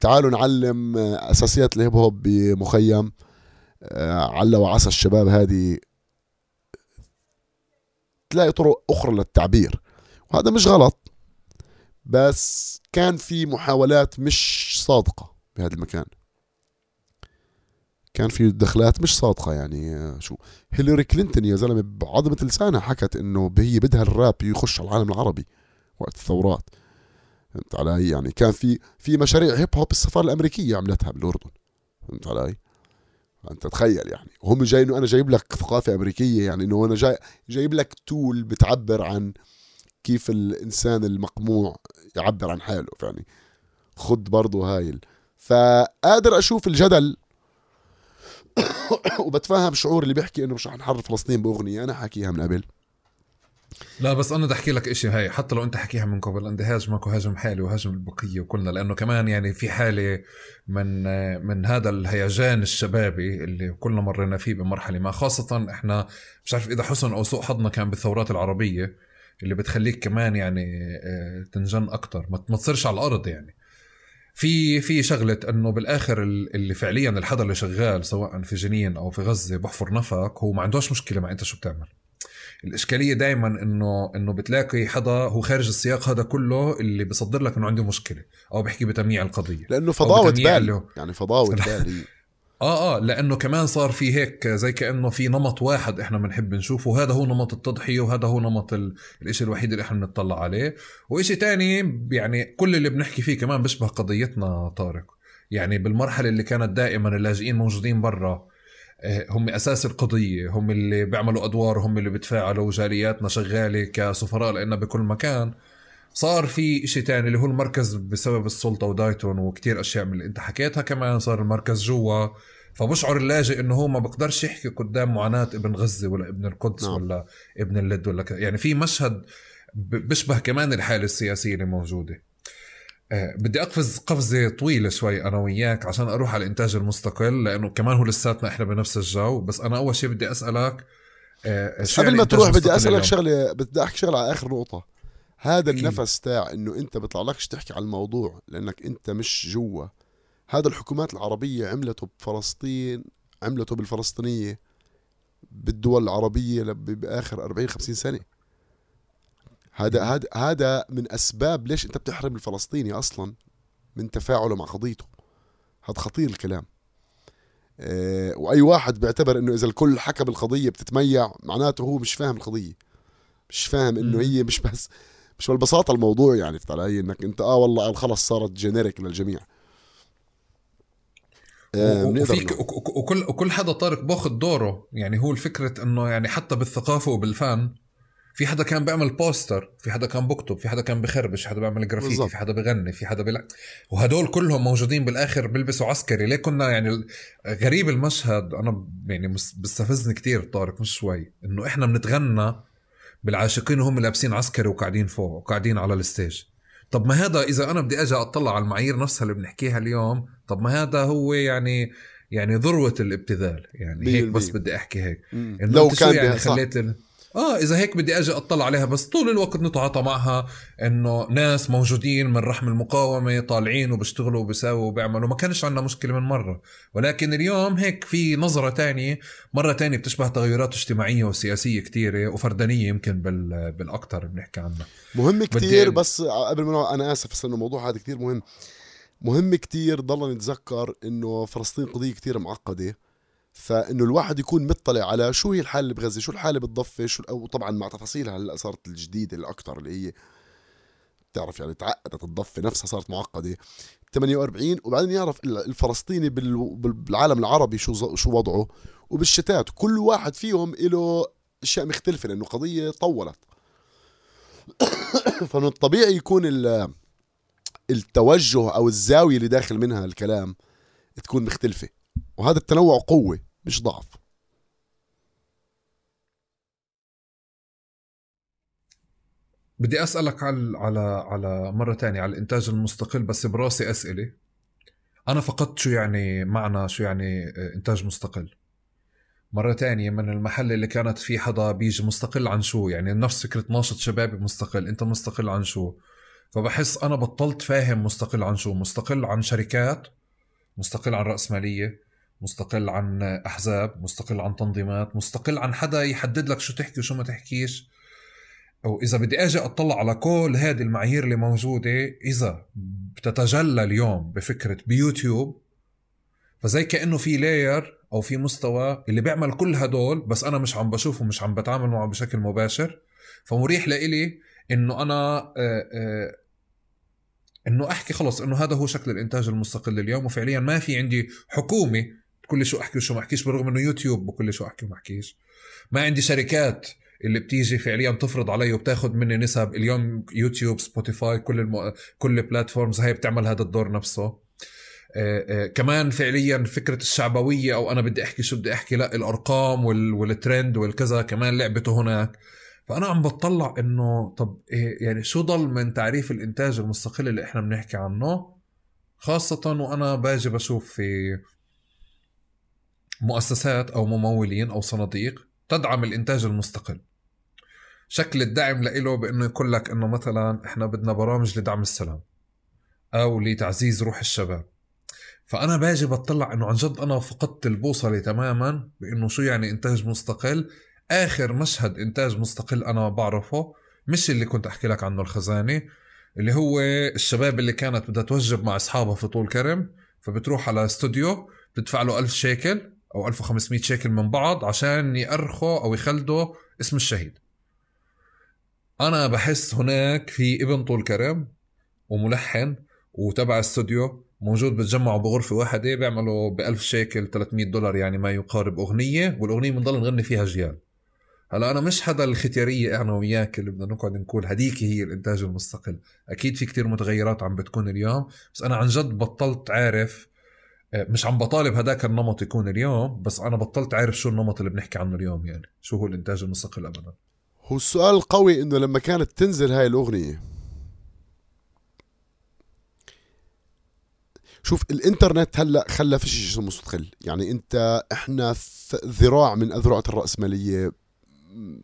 تعالوا نعلم آه، أساسيات الهيب هوب بمخيم آه، على وعسى الشباب هذه. تلاقي طرق أخرى للتعبير. وهذا مش غلط. بس كان في محاولات مش صادقة بهذا المكان. كان في دخلات مش صادقة يعني آه، شو هيلاري كلينتون يا زلمة بعظمة لسانها حكت إنه هي بدها الراب يخش على العالم العربي وقت الثورات. فهمت علي؟ يعني كان في في مشاريع hip hop السفارة الأمريكية عملتها بالأردن. فهمت علي؟ انت تخيل يعني. وهم جاي انه أنا جايب لك ثقافة أمريكية يعني إنه أنا جاي جايب لك tool بتعبر عن كيف الإنسان المقموع يعبر عن حاله يعني خد برضو هاي ال- فقادر أشوف الجدل. *coughs* وبتفهم شعور اللي بيحكي إنه مش رح نحرر فلسطين بأغنية أنا حاكيها من قبل. لا بس أنا بدي أحكي لك إشي هاي حتى لو أنت حكيها من قبل أنا هاجمك وهاجم حالي وهاجم البقية وكلنا لأنه كمان يعني في حالة من من هذا الهيجان الشبابي اللي كلنا مرينا فيه بمرحلة ما. خاصة إحنا مش عارف إذا حسن أو سوء حظنا كان بالثورات العربية اللي بتخليك كمان يعني آه، تنجن أكتر ما تصيرش على الأرض يعني. في في شغلة إنه بالآخر ال- اللي فعليا الحدا اللي شغال سواء في جنين أو في غزة بحفر نفق هو ما عندوش مشكلة مع أنت شو بتعمل. الإشكالية دائما إنه إنه بتلاقي حدا هو خارج السياق هذا كله اللي بيصدر لك إنه عنده مشكلة أو بيحكي بتمييع القضية. لأنه فضاوة بال يعني فضاوة بال. *laughs* آه آه لأنه كمان صار في هيك زي كأنه في نمط واحد إحنا بنحب نشوفه. وهذا هو نمط التضحية وهذا هو نمط ال- الإشي الوحيد اللي إحنا بنطلع عليه. وإشي تاني يعني كل اللي بنحكي فيه كمان بيشبه قضيتنا طارق. يعني بالمرحلة اللي كانت دائما اللاجئين موجودين برا آه، هم أساس القضية. هم اللي بيعملوا أدوار هم اللي بتفاعلوا جالياتنا شغالة كسفراء لنا بكل مكان. صار في إشي تاني اللي هو المركز بسبب السلطة ودايتون وكتير أشياء من اللي أنت حكيتها كمان صار المركز جوا. فبشعر اللاجئ إنه هو ما بقدرش يحكي قدام معاناة ابن غزة ولا ابن القدس نعم. ولا ابن اللد ولا كذا يعني في مشهد بيشبه كمان الحالة السياسية اللي موجودة. آه، بدي أقفز قفزة طويلة شوي أنا وياك عشان أروح على الإنتاج المستقل لأنه كمان هو لساتنا إحنا بنفس الجو. بس أنا أول شيء بدي أسألك آه، قبل ما تروح بدي أسألك اليوم؟ شغلة بدي أحكي شغلة على آخر نقطة. هذا أكيد. النفس تاع إنه أنت بيطلعلكش تحكي عن الموضوع لأنك أنت مش جوا. هذا الحكومات العربية عملته بفلسطين عملته بالفلسطينية بالدول العربية بآخر 40 50 سنة. هذا هذا هذا من أسباب ليش أنت بتحرم الفلسطيني أصلا من تفاعله مع قضيته. هذا خطير الكلام. آه، وأي واحد بيعتبر إنه إذا الكل حكى بالقضية بتتميع معناته هو مش فاهم القضية. مش فاهم إنه. هي مش بس مش بالبساطة الموضوع يعني فهمت علي إنك أنت آه والله خلص صارت جينيريك للجميع. آه، وفيك وكل وكل حدا طارق باخذ دوره. يعني هو الفكرة إنه يعني حتى بالثقافة وبالفن في حدا كان بيعمل poster في حدا كان بكتب في حدا كان بخربش في حدا بيعمل جرافيتي بالضبط. في حدا بغني في حدا بيلعب. وهدول كلهم موجودين بالآخر بيلبسوا عسكري. ليه كنا يعني غريب المشهد. أنا يعني بيستفزني كتير طارق مش شوي. إنه إحنا بنتغنى بالعاشقين وهم لابسين عسكري وقاعدين فوق وقاعدين على ال stage طب ما هذا إذا أنا بدي أجي أطلع على المعايير نفسها اللي بنحكيها اليوم طب ما هذا هو يعني يعني ذروة الابتذال يعني هيك بس. بدي أحكي هيك لو كان يعني. خليت ال... آه إذا هيك بدي أجي أطلع عليها بس طول الوقت نتعاطى معها إنه ناس موجودين من رحم المقاومة طالعين وبيشتغلوا وبيساووا وبيعملوا. ما كانش عندنا مشكلة من مرة. ولكن اليوم هيك في نظرة تانية مرة تانية بتشبه تغيرات اجتماعية وسياسية كتيرة وفردانية يمكن بال... بالاكثر بنحكي عنها. مهم أ- بس قبل ما أنا آسف بس إنه الموضوع هذا كتير مهم. مهم كتير ضلنا نتذكر إنه فلسطين قضية كتير معقدة. فإنه الواحد يكون مطلع على شو هي الحالة اللي بغزة شو الحالة بالضفه شو أو طبعا مع تفاصيلها هلأ صارت الجديدة الاكثر اللي هي بتعرف يعني تعقدت الضفه نفسها صارت معقدة. 48 وبعدين يعرف ال- الفلسطيني بال- بال- بالعالم العربي شو شو وضعه. وبالشتات كل واحد فيهم له أشياء مختلفة لأنه قضية طولت. *coughs* فمن الطبيعي يكون ال- التوجه أو الزاوية اللي داخل منها الكلام تكون مختلفة. وهذا التنوع قوة مش ضعف. بدي أسألك على على على مرة تانية على الإنتاج المستقل بس براسي أسئلة. أنا فقدت شو يعني معنى شو يعني آه، إنتاج مستقل. مرة تانية من المحل اللي كانت في حدا بيجي مستقل عن شو؟ يعني نفس فكرة ناشط شبابي مستقل أنت مستقل عن شو؟ فبحس أنا بطلت فاهم مستقل عن شو؟ مستقل عن شركات مستقل عن رأسمالية مستقل عن أحزاب مستقل عن تنظيمات مستقل عن حدا يحدد لك شو تحكي وشو ما تحكيش. أو إذا بدي أجي أطلع على كل هذه المعايير اللي موجودة إذا بتتجلى اليوم بفكرة بيوتيوب فزي كأنه في layer أو في مستوى اللي بيعمل كل هدول بس أنا مش عم بشوفه مش عم بتعامل معه بشكل مباشر. فمريح لإلي إنه أنا آه، آه، إنه أحكي خلص إنه هذا هو شكل الإنتاج المستقل اليوم وفعليا ما في عندي حكومة لي شو أحكي وشو ما أحكيش بالرغم إنه يوتيوب لي شو أحكي وما أحكيش. ما عندي شركات اللي بتيجي فعليا تفرض علي وبتاخذ مني نسب. اليوم يوتيوب سبوتيفاي كل الم... كل البلاتفورمز هاي بتعمل هذا الدور نفسه. آه، آه، كمان فعليا فكرة الشعبوية أو أنا بدي أحكي شو بدي أحكي لا الأرقام وال... والترند والكذا كمان لعبته هناك. فأنا عم بطلع إنه طب إيه يعني شو ضل من تعريف الإنتاج المستقل اللي إحنا بنحكي عنه؟ خاصة وأنا باجي بشوف في مؤسسات أو ممولين أو صناديق تدعم الإنتاج المستقل. شكل الدعم لإله بإنه يقول لك إنه مثلا إحنا بدنا برامج لدعم السلام أو لتعزيز روح الشباب. فأنا باجي بطلع إنه عن جد أنا فقدت البوصلة تماما بإنه شو يعني إنتاج مستقل. آخر مشهد إنتاج مستقل أنا بعرفه مش اللي كنت أحكي لك عنه الخزانه اللي هو الشباب اللي كانت بدها توجب مع أصحابها في طول كرم فبتروح على استوديو بتدفع له 1000 شيكل أو 1500 شيكل من بعض عشان يأرخوا أو يخلدوا اسم الشهيد. أنا بحس هناك في ابن طول كرم وملحن وتبع استوديو موجود بتجمعوا بغرفة واحدة بيعملوا ب 1000 شيكل 300 دولار يعني ما يقارب أغنية والأغنية بنضل نغني فيها جيال. هلا أنا مش حدا الختيارية أنا وياك اللي بدنا نقعد نقول هديك هي الإنتاج المستقل. أكيد في كتير متغيرات عم بتكون اليوم بس أنا عن جد بطلت عارف مش عم بطالب هداك النمط يكون اليوم بس أنا بطلت عارف شو النمط اللي بنحكي عنه اليوم يعني شو هو الإنتاج المستقل أبدا. هو السؤال القوي إنه لما كانت تنزل هاي الأغنية شوف الإنترنت هلأ خلى في شيء اسمه مستقل. يعني أنت إحنا ذراع من أذرعة الرأسمالية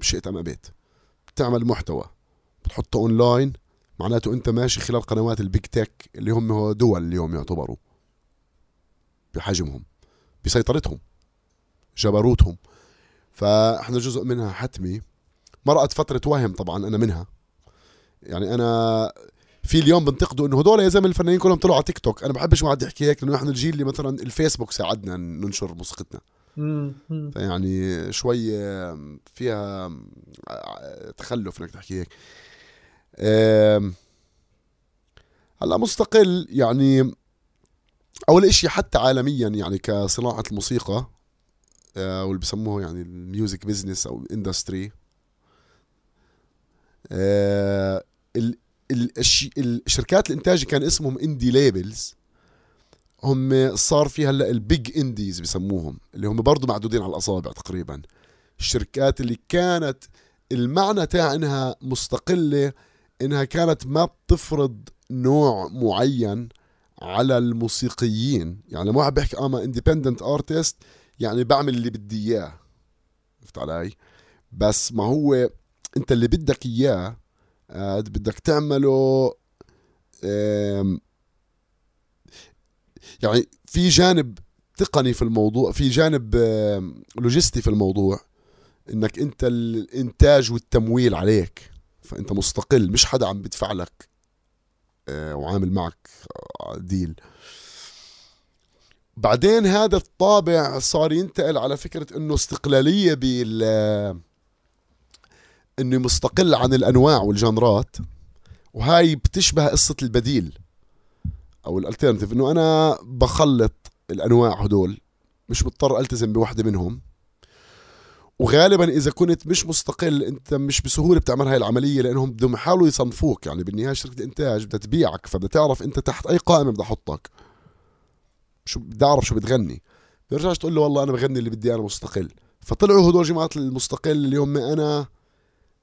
شئت أم أبيت. بتعمل محتوى بتحطه اونلاين معناته أنت ماشي خلال قنوات ال big tech اللي هم دول اليوم يعتبروا. بحجمهم بسيطرتهم جبروتهم. فاحنا جزء منها حتمي. مرقت فترة وهم طبعا أنا منها. يعني أنا في اليوم بنتقدوا إنه هدول يا زلمة الفنانين كلهم طلعوا على تيك توك. أنا بحبش ما حد يحكي هيك لأنه إحنا الجيل اللي مثلا الفيسبوك ساعدنا ننشر موسيقتنا. فيعني شوي فيها تخلف إنك تحكي هيك. هلأ مستقل يعني أول إشي حتى عالميا يعني كصناعة الموسيقى آه، واللي بسموه يعني ال music business أو industry آه، الشركات الإنتاج كان اسمهم indie labels. هم صار في هلأ ال big indies بسموهم اللي هم برضه معدودين على الأصابع تقريبا. الشركات اللي كانت المعنى تاع إنها مستقلة إنها كانت ما بتفرض نوع معين. على الموسيقيين. يعني لما واحد بيحكي أنا independent artist يعني بعمل اللي بدي إياه. عرفت علي؟ بس ما هو أنت اللي بدك إياه آه، بدك تعمله يعني في جانب تقني في الموضوع في جانب لوجستي في الموضوع إنك أنت الإنتاج والتمويل عليك. فأنت مستقل مش حدا عم بدفع لك. وعامل معك deal. بعدين هذا الطابع صار ينتقل على فكرة إنه استقلالية بال إنه مستقل عن الأنواع وال genreات وهاي بتشبه قصة البديل أو ال alternative إنه أنا بخلط الأنواع هدول مش مضطر ألتزم بوحدة منهم. وغالبا إذا كنت مش مستقل أنت مش بسهولة بتعمل هاي العملية لأنهم بدهم يحاولوا يصنفوك. يعني بالنهاية شركة إنتاج بدها تبيعك فبدها تعرف أنت تحت أي قائمة بدها أحطك. شو بدي أعرف شو بتغني. بترجعش تقول له والله أنا بغني اللي بدي أنا مستقل. فطلعوا هدول جماعة المستقل اللي هم أنا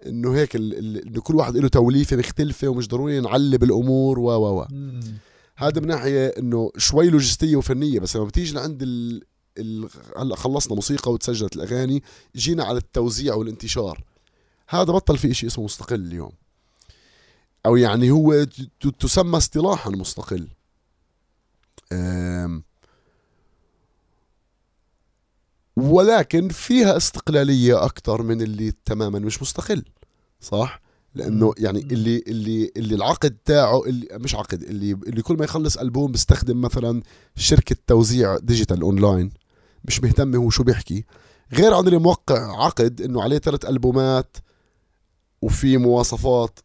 إنه هيك إنه كل واحد له توليفة مختلفة ومش ضروري نعلب الأمور و و و. هذا من ناحية إنه شوي لوجستية وفنية بس لما بتيجي لعند. هلا خلصنا موسيقى وتسجلت الأغاني جينا على التوزيع والانتشار. هذا بطل في شيء اسمه مستقل اليوم. أو يعني هو تسمى اصطلاحا مستقل. ولكن فيها استقلالية أكثر من اللي تماما مش مستقل صح؟ لأنه يعني اللي اللي اللي العقد تاعه اللي مش عقد اللي اللي كل ما يخلص ألبوم بيستخدم مثلا شركة توزيع digital online. مش مهتم هو شو بيحكي. غير عن اللي موقع عقد إنه عليه ثلاث ألبومات وفي مواصفات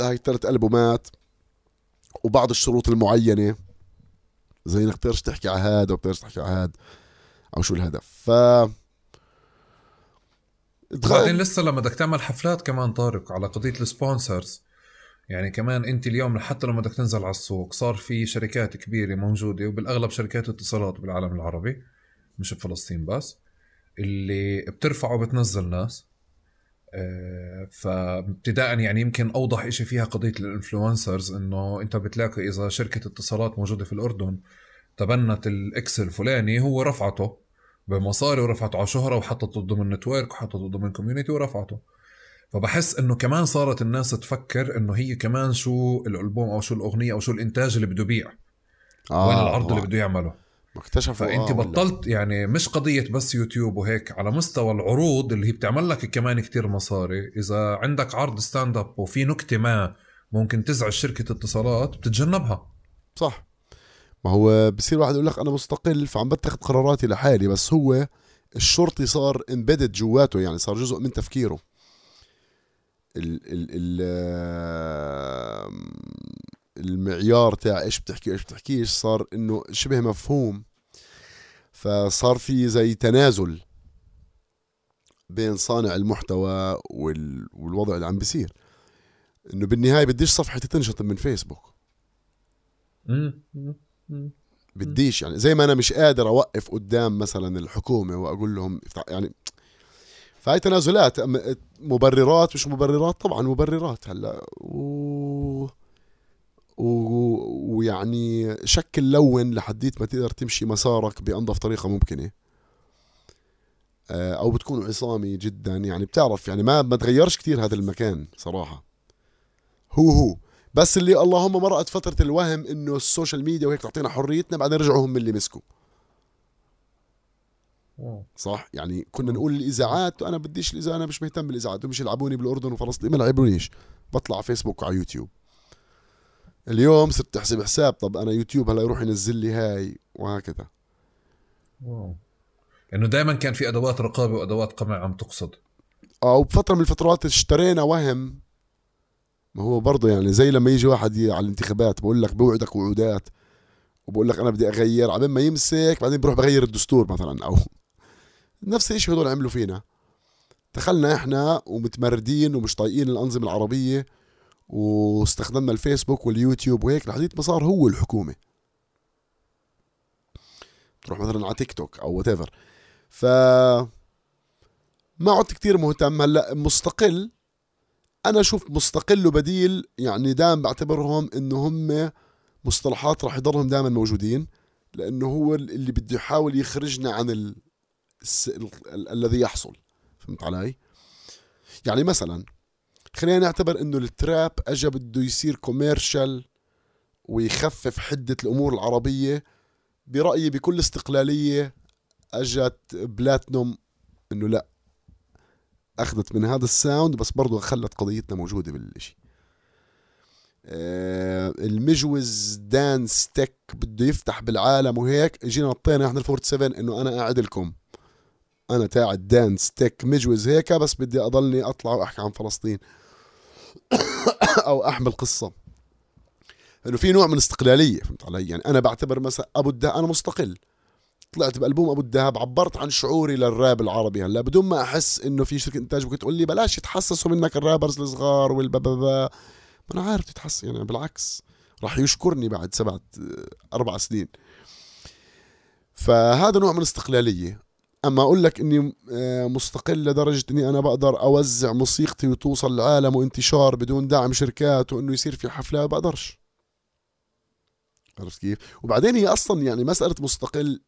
هاي ثلاث ألبومات وبعض الشروط المعينة. زي انك بتقدرش تحكي على هذا وبتقدرش تحكي على هذا أو شو الهدف. ف بعدين لسه لما بدك تعمل حفلات كمان طارق على قضية السبونسرز. يعني كمان أنت اليوم حتى لما بدك تنزل على السوق صار في شركات كبيرة موجودة وبالأغلب شركات اتصالات بالعالم العربي. مش بفلسطين بس اللي بترفع وبتنزل ناس. آه، فابتداء يعني يمكن أوضح شيء فيها قضية ال influencers إنه أنت بتلاقي إذا شركة اتصالات موجودة في الأردن تبنت ال X الفلاني هو رفعته بمصاري ورفعته على شهرة وحطته ضمن network وحطته ضمن community ورفعته. فبحس إنه كمان صارت الناس تفكر إنه هي كمان شو الألبوم أو شو الأغنية أو شو الإنتاج اللي بده يبيع. آه وين العرض اللي بده يعمله. اكتشفوا فأنت آه بطلت يعني مش قضية بس يوتيوب وهيك على مستوى العروض اللي هي بتعمل لك كمان كتير مصاري. إذا عندك عرض stand up وفي نكتة ما ممكن تزعج شركة اتصالات بتتجنبها. صح. ما هو بصير واحد يقول لك أنا مستقل فعم بتخذ قراراتي لحالي بس هو الشرطي صار embedded جواته يعني صار جزء من تفكيره. ال ال ال المعيار تاع إيش بتحكي إيش بتحكيش صار إنه شبه مفهوم. فصار في زي تنازل بين صانع المحتوى وال... والوضع اللي عم بيصير. إنه بالنهاية بديش صفحتي تنشط من فيسبوك. بديش يعني زي ما أنا مش قادر أوقف قدام مثلا الحكومة وأقول لهم يعني فهي تنازلات مبررات مش مبررات طبعا مبررات هلأ. و... و... ويعني شكل لون لحديت ما تقدر تمشي مسارك بأنظف طريقة ممكنة. آه، أو بتكون عصامي جدا. يعني بتعرف يعني ما ما تغيرش كثير هذا المكان صراحة. هو هو. بس اللي اللهم مرقت فترة الوهم إنه ال social media وهيك تعطينا حريتنا بعدين رجعوا هم اللي مسكوا. صح؟ يعني كنا نقول الإذاعات أنا بديش الإذاعة أنا مش مهتم بالإذاعات مش يلعبوني بالأردن وفلسطين ما لعبونيش. بطلع على فيسبوك وعلى يوتيوب. اليوم صرت تحسب حساب طب أنا يوتيوب هلأ يروح ينزل لي هاي وهكذا. wow. لأنه دائما كان في أدوات رقابة وأدوات قمع عم تقصد. آه وبفترة من الفترات اشترينا وهم. ما هو برضه يعني زي لما يجي واحد على الانتخابات بقول لك بوعدك وعودات وبقول لك أنا بدي أغير عبين ما يمسك بعدين بروح بغير الدستور مثلا أو *laughs* نفس الشيء هدول عملوا فينا. دخلنا إحنا ومتمردين ومش طايقين الأنظمة العربية. واستخدمنا الفيسبوك واليوتيوب وهيك لحديت ما صار هو الحكومة. تروح مثلا على تيك توك أو وات ف ما عدت كتير مهتم. هلأ مستقل أنا أشوف مستقل وبديل يعني دائما بعتبرهم إنه هم مصطلحات راح يضلهم دائما موجودين لأنه هو اللي بده يحاول يخرجنا عن ال... الس... ال... ال... الذي يحصل. فهمت علي؟ يعني مثلا خلينا نعتبر إنه ال trap اجى بده يصير commercial ويخفف حدة الأمور العربية. برأيي بكل استقلالية أجت بلاتنوم إنه لا أخذت من هذا ال sound بس برضو خلت قضيتنا موجودة بالشيء آه المجوز dance tech بده يفتح بالعالم وهيك. اجينا نطينا إحنا ال 47 إنه أنا قاعد لكم. أنا تاع دانس تك مجوز هيك بس بدي أضلني أطلع وأحكي عن فلسطين. *coughs* أو أحمل قصة. إنه في نوع من الاستقلاليه فهمت علي؟ يعني أنا بعتبر مثلا أبو الدهب أنا مستقل. طلعت بألبوم أبو الدهب عبرت عن شعوري للراب العربي هلأ بدون ما أحس إنه في شركة إنتاج ممكن تقول لي بلاش يتحسسوا منك الرابرز الصغار والبابا ما أنا عارف تتحسس يعني بالعكس راح يشكرني بعد سبعة أربع سنين. فهذا نوع من الاستقلاليه أما أقول لك إني آه، مستقل لدرجة إني أنا بقدر أوزع موسيقتي وتوصل للعالم وانتشار بدون دعم شركات وإنه يصير في حفلات بقدرش عرفت كيف؟ وبعدين هي أصلا يعني مسألة مستقل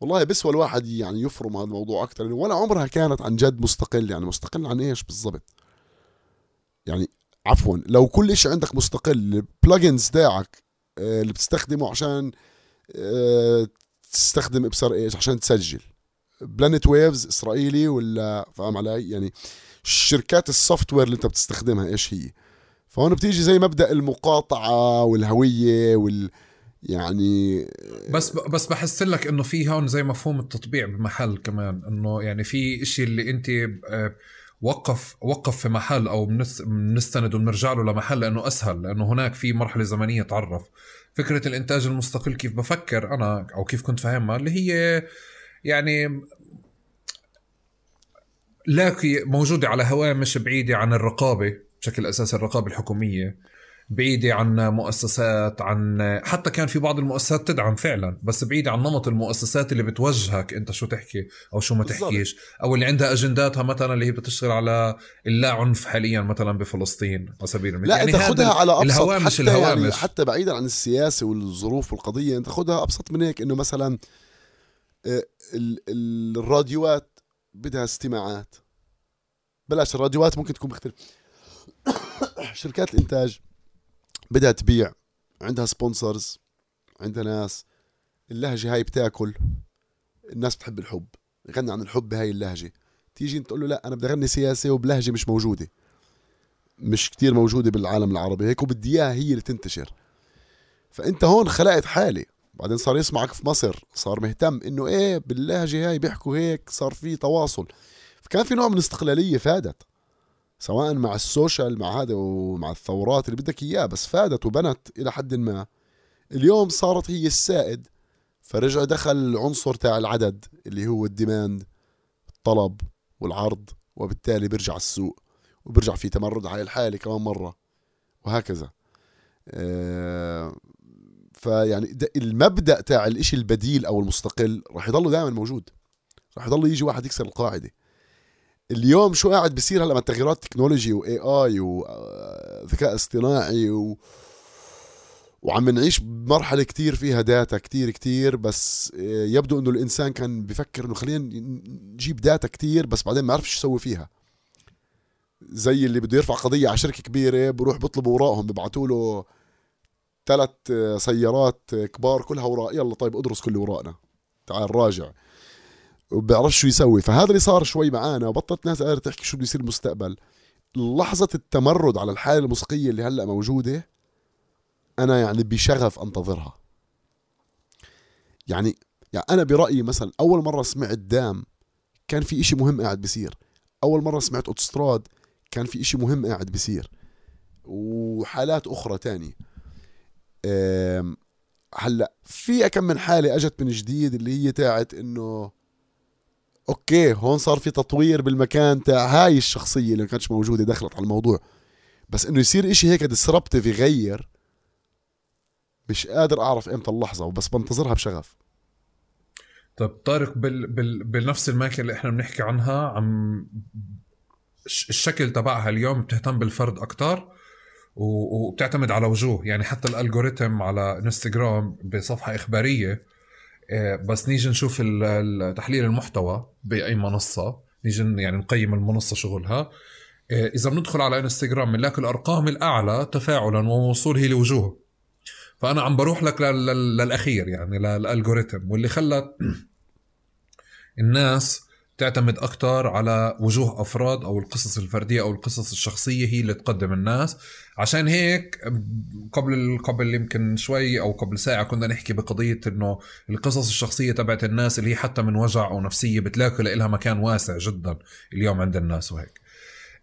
والله بسوى الواحد يعني يفرم هذا الموضوع أكثر ولا عمرها كانت عن جد مستقل يعني مستقل عن إيش بالضبط؟ يعني عفوا لو كل شيء عندك مستقل ال plugins تاعك آه، اللي بتستخدمه عشان آه، تستخدم ابصر إيش؟ عشان تسجل. plugin Waves إسرائيلي ولا فاهم علي؟ يعني شركات ال software اللي انت بتستخدمها إيش هي؟ فهون بتيجي زي مبدأ المقاطعة والهوية وال يعني بس بس بحس لك إنه في هون زي مفهوم التطبيع بمحل كمان إنه يعني في إشي اللي أنت آه، وقف وقف في محل أو بنس- بنستند وبنرجع له لمحل لأنه أسهل لأنه هناك في مرحلة زمنية تعرف. فكرة الإنتاج المستقل كيف بفكر أنا أو كيف كنت فاهمها اللي هي يعني لاقي موجودة على هوامش بعيدة عن الرقابة بشكل اساسي الرقابة الحكومية. بعيدة عن مؤسسات عن حتى كان في بعض المؤسسات تدعم فعلا بس بعيدة عن نمط المؤسسات اللي بتوجهك أنت شو تحكي أو شو ما. تحكيش أو اللي عندها أجنداتها مثلا اللي هي بتشتغل على اللا عنف حاليا مثلا بفلسطين على سبيل المثال. لا أنت هذا خدها على أبسط الهوامش حتى الهوامش. يعني حتى بعيدا عن السياسة والظروف والقضية أنت خدها أبسط من هيك إنه مثلا آه، ال- ال- الراديوات بدها استماعات. بلاش الراديوات ممكن تكون مختلف *coughs* شركات الإنتاج. بدها تبيع. عندها سبونسرز عندها ناس. اللهجة هاي بتاكل. الناس بتحب الحب. يغني عن الحب بهاي اللهجة. تيجي أنت تقول له لا أنا بدي أغني سياسه وبلهجة مش موجودة. مش كتير موجودة بالعالم العربي. هيك وبدي إياها هي اللي تنتشر. فأنت هون خلقت حالة. بعدين صار يسمعك في مصر. صار مهتم إنه إيه باللهجة هاي بيحكوا هيك صار في تواصل. فكان في نوع من الاستقلالية فادت. سواء مع السوشيال مع هذا ومع الثورات اللي بدك إياه بس فادت وبنت إلى حد ما. اليوم صارت هي السائد فرجع دخل العنصر تاع العدد اللي هو ال demand الطلب والعرض وبالتالي بيرجع السوق وبرجع في تمرد على الحالة كمان مرة وهكذا. آه، فيعني المبدأ تاع الإشي البديل أو المستقل راح يضله دائما موجود. راح يضل يجي واحد يكسر القاعدة. اليوم شو قاعد بصير هلا مع تغييرات technology و AI وذكاء اصطناعي و... وعم نعيش بمرحلة كتير فيها data كتير كتير بس آه، يبدو إنه الإنسان كان بفكر إنه خلينا نجيب data كتير بس بعدين ما عرف شو يسوي فيها. زي اللي بده يرفع قضية على شركة كبيرة بروح بيطلبوا ورقهم ببعتوا له ثلاث سيارات كبار كلها ورق يلا طيب ادرس كل ورقنا. تعال راجع. وبيعرفش شو يسوي. فهذا اللي صار شوي معانا وبطلت ناس قادرة تحكي شو بده يصير بالمستقبل. لحظة التمرد على الحالة الموسيقية اللي هلأ موجودة أنا يعني بشغف أنتظرها. يعني يعني أنا برأيي مثلا أول مرة سمعت دام كان في إشي مهم قاعد بيصير. أول مرة سمعت أوتوستراد كان في إشي مهم قاعد بيصير. وحالات أخرى تاني أم، هلأ في كم من حالة أجت من جديد اللي هي تاعت إنه okay هون صار في تطوير بالمكان تاع هاي الشخصية اللي ما كانتش موجودة دخلت على الموضوع. بس إنه يصير إشي هيك disruptive يغير مش قادر أعرف إمتى اللحظة وبس بنتظرها بشغف. طب طارق بال... بال... بنفس الماكينه اللي إحنا بنحكي عنها عم الش- الشكل تبعها اليوم بتهتم بالفرد أكتر و... وبتعتمد على وجوه. يعني حتى ال algorithm على انستغرام بصفحة إخبارية بس نيجي نشوف تحليل المحتوى بأي منصة. نيجي يعني نقيم المنصة شغلها. آه، إذا بندخل على إنستغرام بنلاقي الأرقام الأعلى تفاعلا ووصول هي لوجوه. فأنا عم بروح لك لل- لل- للأخير يعني للالجوريثم واللي خلى *clears throat* الناس تعتمد أكتر على وجوه أفراد أو القصص الفردية أو القصص الشخصية هي اللي تقدم الناس. عشان هيك قبل قبل يمكن شوي أو قبل ساعة كنا نحكي بقضية إنه القصص الشخصية تبعت الناس اللي هي حتى من وجع أو نفسية بتلاقي لها مكان واسع جدا اليوم عند الناس وهيك.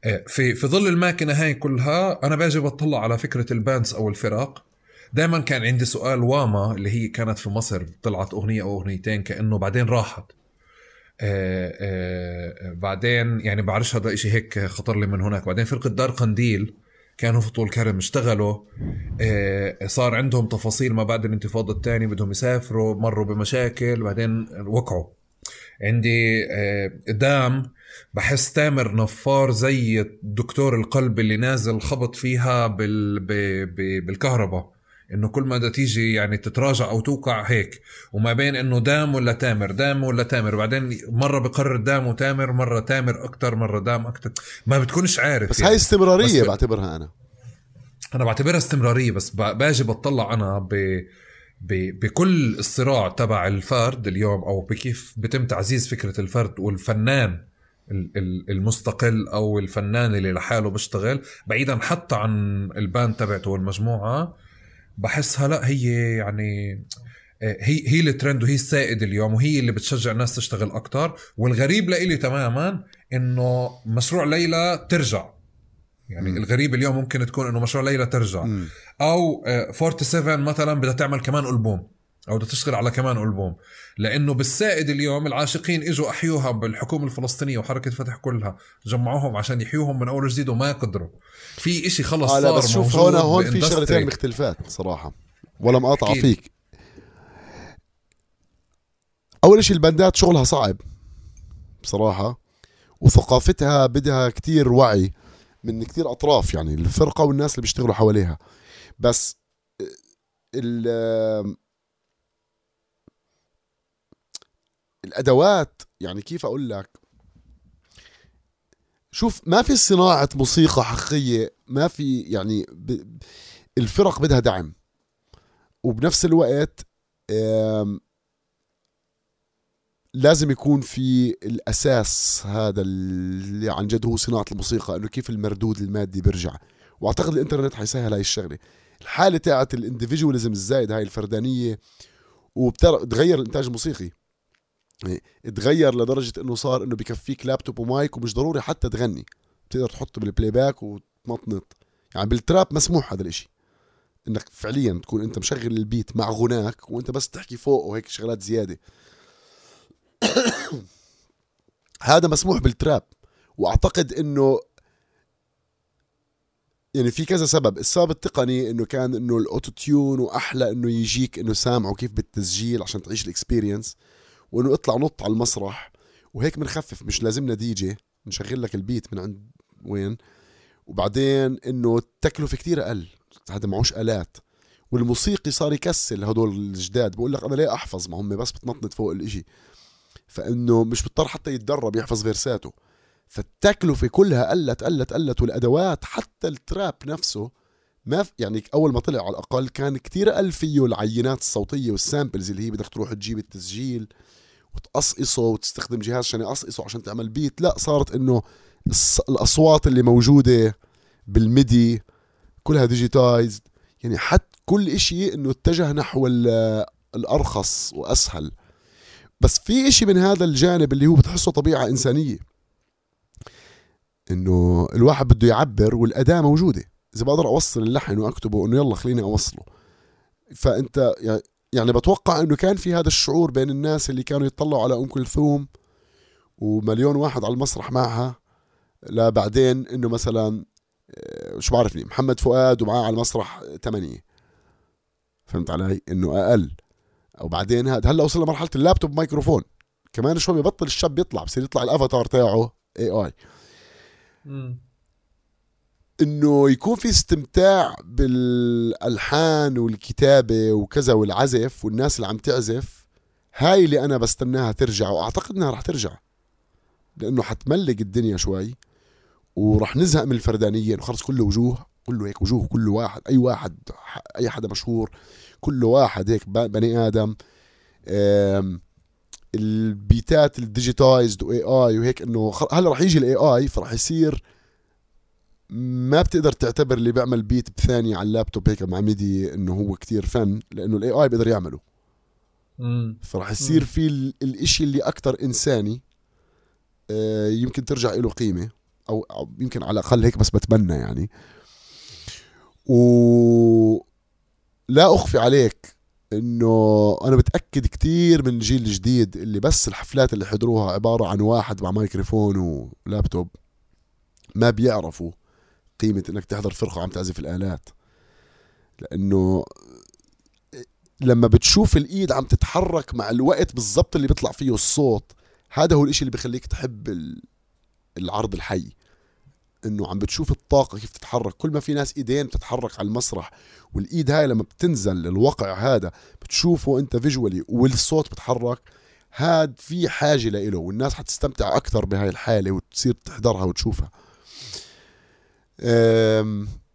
آه، في في ظل الماكينة هاي كلها أنا باجي بطلع على فكرة البانس أو الفرق دائما كان عندي سؤال واما اللي هي كانت في مصر طلعت أغنية أو أغنيتين كأنه بعدين راحت. آه، آه، بعدين يعني بعرفش هذا إشي هيك خطر لي من هناك. بعدين فرقة دار قنديل كانوا في طول كرم اشتغلوا آه، صار عندهم تفاصيل ما بعد الانتفاضة الثانية بدهم يسافروا مروا بمشاكل بعدين وقعوا. عندي دام بحس تامر نفار زي دكتور القلب اللي نازل خبط فيها بال... ب... ب... بالكهرباء. إنه كل ما بدها تيجي يعني تتراجع أو توقع هيك وما بين إنه دام ولا تامر دام ولا تامر بعدين مرة بقرر دام وتامر مرة تامر أكتر مرة دام أكتر. ما بتكونش عارف بس يعني. هاي استمرارية بس- بعتبرها أنا. أنا بعتبرها استمرارية بس باجي بطلع أنا ب بكل الصراع تبع الفرد اليوم أو بكيف بتم تعزيز فكرة الفرد والفنان ال- ال- المستقل أو الفنان اللي لحاله بيشتغل بعيدا حتى عن ال band تبعته والمجموعة. بحسها لا هي يعني آه، هي هي الترند وهي السائد اليوم وهي اللي بتشجع الناس تشتغل أكتر. والغريب لإلي تماما إنه مشروع ليلى ترجع. يعني مم. الغريب اليوم ممكن تكون إنه مشروع ليلى ترجع. مم. أو آه، 47 مثلا بدها تعمل كمان ألبوم أو بدها تشتغل على كمان ألبوم. لإنه بالسائد اليوم العاشقين إجوا أحيوها بالحكومة الفلسطينية وحركة فتح كلها جمعوهم عشان يحيوهم من أول وجديد وما قدروا. في إشي خلص آه صار بس شوف هون هون في. شغلتين مختلفات صراحة ولا مقاطعة. فيك أول شيء البندات شغلها صعب بصراحه وثقافتها بدها كتير وعي من كتير أطراف يعني الفرقة والناس اللي بيشتغلوا حواليها بس ال الأدوات يعني كيف أقول لك شوف ما في صناعة موسيقى حقيقية ما في يعني ب... الفرق بدها دعم. وبنفس الوقت لازم يكون في الأساس هذا اللي عن جد هو صناعة الموسيقى إنه كيف المردود المادي بيرجع. وأعتقد الإنترنت حيسهل هاي الشغلة. الحالة تاعت ال individualism الزايد هاي الفردانية وبتغير الإنتاج الموسيقي. يعني تغير لدرجة إنه صار إنه بكفيك laptop و mic ومش ضروري حتى تغني. بتقدر تحطه بال playback وتمطنط يعني بال trap مسموح هذا الإشي. إنك فعليا تكون أنت مشغل ال beat مع غناك وأنت بس تحكي فوق وهيك شغلات زيادة. *coughs* هذا مسموح بال trap. وأعتقد إنه يعني في كذا سبب. السبب التقني إنه كان إنه ال autotune وأحلى إنه يجيك إنه سامعه كيف بالتسجيل عشان تعيش ال experience وإنه اطلع نط على المسرح. وهيك بنخفف مش لازمنا دي جي. نشغل لك البيت من عند وين. وبعدين إنه التكلفة كتير أقل. هذا معوش آلات. والموسيقي صار يكسل هدول الجداد. بقول لك أنا ليه أحفظ؟ ما هم بس بتنطنط فوق الإشي. فإنه مش بيضطر حتى يتدرب يحفظ فيرساته. فالتكلفة كلها قلت قلت قلت. والأدوات حتى التراب نفسه ما في يعني أول ما طلع على الأقل كان كتير أقل فيه العينات الصوتية والسامبلز اللي هي بدك تروح تجيب التسجيل. وتقصقصه وتستخدم جهاز عشان يقصقصه عشان تعمل بيت لا صارت إنه الأصوات اللي موجودة بالميدي كلها ديجيتايزد يعني حتى كل إشي إنه اتجه نحو ال- الأرخص وأسهل. بس في إشي من هذا الجانب اللي هو بتحسه طبيعة إنسانية. إنه الواحد بده يعبر والأداة موجودة. إذا بقدر أوصل اللحن وأكتبه إنه يلا خليني أوصله. فأنت يعني- يعني بتوقع إنه كان في هذا الشعور بين الناس اللي كانوا يطلعوا على ام كلثوم ومليون واحد على المسرح معها لا بعدين إنه مثلا آه، شو بعرفني محمد فؤاد ومعاه على المسرح ثمانية. فهمت علي؟ إنه أقل. أو بعدين هذا. هلأ وصلنا مرحله اللابتوب مايكروفون. كمان شوي ببطل الشاب يطلع بصير يطلع الأفاتار تاعه AI إنه يكون في استمتاع بالألحان والكتابة وكذا والعزف والناس اللي عم تعزف هاي اللي أنا بستناها ترجع وأعتقد إنها رح ترجع لأنه حتملق الدنيا شوي ورح نزهق من الفردانية خلص كله وجوه كله هيك وجوه كل واحد أي واحد أي حدا مشهور كل واحد هيك بني آدم. البيتات ال digitized و AI وهيك إنه هلا رح يجي ال AI فرح يصير ما بتقدر تعتبر اللي بيعمل بيت بثانية على اللابتوب هيك مع MIDI إنه هو كتير فن لأنه ال AI بيقدر يعمله مم. فرح يصير. في ال- الإشي اللي أكتر إنساني آه، يمكن ترجع له قيمة أو أو يمكن على الأقل هيك بس بتمنى يعني و لا أخفي عليك إنه أنا متاكد كتير من الجيل الجديد اللي بس الحفلات اللي حضروها عبارة عن واحد مع مايكروفون ولابتوب ما بيعرفوا قيمة إنك تحضر فرقة عم تعزف الآلات. لأنه لما بتشوف الإيد عم تتحرك مع الوقت بالضبط اللي بيطلع فيه الصوت هذا هو الإشي اللي بخليك تحب ال- العرض الحي. إنه عم بتشوف الطاقة كيف تتحرك. كل ما في ناس إيدين بتتحرك على المسرح والإيد هاي لما بتنزل الوقع هذا بتشوفه أنت فيجولي والصوت بتحرك هاد في حاجة لإله والناس حتستمتع أكثر بهاي الحالة وتصير تحضرها وتشوفها.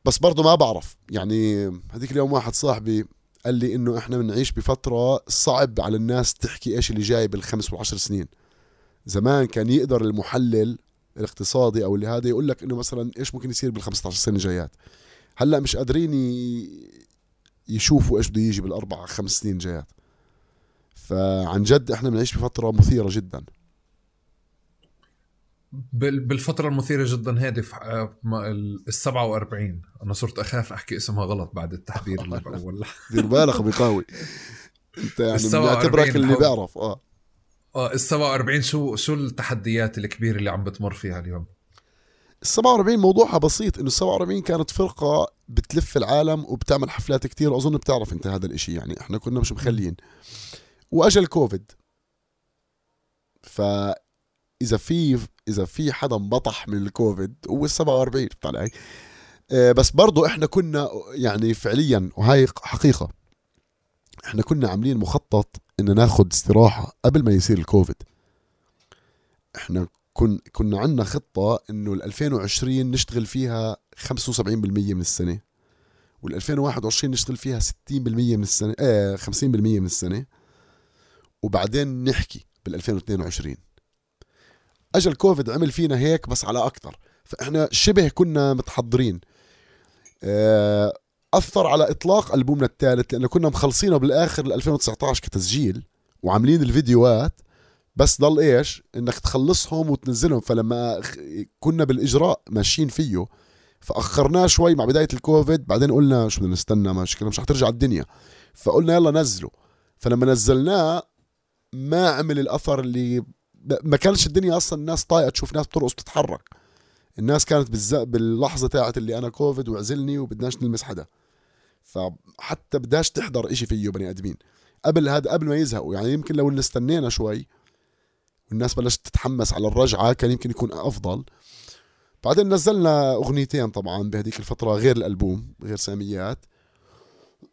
بس برضه ما بعرف. يعني هذيك اليوم واحد صاحبي قال لي إنه إحنا بنعيش بفترة صعب على الناس تحكي إيش اللي جاي بالخمس والعشر سنين. زمان كان يقدر المحلل الاقتصادي أو اللي هذا يقول لك إنه مثلا إيش ممكن يصير بال 15 سنة الجايات هلأ مش قادرين يشوفوا إيش بده يجي بالأربع خمس سنين جايات. فعن جد إحنا بنعيش بفترة مثيرة جدا. بالفترة المثيرة جدا هذه في آه، ال 47 أنا صرت أخاف أحكي اسمها غلط بعد التحذير اللي بأول *laughs* دير بالك بقاوي أنت يعني ال 47 بنعتبرك اللي بيعرف آه. آه ال 47 شو شو التحديات الكبيرة اللي عم بتمر فيها اليوم؟ ال 47 موضوعها بسيط إنه ال 47 كانت فرقة بتلف العالم وبتعمل حفلات كتير. واظن بتعرف أنت هذا الإشي يعني إحنا كنا مش مخليين. واجا الكوفيد فاذا في إذا في حدا انبطح من الكوفيد هو ال 47 فهمت علي؟ آه، بس برضو إحنا كنا يعني فعليا وهاي حقيقة إحنا كنا عاملين مخطط ان ناخد استراحة قبل ما يصير الكوفيد إحنا كن كنا عندنا خطة إنه ال 2020 نشتغل فيها 75% من السنة وال 2021 نشتغل فيها 60% من السنة آه 50% من السنة وبعدين نحكي بال 2022 اجى الكوفيد عمل فينا هيك بس على أكثر فإحنا شبه كنا متحضرين. آه، أثر على إطلاق ألبومنا الثالث لأنه كنا مخلصينه بالآخر ل 2019 كتسجيل وعاملين الفيديوهات. بس ضل إيش؟ إنك تخلصهم وتنزلهم. فلما كنا بالإجراء ماشيين فيه. فأخرناه شوي مع بداية الكوفيد. بعدين قلنا شو بدنا نستنى مشكله مش حترجع الدنيا. فقلنا يلا نزله فلما نزلناه ما عمل الأثر اللي ما كانش الدنيا أصلا الناس طايقة تشوف ناس بترقص بتتحرك الناس كانت بالز... باللحظة تاعت اللي أنا كوفيد وعزلني وبدناش نلمس حدا. فحتى بداش تحضر إشي فيه بني آدمين. قبل هذا قبل ما يزهقوا يعني يمكن لو استنينا شوي والناس بلشت تتحمس على الرجعة كان يمكن يكون أفضل. بعدين نزلنا أغنيتين طبعا بهذيك الفترة غير الألبوم غير ساميات.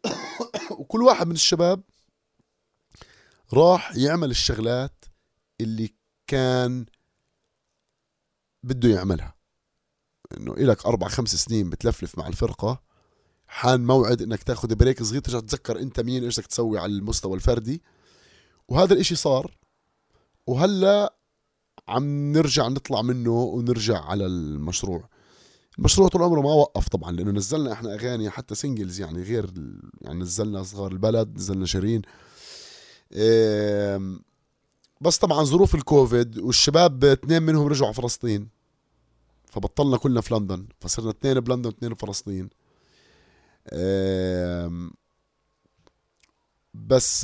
*coughs* وكل واحد من الشباب راح يعمل الشغلات اللي كان بده يعملها. إنه إلك أربع خمس سنين بتلفلف مع الفرقة. حان موعد إنك تاخذ بريك صغير ترجع تتذكر أنت مين إيش بدك تسوي على المستوى الفردي. وهذا الإشي صار. وهلأ عم نرجع نطلع منه ونرجع على المشروع. المشروع طول عمره ما وقف طبعا لأنه نزلنا إحنا أغاني حتى سingles يعني غير يعني نزلنا صغار البلد نزلنا شيرين. بس طبعا ظروف الكوفيد والشباب اثنين منهم رجعوا على فلسطين. فبطلنا كلنا في لندن. فصرنا اثنين بلندن واثنين بفلسطين بس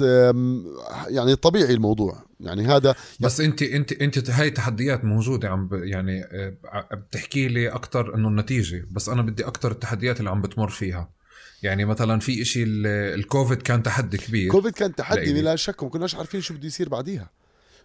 يعني طبيعي الموضوع. يعني هذا بس انت انت انت هاي تحديات موجودة عم يعني آه، بتحكي لي أكثر إنه النتيجة. بس أنا بدي أكثر التحديات اللي عم بتمر فيها. يعني مثلا في إشي الكوفيد كان تحدي كبير. كوفيد كان تحدي بلا شك وما كناش عارفين شو بده يصير بعديها.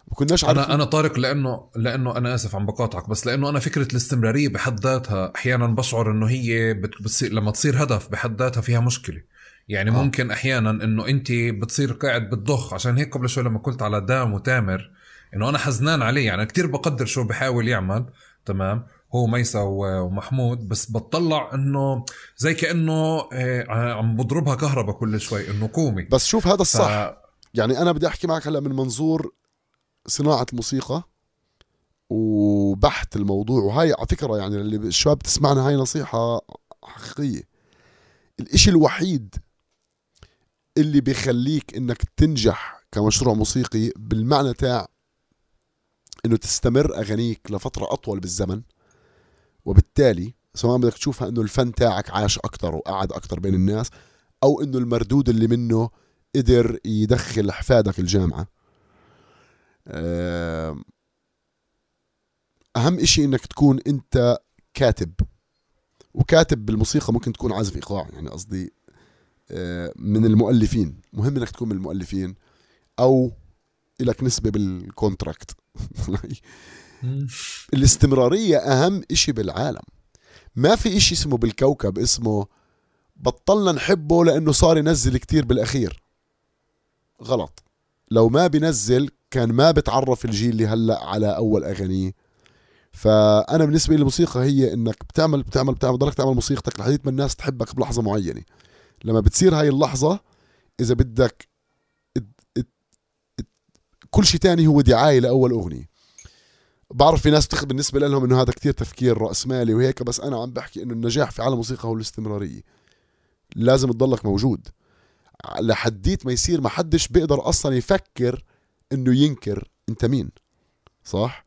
ما كناش عارفين. أنا أنا طارق لأنه لأنه أنا آسف عم بقاطعك بس لأنه أنا فكرة الاستمرارية بحد ذاتها أحيانا بشعر إنه هي بتصير لما تصير هدف بحد ذاتها فيها مشكلة. يعني آه. ممكن أحيانا إنه أنت بتصير قاعد بتضخ. عشان هيك قبل شوي لما قلت على دام وتامر إنه أنا حزنان عليه. يعني كتير بقدر شو بحاول يعمل تمام؟ هو ميسا ومحمود بس بتطلع إنه زي كأنه آه، عم بضربها كهرباء كل شوي إنه قومي. بس شوف هذا الصح. ف... يعني أنا بدي أحكي معك هلا من منظور صناعة الموسيقى وبحث الموضوع وهاي على فكرة يعني اللي الشباب تسمعنا هاي نصيحة حقيقية. الإشي الوحيد اللي بيخليك إنك تنجح كمشروع موسيقي بالمعنى تاع إنه تستمر اغانيك لفترة أطول بالزمن وبالتالي سواء بدك تشوفها إنه الفن تاعك عاش أكثر وقعد أكثر بين الناس أو إنه المردود اللي منه قدر يدخل احفادك الجامعة. أهم إشي إنك تكون أنت كاتب. وكاتب بالموسيقى ممكن تكون عازف إيقاع يعني قصدي آه، من المؤلفين. مهم إنك تكون من المؤلفين أو لك نسبة بالكونتراكت *laughs* الاستمرارية أهم إشي بالعالم. ما في إشي اسمه بالكوكب اسمه بطلنا نحبه لأنه صار ينزل كتير بالأخير. غلط. لو ما بنزل كان ما بتعرف الجيل اللي هلا على أول أغانيه. فأنا بالنسبة لي الموسيقى هي إنك بتعمل بتعمل بتعمل ضلك تعمل موسيقتك لحديت ما الناس تحبك بلحظة معينة. لما بتصير هاي اللحظة إذا بدك كل شيء تاني هو دعاية لأول أغنية. بعرف في ناس بتاخذ بالنسبة لهم إنه هذا كتير تفكير رأسمالي وهيك بس أنا عم بحكي إنه النجاح في عالم الموسيقى هو الاستمرارية. لازم تضلك موجود. لحديت ما يصير ما حدش بيقدر أصلا يفكر إنه ينكر أنت مين صح؟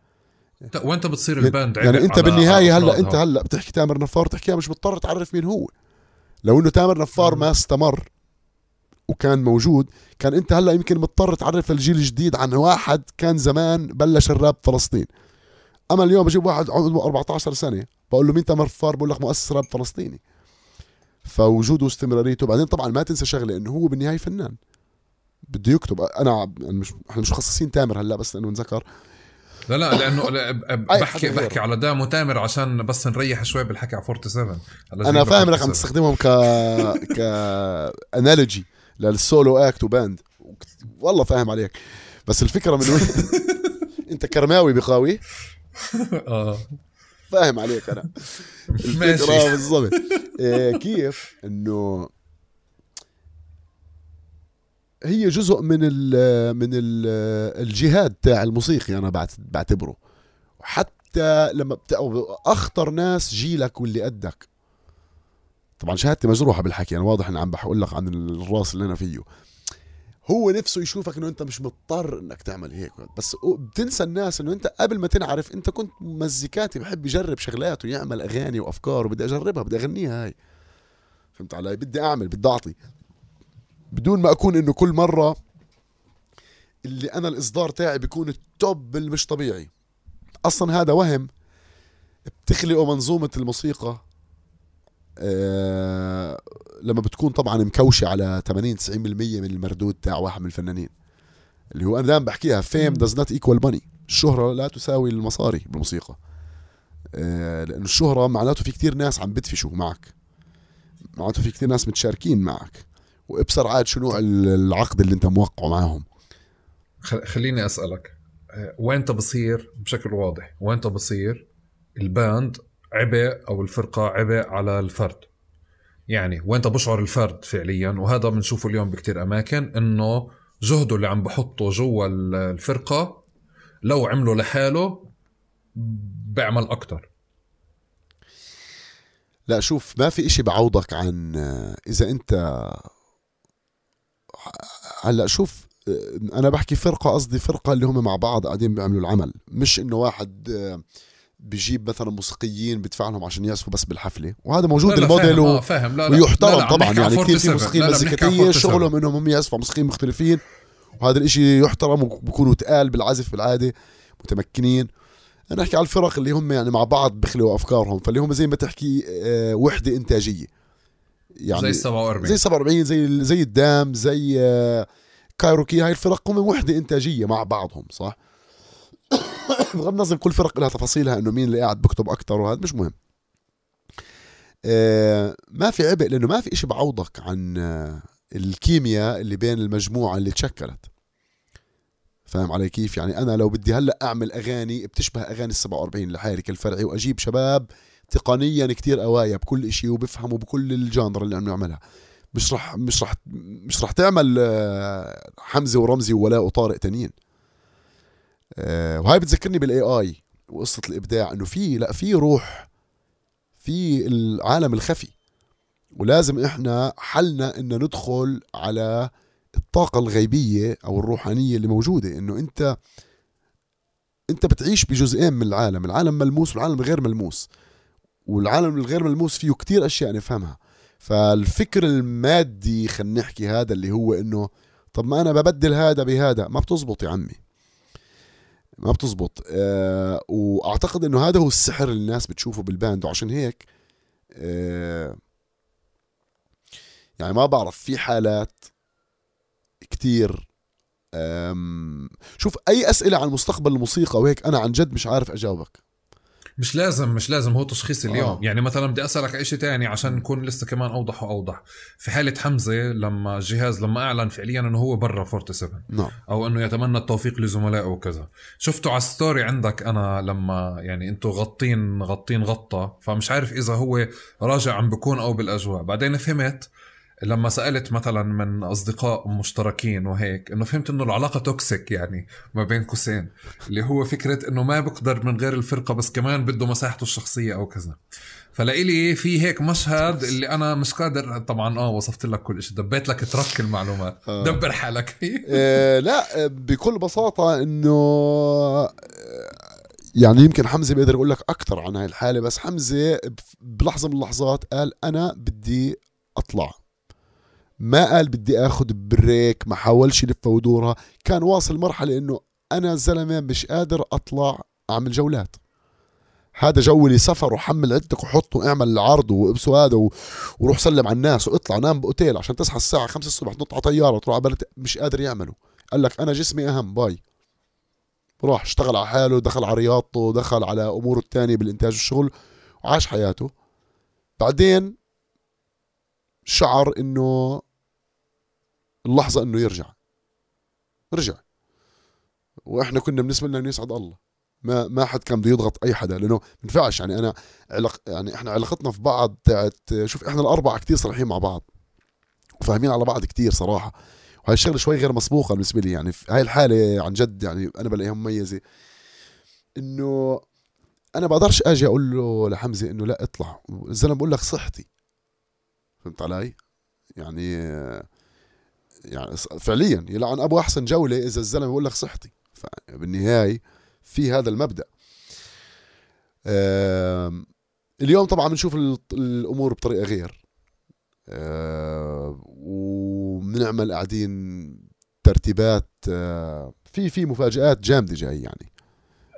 وأنت بتصير الباند يعني أنت بالنهاية هلأ أنت هلأ بتحكي تامر نفار تحكيها مش مضطر تعرف مين هو. لو إنه تامر نفار ما استمر وكان موجود كان أنت هلأ يمكن مضطر تعرف الجيل الجديد عن واحد كان زمان بلش الراب فلسطين. أما اليوم بجيب واحد عمره 14 سنة بقول له مين تامر نفار؟ بقول لك مؤسس راب فلسطيني. فوجوده واستمراريته. بعدين طبعا ما تنسى شغلة إنه هو بالنهاية فنان. بده يكتب. أنا مش إحنا مش مخصصين تامر هلأ بس لأنه نذكر لا لا لأنه بحكي بحكي على دام وتامر عشان بس نريح شوي بالحكي على 47 أنا فاهم انك عم تستخدمهم ك *laughs* ك analogy لل solo act و band. والله فاهم عليك. بس الفكرة من وين؟ *laughs* أنت كرماوي بقاوي *laughs* آه. فاهم عليك أنا. الفكرة بالضبط. إيه كيف إنه هي جزء من ال من ال الجهاد تاع الموسيقي أنا بعتبره. حتى لما أخطر ناس جيلك واللي قدك. طبعا شهادتي مجروحة بالحكي أنا واضح إني عم بقول لك عن الراس اللي أنا فيه. هو نفسه يشوفك إنه أنت مش مضطر إنك تعمل هيك. بس بتنسى الناس إنه أنت قبل ما تنعرف أنت كنت مزيكاتي بحب يجرب شغلات ويعمل أغاني وأفكار وبدي أجربها بدي أغنيها هاي. فهمت علي؟ بدي أعمل بدي أعطي. بدون ما أكون إنه كل مرة اللي أنا الإصدار تاعي بيكون التوب المش طبيعي. أصلا هذا وهم بتخلقه منظومة الموسيقى أه لما بتكون طبعا مكوشة على 80 90% من المردود تاع واحد من الفنانين. اللي هو أنا دائما بحكيها fame does not equal money الشهرة لا تساوي المصاري بالموسيقى. أه لأنه الشهرة معناته في كتير ناس عم بدفشوا معك. معناته في كتير ناس متشاركين معك. وإبصر عاد شو نوع العقد اللي أنت موقعه معهم خليني أسألك وين بصير بشكل واضح وين بصير الباند عبء أو الفرقة عبء على الفرد؟ يعني وين بشعر الفرد فعليا؟ وهذا بنشوفه اليوم بكتير أماكن إنه جهده اللي عم بحطه جوا الفرقة لو عمله لحاله بيعمل أكتر. لا شوف ما في إشي بعوضك عن إذا أنت هلا شوف أنا بحكي فرقة قصدي فرقة اللي هم مع بعض قاعدين بيعملوا العمل. مش إنه واحد بيجيب مثلا موسيقيين بدفع لهم عشان يعزفوا بس بالحفلة. وهذا موجود لا لا الموديل فاهم, و... آه فاهم. لا لا. ويحترم لا لا طبعا. يعني كثير في 47. موسيقيين مزيكتيه 47. شغلهم إنهم هم يعزفوا موسيقيين مختلفين. وهذا الإشي يحترم وبكونوا تقال بالعزف بالعادة متمكنين. أنا أحكي على الفرق اللي هم يعني مع بعض بيخلقوا أفكارهم. فاللي هم زي ما تحكي آه، وحدة إنتاجية. يعني زي ال 47 زي 47 زي زي الدام زي آه، كايروكي. هاي الفرق هم وحدة إنتاجية مع بعضهم صح؟ *coughs* بغض النظر كل فرق لها تفاصيلها إنه مين اللي قاعد بكتب أكثر وهذا مش مهم. آه، ما في عبء لأنه ما في إشي بعوضك عن آه، الكيمياء اللي بين المجموعة اللي تشكلت. فاهم علي كيف؟ يعني أنا لو بدي هلأ أعمل أغاني بتشبه أغاني ال 47 لحالك الفرعي. وأجيب شباب تقنيا كتير قوايا بكل إشي وبفهموا بكل الجانر اللي عم نعملها مش رح مش رح مش رح تعمل آه، حمزة ورمزي وولاء وطارق تانيين. آه، وهاي بتذكرني بالاي اي وقصة الإبداع إنه في لا في روح في العالم الخفي. ولازم إحنا حلنا ان ندخل على الطاقة الغيبية أو الروحانية اللي موجودة. إنه أنت أنت بتعيش بجزئين من العالم العالم ملموس والعالم غير ملموس. والعالم الغير ملموس فيه كتير أشياء نفهمها. فالفكر المادي خلينا نحكي هذا اللي هو إنه طب ما أنا ببدل هذا بهذا. ما بتزبط يا عمي. ما بتزبط. آه وأعتقد إنه هذا هو السحر اللي الناس بتشوفه بالباند. وعشان هيك آه يعني ما بعرف في حالات كتير شوف أي أسئلة عن مستقبل الموسيقى وهيك أنا عن جد مش عارف أجاوبك. مش لازم مش لازم هو تشخيص اليوم. آه. يعني مثلا بدي أسألك اي شيء تاني عشان نكون لسه كمان أوضح وأوضح. في حالة حمزة لما الجهاز لما أعلن فعليا إنه هو برا 47 نعم. أو إنه يتمنى التوفيق لزملائه وكذا. شفته على ال story عندك أنا لما يعني أنتوا غطين غطين غطى فمش عارف إذا هو راجع عم بكون أو بالأجواء. بعدين فهمت لما سألت مثلا من أصدقاء مشتركين وهيك إنه فهمت إنه العلاقة toxic يعني ما بين قوسين اللي هو فكرة إنه ما بقدر من غير الفرقة بس كمان بده مساحته الشخصية أو كذا. فلإلي في هيك مشهد اللي أنا مش قادر طبعا آه وصفت لك كل شيء دبيت لك ترك المعلومات. آه. دبر حالك. *laughs* آه لا بكل بساطة إنه آه، يعني يمكن حمزة بيقدر يقول لك أكثر عن هاي الحالة بس حمزة ب- بلحظة من اللحظات قال أنا بدي أطلع. ما قال بدي اخذ بريك ما حاولش يلف ودورها. كان واصل مرحلة إنه أنا زلمة مش قادر أطلع أعمل جولات. هذا جو لي سفر وحمل عدتك وحطه واعمل العرض وابسوا هذا. وروح سلم على الناس واطلع نام بأوتيل عشان تصحى الساعة 5 الصبح تنط على طيارة تروح على بلد مش قادر يعمله. قال لك أنا جسمي أهم باي. راح اشتغل على حاله دخل على رياضته دخل على أموره الثانية بالإنتاج والشغل وعاش حياته. بعدين شعر إنه اللحظة إنه يرجع. رجع. وإحنا كنا بالنسبة لنا انه يسعد الله. ما ما حد كان بده يضغط أي حدا لأنه ما ينفعش. يعني أنا علاق يعني إحنا علاقتنا في بعض تاعت شوف إحنا الأربعة كتير صريحين مع بعض. وفاهمين على بعض كتير صراحة. وهي الشغلة شوي غير مسبوقة بالنسبة لي. يعني في هاي الحالة عن جد يعني أنا بلاقيها مميزة. إنه أنا بقدرش آجي أقول له لحمزة إنه لا اطلع. الزلمه بقول لك صحتي. فهمت علي؟ يعني يعني فعليا يلعن أبو أحسن جولة إذا الزلمة بقول لك صحتي فبالنهايه في هذا المبدأ اليوم طبعا بنشوف ال- الأمور بطريقة غير وبنعمل قاعدين ترتيبات في في مفاجآت جامدة جاي يعني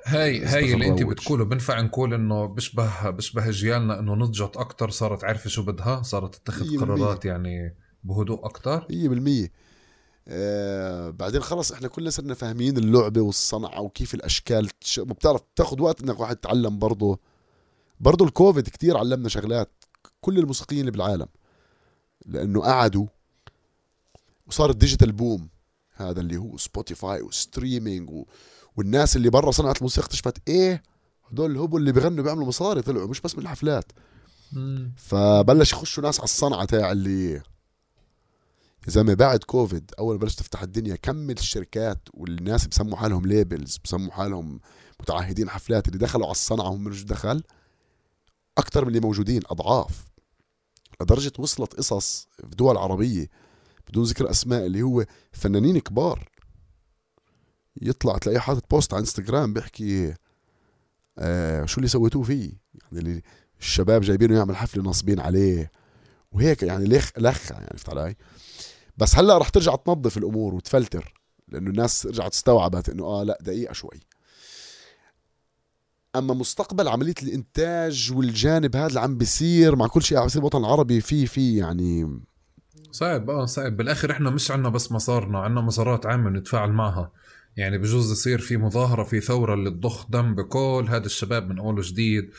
هاي هاي اللي انت. بتقوله بنفع نقول إنه بشبه بشبه جيالنا إنه نضجت أكثر صارت عارفة شو بدها صارت تتخذ. قرارات يعني بهدوء أكثر 100% آه بعدين خلص إحنا كلنا صرنا فاهمين اللعبة والصنعة وكيف الأشكال تش- بتعرف بتاخذ وقت إنك واحد تتعلم برضه. برضه الكوفيد كتير علمنا شغلات كل الموسيقيين اللي بالعالم. لأنه قعدوا وصار ال digital boom هذا اللي هو Spotify و streaming و... والناس اللي برا صنعت الموسيقى اكتشفت إيه هدول الهبل اللي بيغنوا بيعملوا مصاري طلعوا مش بس من الحفلات. فبلش يخشوا ناس على الصنعة تاع اللي يا زلمه بعد كوفيد أول ما بلشت تفتح الدنيا كم الشركات والناس بسموا حالهم labels بسموا حالهم متعهدين حفلات اللي دخلوا على الصنعة هم مش دخل أكثر من اللي موجودين أضعاف. لدرجة وصلت قصص في دول عربية بدون ذكر أسماء اللي هو فنانين كبار. يطلع تلاقيه حاطط post على انستغرام بيحكي آه شو اللي سويتوه فيه؟ يعني اللي الشباب جايبينه يعمل حفلة ناصبين عليه. وهيك يعني لخ لخ يعني فهمت علي؟ بس هلا رح ترجع تنظف الأمور وتفلتر لأنه الناس رجعت استوعبت إنه آه لا دقيقة شوي. أما مستقبل عملية الإنتاج والجانب هذا اللي عم بيصير مع كل شيء عم بيصير بالوطن العربي في في يعني صعب آه صعب. بالآخر إحنا مش عنا بس مصارنا عنا مسارات عامة نتفاعل معها. يعني بجوز يصير في مظاهرة في ثورة اللي تضخ دم بكل هذا الشباب من أول وجديد.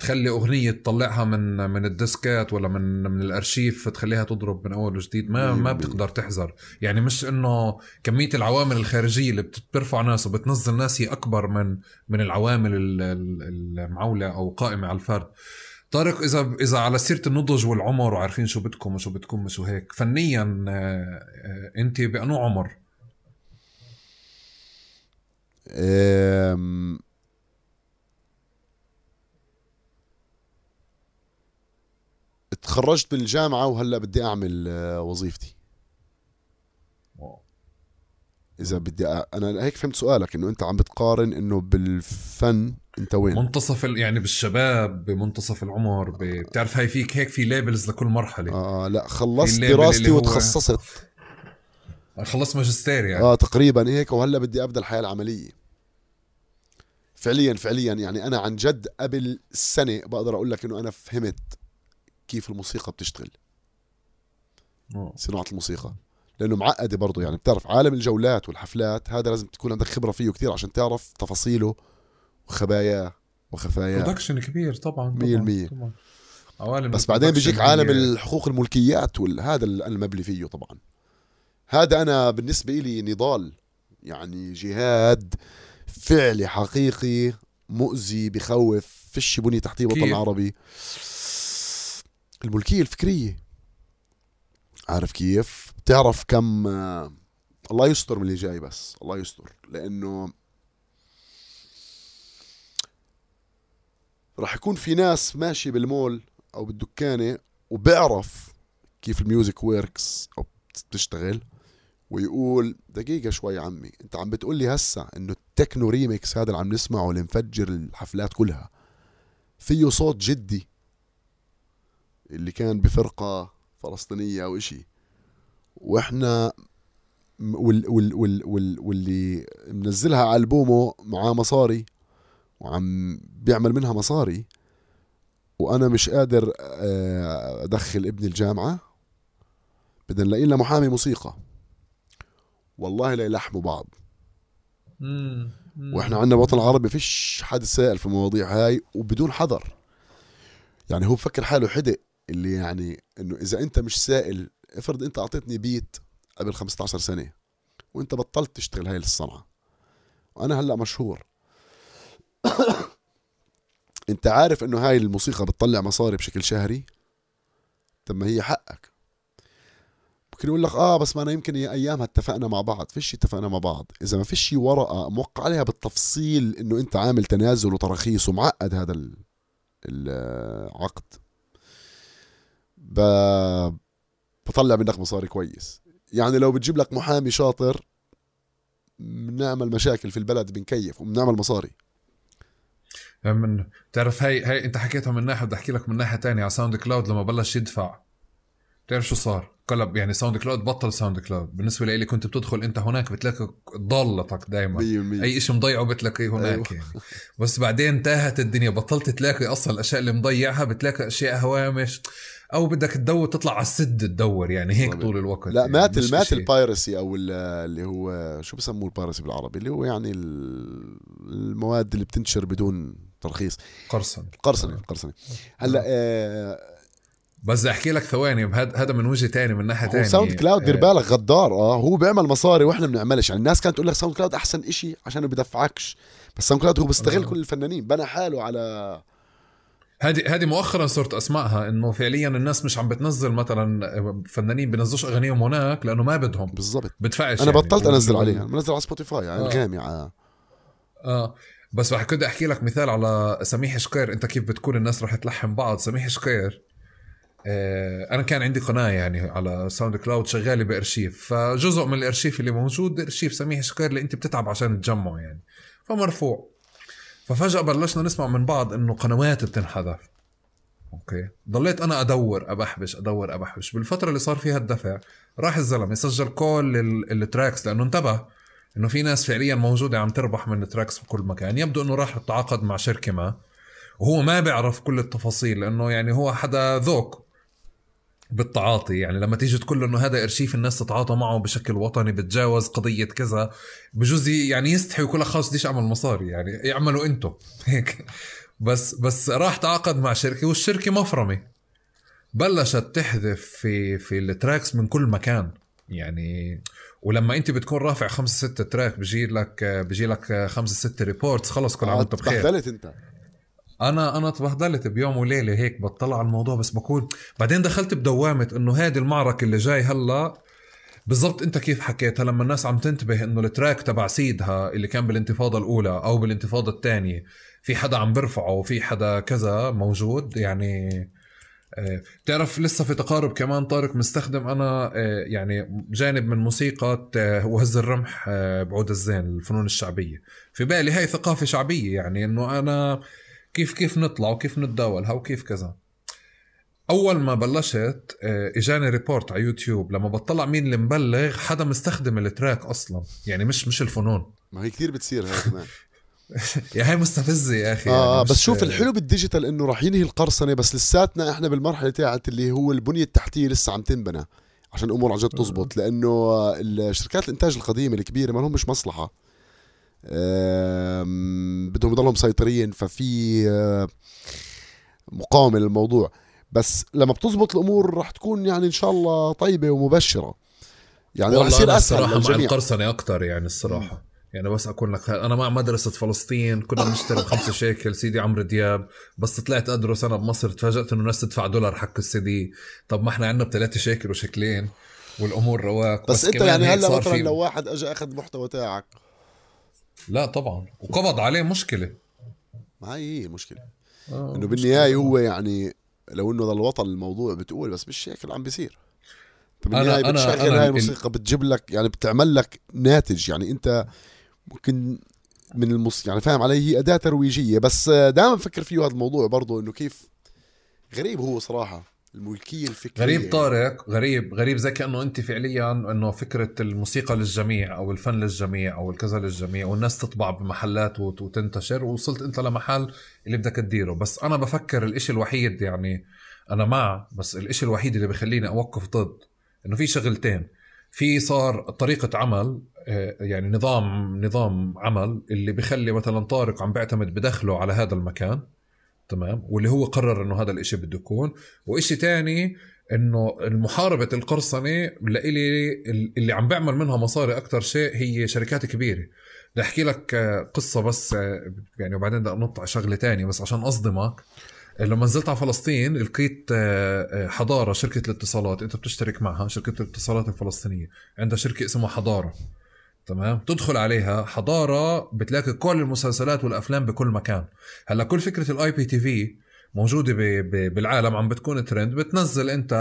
تخلي أغنية تطلعها من من الديسكات ولا من من الأرشيف تخليها تضرب من أول وجديد. ما ما بتقدر تحذر. يعني مش إنه كمية العوامل الخارجية اللي بترفع ناس وبتنزل ناس هي أكبر من من العوامل المعولة أو قائمة على الفرد. طارق إذا إذا على سيرة النضج والعمر وعارفين شو بدكم وشو بدكم وشو هيك. فنيا آه، آه، أنت بأنو عمر؟ تخرجت من الجامعة وهلا بدي أعمل آه، وظيفتي. إذا بدي أ... أنا هيك فهمت سؤالك إنه أنت عم بتقارن إنه بالفن أنت وين؟ منتصف ال... يعني بالشباب بمنتصف العمر ب... بتعرف هاي فيك هيك في ليبلز لكل مرحلة. آه لا خلصت دراستي هو... وتخصصت. خلصت ماجستير يعني. آه تقريبا هيك وهلا بدي أبدأ الحياة العملية. فعليا فعليا يعني أنا عن جد قبل سنة بقدر أقول لك إنه أنا فهمت كيف الموسيقى بتشتغل. صناعة الموسيقى. لأنه معقدة برضه يعني بتعرف عالم الجولات والحفلات هذا لازم تكون عندك خبرة فيه كثير عشان تعرف تفاصيله وخباياه وخفاياه. برودكشن كبير طبعا 100% طبعا. عوالم بس بعدين بيجيك عالم الحقوق الملكيات وهذا المبلي فيه طبعا. هذا أنا بالنسبة لي نضال يعني جهاد فعلي حقيقي مؤذي بخوف فيش بني تحتيه وطن عربي. الملكيه الفكرية. عارف كيف؟ بتعرف كم الله يستر من اللي جاي بس الله يستر. لأنه راح يكون في ناس ماشي بالمول أو بالدكانة وبعرف كيف ال music works أو بتشتغل ويقول دقيقة شوي عمي أنت عم بتقول لي هسا إنه ال techno remix هذا اللي عم نسمعه اللي مفجر الحفلات كلها فيه صوت جدي. اللي كان بفرقة فلسطينية أو إشي. وإحنا وال وال وال وال واللي منزلها على ألبومه معاه مصاري وعم بيعمل منها مصاري وأنا مش قادر آه، أدخل ابني الجامعة. بدنا نلاقي لنا محامي موسيقى. والله لا يلحموا بعض. وإحنا عندنا الوطن العربي فيش حد سائل في المواضيع هاي وبدون حذر. يعني هو بفكر حاله حدق. اللي يعني إنه إذا أنت مش سائل افرض أنت أعطيتني بيت قبل 15 سنة وأنت بطلت تشتغل هاي الصنعه وأنا هلأ مشهور. *coughs* أنت عارف إنه هاي الموسيقى بتطلع مصاري بشكل شهري؟ طب ما هي حقك. ممكن يقول لك آه بس ما أنا يمكن أيامها اتفقنا مع بعض. فيش اتفقنا مع بعض. إذا ما فيش ورقة موقع عليها بالتفصيل إنه أنت عامل تنازل وتراخيص ومعقد هذا العقد ب... بطلع منك مصاري كويس. يعني لو بتجيب لك محامي شاطر بنعمل مشاكل في البلد بنكيف وبنعمل مصاري. من تعرف هاي هاي أنت حكيتها من ناحية بدي أحكي لك من ناحية تانية على SoundCloud لما بلش يدفع. بتعرف شو صار؟ قلب يعني SoundCloud بطل SoundCloud. بالنسبة لي كنت بتدخل أنت هناك بتلاقي ضالتك دائما أي شيء مضيعه بتلاقيه هناك أيوه. يعني. بس بعدين تاهت الدنيا. بطلت تلاقي أصلا الأشياء اللي مضيعها بتلاقي أشياء هوامش. أو بدك تدور تطلع على السد تدور يعني هيك طول الوقت لا يعني مات مات ال piracy أو اللي هو شو بسموه ال piracy بالعربي؟ اللي هو يعني المواد اللي بتنتشر بدون ترخيص. قرصنة. قرصنة قرصنة. هلأ آه بس أحكي لك ثواني هذا من وجه تاني من ناحية تانية. SoundCloud دير بالك غدار آه هو بيعمل مصاري وإحنا بنعملش. يعني الناس كانت تقول لك SoundCloud أحسن إشي عشان ما بدفعكش. بس SoundCloud هو بيستغل آه. كل الفنانين بنى حاله على هذه هذه مؤخرا صرت أسمعها إنه فعليا الناس مش عم بتنزل مثلا فنانين بنزلوش أغانيهم هناك لأنه ما بدهم. بالضبط. بدفعش أنا يعني. بطلت أنزل عليها منزل على Spotify على على آه. بس رح كنت أحكي لك مثال على سميح شقير أنت كيف بتكون الناس رح تلحم بعض؟ سميح شقير آه أنا كان عندي قناة يعني على SoundCloud شغالة بإرشيف. فجزء من الإرشيف اللي موجود إرشيف سميح شقير اللي أنت بتتعب عشان تجمعه يعني. فمرفوع. ففجأة بلشنا نسمع من بعض إنه قنوات بتنحذف. okay. ضليت أنا أدور أبحبش أدور أبحبش. بالفترة اللي صار فيها الدفع راح الزلمة سجل كل ال- tracks لأنه انتبه إنه في ناس فعليا موجودة عم تربح من ال tracks بكل مكان. يبدو إنه راح تعاقد مع شركة ما وهو ما بيعرف كل التفاصيل لأنه يعني هو حدا ذوق. بالتعاطي يعني لما تيجي تقول له إنه هذا إرشيف الناس تتعاطى معه بشكل وطني بتجاوز قضية كذا بجوز يعني يستحي ويقول لك خلص بديش أعمل مصاري؟ يعني يعملوا أنتم *laughs* هيك. بس بس راح تعاقد مع شركة والشركة مفرمة. بلشت تحذف في في ال tracks من كل مكان. يعني ولما أنت بتكون رافع خمسة ستة track بيجي لك بيجي لك خمسة ستة reports خلص كل عام وأنت بخير. أنت. أنا أنا تبهدلت بيوم وليلة هيك بطلع على الموضوع بس بكون بعدين دخلت بدوامة إنه هذه المعركة اللي جاي هلا بالضبط أنت كيف حكيتها لما الناس عم تنتبه إنه ال track تبع سيدها اللي كان بالانتفاضة الأولى أو بالانتفاضة الثانية في حدا عم برفعه وفي حدا كذا موجود يعني آه، بتعرف لسه في تقارب كمان طارق مستخدم أنا آه، يعني جانب من موسيقى وهز الرمح آه، بعود الزين الفنون الشعبية. في بالي هاي ثقافة شعبية يعني إنه أنا كيف كيف نطلع وكيف نتداولها وكيف كذا. أول ما بلشت آه، إجاني report على يوتيوب لما بطلع مين اللي مبلغ حدا مستخدم ال track أصلا. يعني مش مش الفنون. ما هي كثير بتصير هاي كمان. *laughs* يا هاي مستفزة يا أخي. آه يعني بس مش- شوف الحلو بالديجيتال إنه راح ينهي القرصنة بس لساتنا إحنا بالمرحلة تاعت اللي هو البنية التحتية لسه عم تنبنى عشان الأمور عن جد تزبط. لأنه الشركات الإنتاج القديمة الكبيرة ما لهمش مصلحة. آم، بدهم يضلوا مسيطرين ففي آه، مقاومة للموضوع. بس لما بتزبط الأمور راح تكون يعني إن شاء الله طيبة ومبشرة. يعني والله يصير أسهل الصراحة مع للجميع. القرصنة أكثر يعني الصراحة. يعني بس اكون لك أنا مع مدرسة فلسطين كنا بنشتري بخمسة شيكل سيدي عمرو دياب. بس طلعت أدرس أنا بمصر تفاجأت إنه الناس تدفع دولار حق السي دي. طب ما إحنا عندنا بثلاثة شيكل وشكلين والأمور رواق. بس, أنت كمان يعني هلأ مثلا لو واحد اجى أخذ محتوى تاعك لا طبعا. وقبض عليه مشكلة. ما هي هي المشكلة آه، إنه. بالنهاية هو يعني لو إنه ضل وطن الموضوع بتقول بس مش هيك اللي عم بيصير. أنا- بالنهايه بتشغل أنا هاي ال- الموسيقى بتجيب لك يعني بتعمل لك ناتج. يعني أنت ممكن من الموسيقى يعني فاهم علي؟ هي أداة ترويجية. بس دائما بفكر فيه هذا الموضوع برضه إنه كيف غريب هو صراحة. الملكية الفكرية. غريب طارق غريب غريب زي كأنه أنت فعليا إنه فكرة الموسيقى للجميع أو الفن للجميع أو الكذا للجميع والناس تطبع بمحلات وت- وتنتشر ووصلت أنت لمحل اللي بدك تديره. بس أنا بفكر الإشي الوحيد يعني أنا مع بس الإشي الوحيد اللي بخليني أوقف ضد إنه في شغلتين. في صار طريقة عمل آه، يعني نظام نظام عمل اللي بخلي مثلا طارق عم بيعتمد بدخله على هذا المكان. تمام؟ واللي هو قرر إنه هذا الإشي بده يكون. وإشي تاني إنه المحاربة القرصنة لإلي اللي عم بيعمل منها مصاري أكثر شيء هي شركات كبيرة. بدي أحكي لك قصة بس يعني وبعدين بدي أنط على شغلة تانية بس عشان اصدمك لما نزلت على فلسطين لقيت حضارة شركة الاتصالات. أنت بتشترك معها شركة الاتصالات الفلسطينية. عندها شركة اسمها حضارة. تمام؟ تدخل عليها حضارة بتلاقي كل المسلسلات والأفلام بكل مكان. هلا كل فكرة ال IPTV موجودة ب- ب- بالعالم عم بتكون ترند. بتنزل انت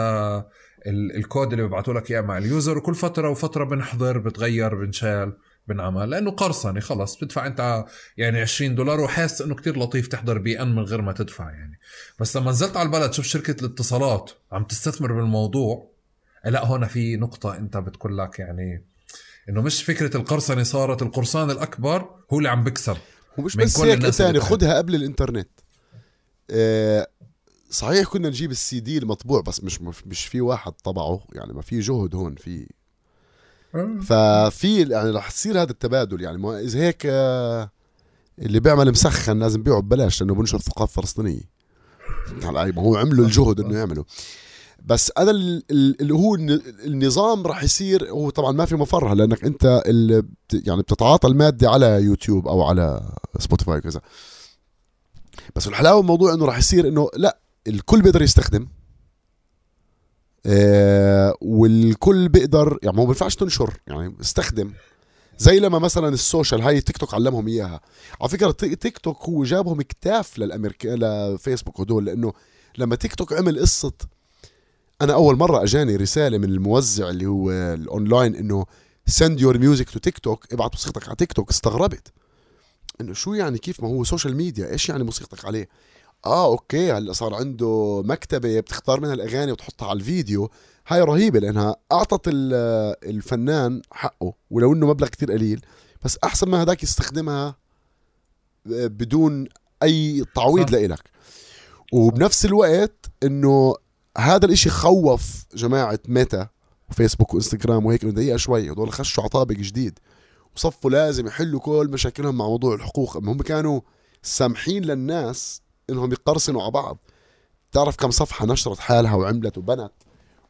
ال- الكود اللي بيبعتوا لك إياه مع ال user وكل فترة وفترة بنحضر بتغير بنشال بنعمل. لأنه قرصني خلص. بتدفع انت يعني 20 دولار وحاسس إنه كتير لطيف تحضر بي أن من غير ما تدفع يعني. بس لما نزلت على البلد شوف شركة الاتصالات عم تستثمر بالموضوع. لا هون في نقطة انت بتقول لك يعني إنه مش فكرة القرصنة صارت القرصان الأكبر هو اللي عم بكسب ومش بس هيك تحت. خدها قبل الإنترنت. آه، صحيح كنا نجيب السي دي المطبوع بس مش مش في واحد طبعه يعني ما في جهد هون في ففي يعني رح تصير هذا التبادل يعني ما إذا هيك آه، اللي بيعمل مسخن لازم بيعه ببلاش لأنه بنشر ثقافة فلسطينية. على ما هو عملوا الجهد إنه يعملوا بس ال- اللي هو الن- النظام راح يصير هو طبعا ما في مفر لأنك أنت يعني بتتعاطى المادة على يوتيوب أو على سبوتيفاي كذا بس الحلاوة الموضوع إنه راح يصير إنه لا الكل بيقدر يستخدم آه والكل بيقدر يعني ما بينفعش تنشر يعني استخدم. زي لما مثلا ال social هاي تيك توك علمهم إياها. على فكرة تي- تيك توك هو جابهم كتاف للامريكا لفيسبوك هدول لأنه لما تيك توك عمل قصة أنا أول مرة أجاني رسالة من الموزع اللي هو الأونلاين إنه send your music to TikTok ابعت موسيقتك على تيك توك استغربت. إنه شو يعني كيف ما هو social media إيش يعني موسيقتك عليه؟ آه okay هلأ صار عنده مكتبة بتختار منها الأغاني وتحطها على الفيديو. هاي رهيبة لأنها أعطت ال- الفنان حقه ولو إنه مبلغ كتير قليل بس أحسن ما هداك يستخدمها بدون أي تعويض. لإلك. وبنفس الوقت إنه هذا الإشي خوف جماعة ميتا وفيسبوك وإنستغرام وهيك إنه دقيقة شوي هدول خشوا على طابق جديد. وصفوا لازم يحلوا كل مشاكلهم مع موضوع الحقوق. هم كانوا سامحين للناس إنهم يقرصنوا على بعض. تعرف كم صفحة نشرت حالها وعملت وبنت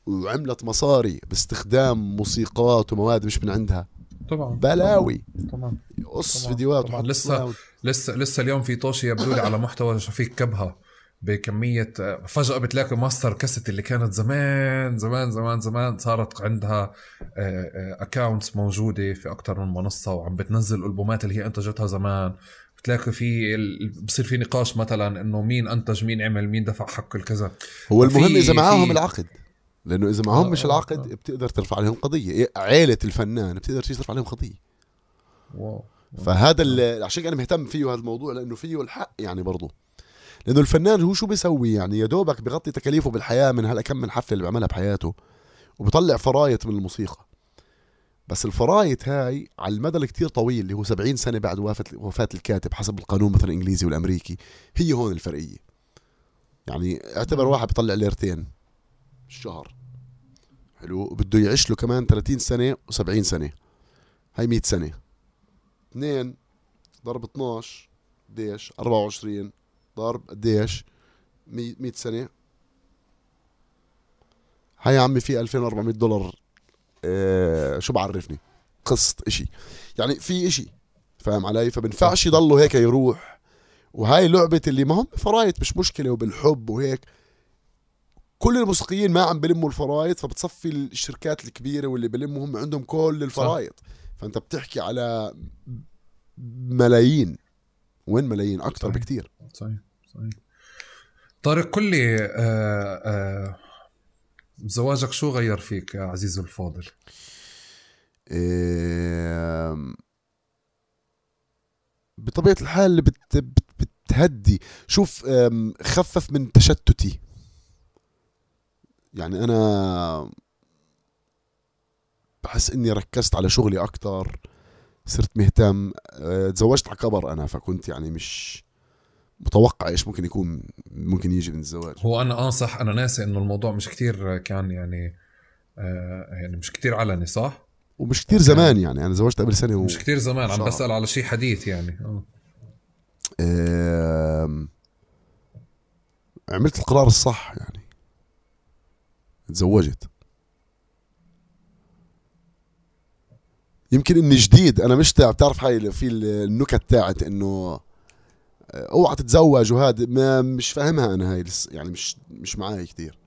وعملت مصاري باستخدام موسيقات ومواد مش من عندها؟ طبعا بلاوي. طبعا. قص فيديوهات طبعاً. لسه-. لسه لسه اليوم في طوشي يبدو لي على محتوى شفيق كبهة. بكمية فجأة بتلاقي ماستر كاسيت اللي كانت زمان زمان زمان زمان صارت عندها accounts موجودة في أكثر من منصة وعم بتنزل ألبومات اللي هي أنتجتها زمان. بتلاقي في بصير في نقاش مثلا إنه مين أنتج مين عمل مين دفع حق الكذا. هو المهم إذا معاهم العقد لأنه إذا معهم آه، مش آه، العقد آه. بتقدر ترفع عليهم قضية. عيلة الفنان بتقدر ترفع عليهم قضية. واو فهذا اللي عشان أنا مهتم فيه هذا الموضوع لأنه فيه الحق يعني برضه لأنه الفنان هو شو بيسوي؟ يعني يا دوبك بغطي تكاليفه بالحياة من هلا كم من حفلة اللي بيعملها بحياته وبيطلع فرايط من الموسيقى. بس الفرايط هاي على المدى الكتير طويل اللي هو 70 سنة بعد وفاه وفاة الكاتب حسب القانون مثلا الإنجليزي والأمريكي هي هون الفرقية. يعني اعتبر واحد بيطلع ليرتين الشهر حلو. وبده يعيش له كمان 30 سنة و70 سنة. هاي 100 سنة. اثنين ضرب 12 قديش؟ 24 ضرب قديش؟ 100 100 سنة. هاي يا عمي في 2400 دولار. آه شو بعرفني؟ قسط إشي. يعني في إشي فاهم علي؟ فبنفعش يضلوا هيك يروح. وهاي لعبة اللي ما هم فرايت مش مشكلة وبالحب وهيك. كل الموسيقيين ما عم بلموا الفرايت فبتصفي الشركات الكبيرة واللي بلموا هم عندهم كل الفرايت. فأنت بتحكي على ملايين. وين ملايين؟ أكثر صحيح. بكتير. صحيح. صحيح طارق قل لي آه آه زواجك شو غير فيك يا عزيزي الفاضل؟ إيه، بطبيعة الحال اللي بت بت بتهدي شوف خفف من تشتتي يعني أنا بحس إني ركزت على شغلي أكتر صرت مهتم تزوجت على كبر أنا فكنت يعني مش متوقع إيش ممكن يكون ممكن يجي من الزواج هو أنا آه صح أنا ناسي إنه الموضوع مش كتير كان يعني آه يعني مش كتير علني صح؟ ومش كتير زمان يعني أنا زوجت قبل سنة و... مش كتير زمان عم. بسأل على شيء حديث يعني. آه. أم، عملت القرار الصح يعني. تزوجت. يمكن إني جديد أنا مش تع- بتعرف هاي في ال- النكت تاعت إنه آه، اوعى تتزوج وهذا ما مش فاهمها أنا هاي لسه يعني مش مش معاي كثير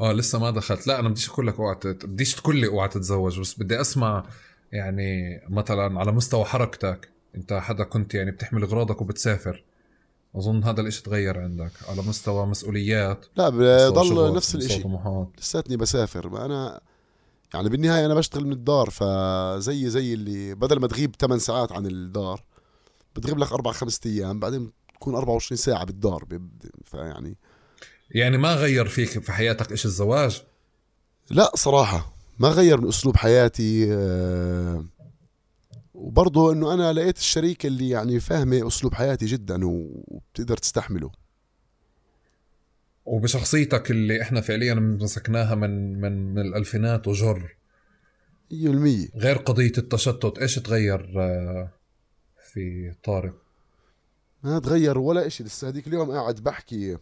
آه لسه ما دخلت. لا أنا بديش أقول لك أوعى بديش تقول لي أوعى تتزوج بس بدي أسمع يعني مثلا على مستوى حركتك. أنت حدا كنت يعني بتحمل أغراضك وبتسافر. أظن هذا الإشي تغير عندك على مستوى مسؤوليات. لا بضل نفس الإشي. لساتني بسافر. ما أنا يعني بالنهاية أنا بشتغل من الدار فزي زي اللي بدل ما تغيب 8 ساعات عن الدار بتغيب لك أربع خمسة أيام بعدين تكون 24 ساعة بالدار فيعني يعني ما غير فيك في حياتك إيش الزواج؟ لا صراحة ما غير من أسلوب حياتي آه، وبرضه إنه أنا لقيت الشريك اللي يعني فاهمة أسلوب حياتي جدا وبتقدر تستحمله. وبشخصيتك اللي إحنا فعليا مسكناها من من من الألفينات وجر. 100% غير قضية التشتت إيش تغير آه، في طارق. ما تغير ولا إشي. لسه هذيك اليوم قاعد بحكي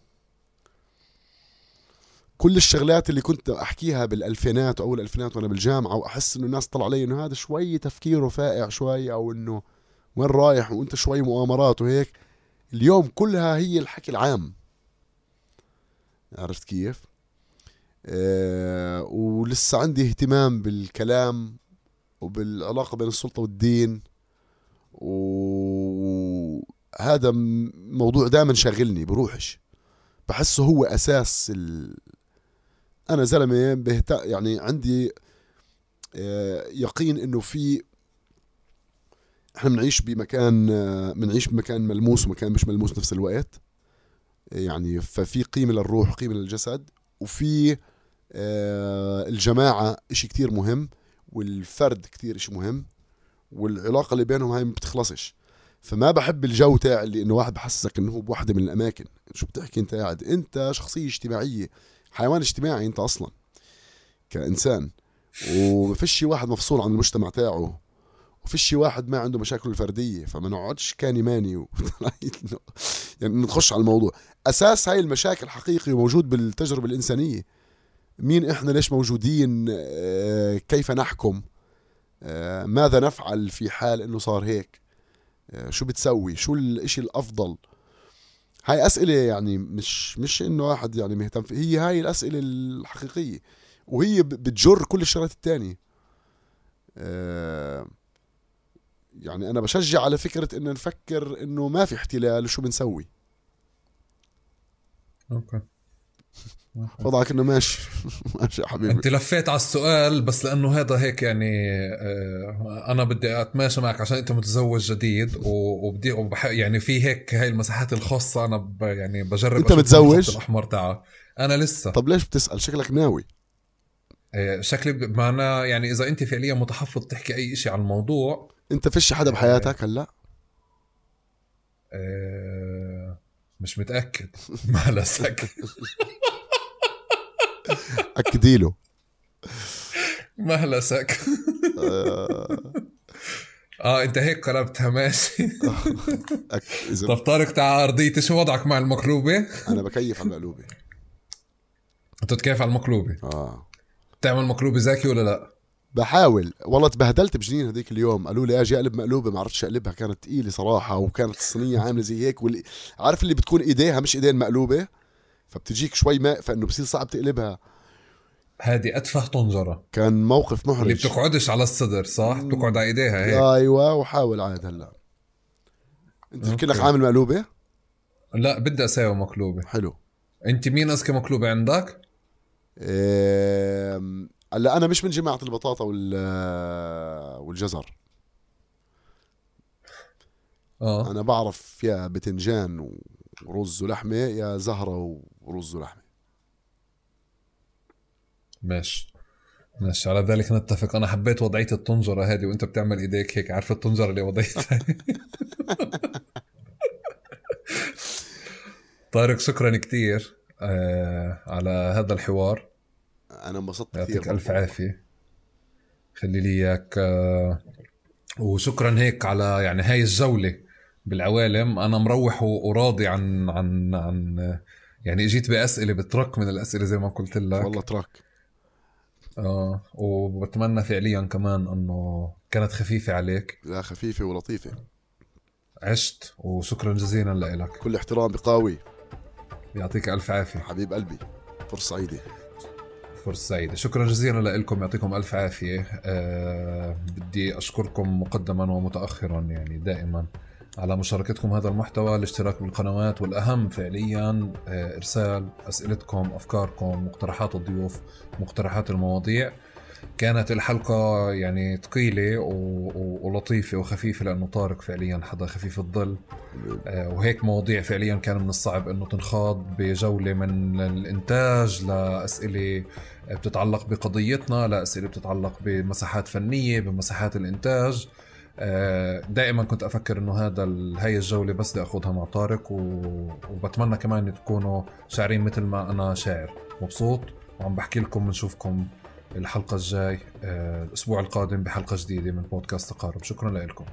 كل الشغلات اللي كنت أحكيها بالألفينات واول الألفينات وأنا بالجامعة وأحس إنه الناس طلع علي إنه هذا شوي تفكيره فائع شوي أو إنه وين رايح وأنت شوي مؤامرات وهيك. اليوم كلها هي الحكي العام. عرفت كيف؟ آه ولسه عندي اهتمام بالكلام وبالعلاقة بين السلطة والدين. وهذا موضوع دائما شاغلني بروحش. بحسه هو أساس ال... أنا زلمة بهت... يعني عندي آه، يقين إنه في إحنا بنعيش بمكان بنعيش بمكان ملموس ومكان مش ملموس نفس الوقت. يعني ففي قيمة للروح وقيمة للجسد وفي آه، الجماعة إشي كتير مهم والفرد كتير إشي مهم. والعلاقة اللي بينهم هاي ما بتخلصش. فما بحب الجو تاع اللي إنه واحد بحسسك إنه هو بوحدة من الأماكن. شو بتحكي أنت قاعد أنت شخصية اجتماعية حيوان اجتماعي أنت أصلا كإنسان. وما فيش واحد مفصول عن المجتمع تاعه وفيش واحد ما عنده مشاكل الفردية فما نقعدش كاني ماني *laughs* يعني نخش على الموضوع. أساس هاي المشاكل حقيقي وموجود بالتجربة الإنسانية. مين إحنا؟ ليش موجودين؟ آه، كيف نحكم؟ ماذا نفعل في حال إنه صار هيك؟ آه، شو بتسوي؟ شو الإشي الأفضل؟ هاي أسئلة يعني مش مش إنه واحد يعني مهتم فيه هي هاي الأسئلة الحقيقية وهي بتجر كل الشغلات الثانية يعني أنا بشجع على فكرة انه نفكر إنه ما في احتلال شو بنسوي؟ أوكي. *laughs* وضعك إنه ماشي. *laughs* ماشي يا حبيبي. أنت لفيت على السؤال بس لأنه هذا هيك يعني آه، أنا بدي أتماشى معك عشان أنت متزوج جديد وبدي يعني في هيك هاي المساحات الخاصة أنا ب يعني بجرب أنت متزوج؟ الأحمر تاعها أنا لسه. طب ليش بتسأل؟ شكلك ناوي. آه، شكلي بمعنى يعني إذا أنت فعليا متحفظ تحكي أي شيء عن الموضوع. أنت فيش حدا بحياتك هلأ؟ أه مش متأكد. *laughs* ما لسك. اكدي له مهلسك آه. أنت هيك قلبتها ماشي. *laughs* طب طارق تعال ارضيتي شو وضعك مع المقلوبة؟ أنا بكيف على المقلوبة. أنت تكيف على المقلوبة؟ آه. تعمل مقلوبة زاكي ولا لا؟ بحاول. والله تبهدلت بجنين هذيك اليوم. قالوا لي آجي أقلب مقلوبة. ما عرفتش أقلبها. كانت ثقيله صراحة وكانت الصينيه عاملة زي هيك. واللي عارف اللي بتكون إيديها مش إيدين مقلوبة؟ فبتجيك شوي ماء فإنه بصير صعب تقلبها. هذه أتفه طنجرة. كان موقف محرج. اللي بتقعدش على الصدر صح؟ بتقعد على إيديها هيك. أيوه وحاول عاد هلا. أنت كلك عامل مقلوبة؟ لا بدي أساوي مقلوبة. حلو. أنت مين أذكى مقلوبة عندك؟ هلا أنا مش من جماعة البطاطا وال والجزر. آه. أنا بعرف يا بتنجان ورز ولحمة يا زهرة ورز ولحمة. ماشي. ماشي. على ذلك نتفق. أنا حبيت وضعية الطنجرة هذه وأنت بتعمل إيديك هيك. عارف الطنجرة اللي وضعيتها *laughs* طارق شكرا كثير آه على هذا الحوار. أنا انبسطت كثير يعطيك ألف عافية. خلي لي إياك. آه وشكرا هيك على يعني هاي الجوله بالعوالم. أنا مروح وراضي عن عن عن يعني اجيت بأسئلة بترك من الأسئلة زي ما قلت لك. والله ترك. آه وبتمنى فعليا كمان إنه كانت خفيفة عليك. لا خفيفة ولطيفة. عشت وشكرا جزيلا لك كل احترام بقاوي. يعطيك ألف عافية. حبيب قلبي فرصة سعيدة. فرصة سعيدة. شكرا جزيلا لكم يعطيكم ألف عافية. أه بدي أشكركم مقدما ومتأخرا يعني دائما. على مشاركتكم هذا المحتوى الاشتراك بالقنوات والأهم فعليا آه، إرسال أسئلتكم أفكاركم مقترحات الضيوف مقترحات المواضيع. كانت الحلقة يعني ثقيلة ولطيفة وخفيفة لأنه طارق فعليا حدا خفيف الظل. آه، وهيك مواضيع فعليا كان من الصعب أنه تنخاض بجولة من الإنتاج لأسئلة بتتعلق بقضيتنا لأسئلة بتتعلق بمساحات فنية بمساحات الإنتاج. دائما كنت أفكر إنه هذا هاي الجولة بس بدي اخذها مع طارق. وبتمنى كمان تكونوا شاعرين مثل ما أنا شاعر. مبسوط؟ وعم بحكي لكم بنشوفكم الحلقة الجاي آه، الأسبوع القادم بحلقة جديدة من بودكاست تقارب. شكرا لكم.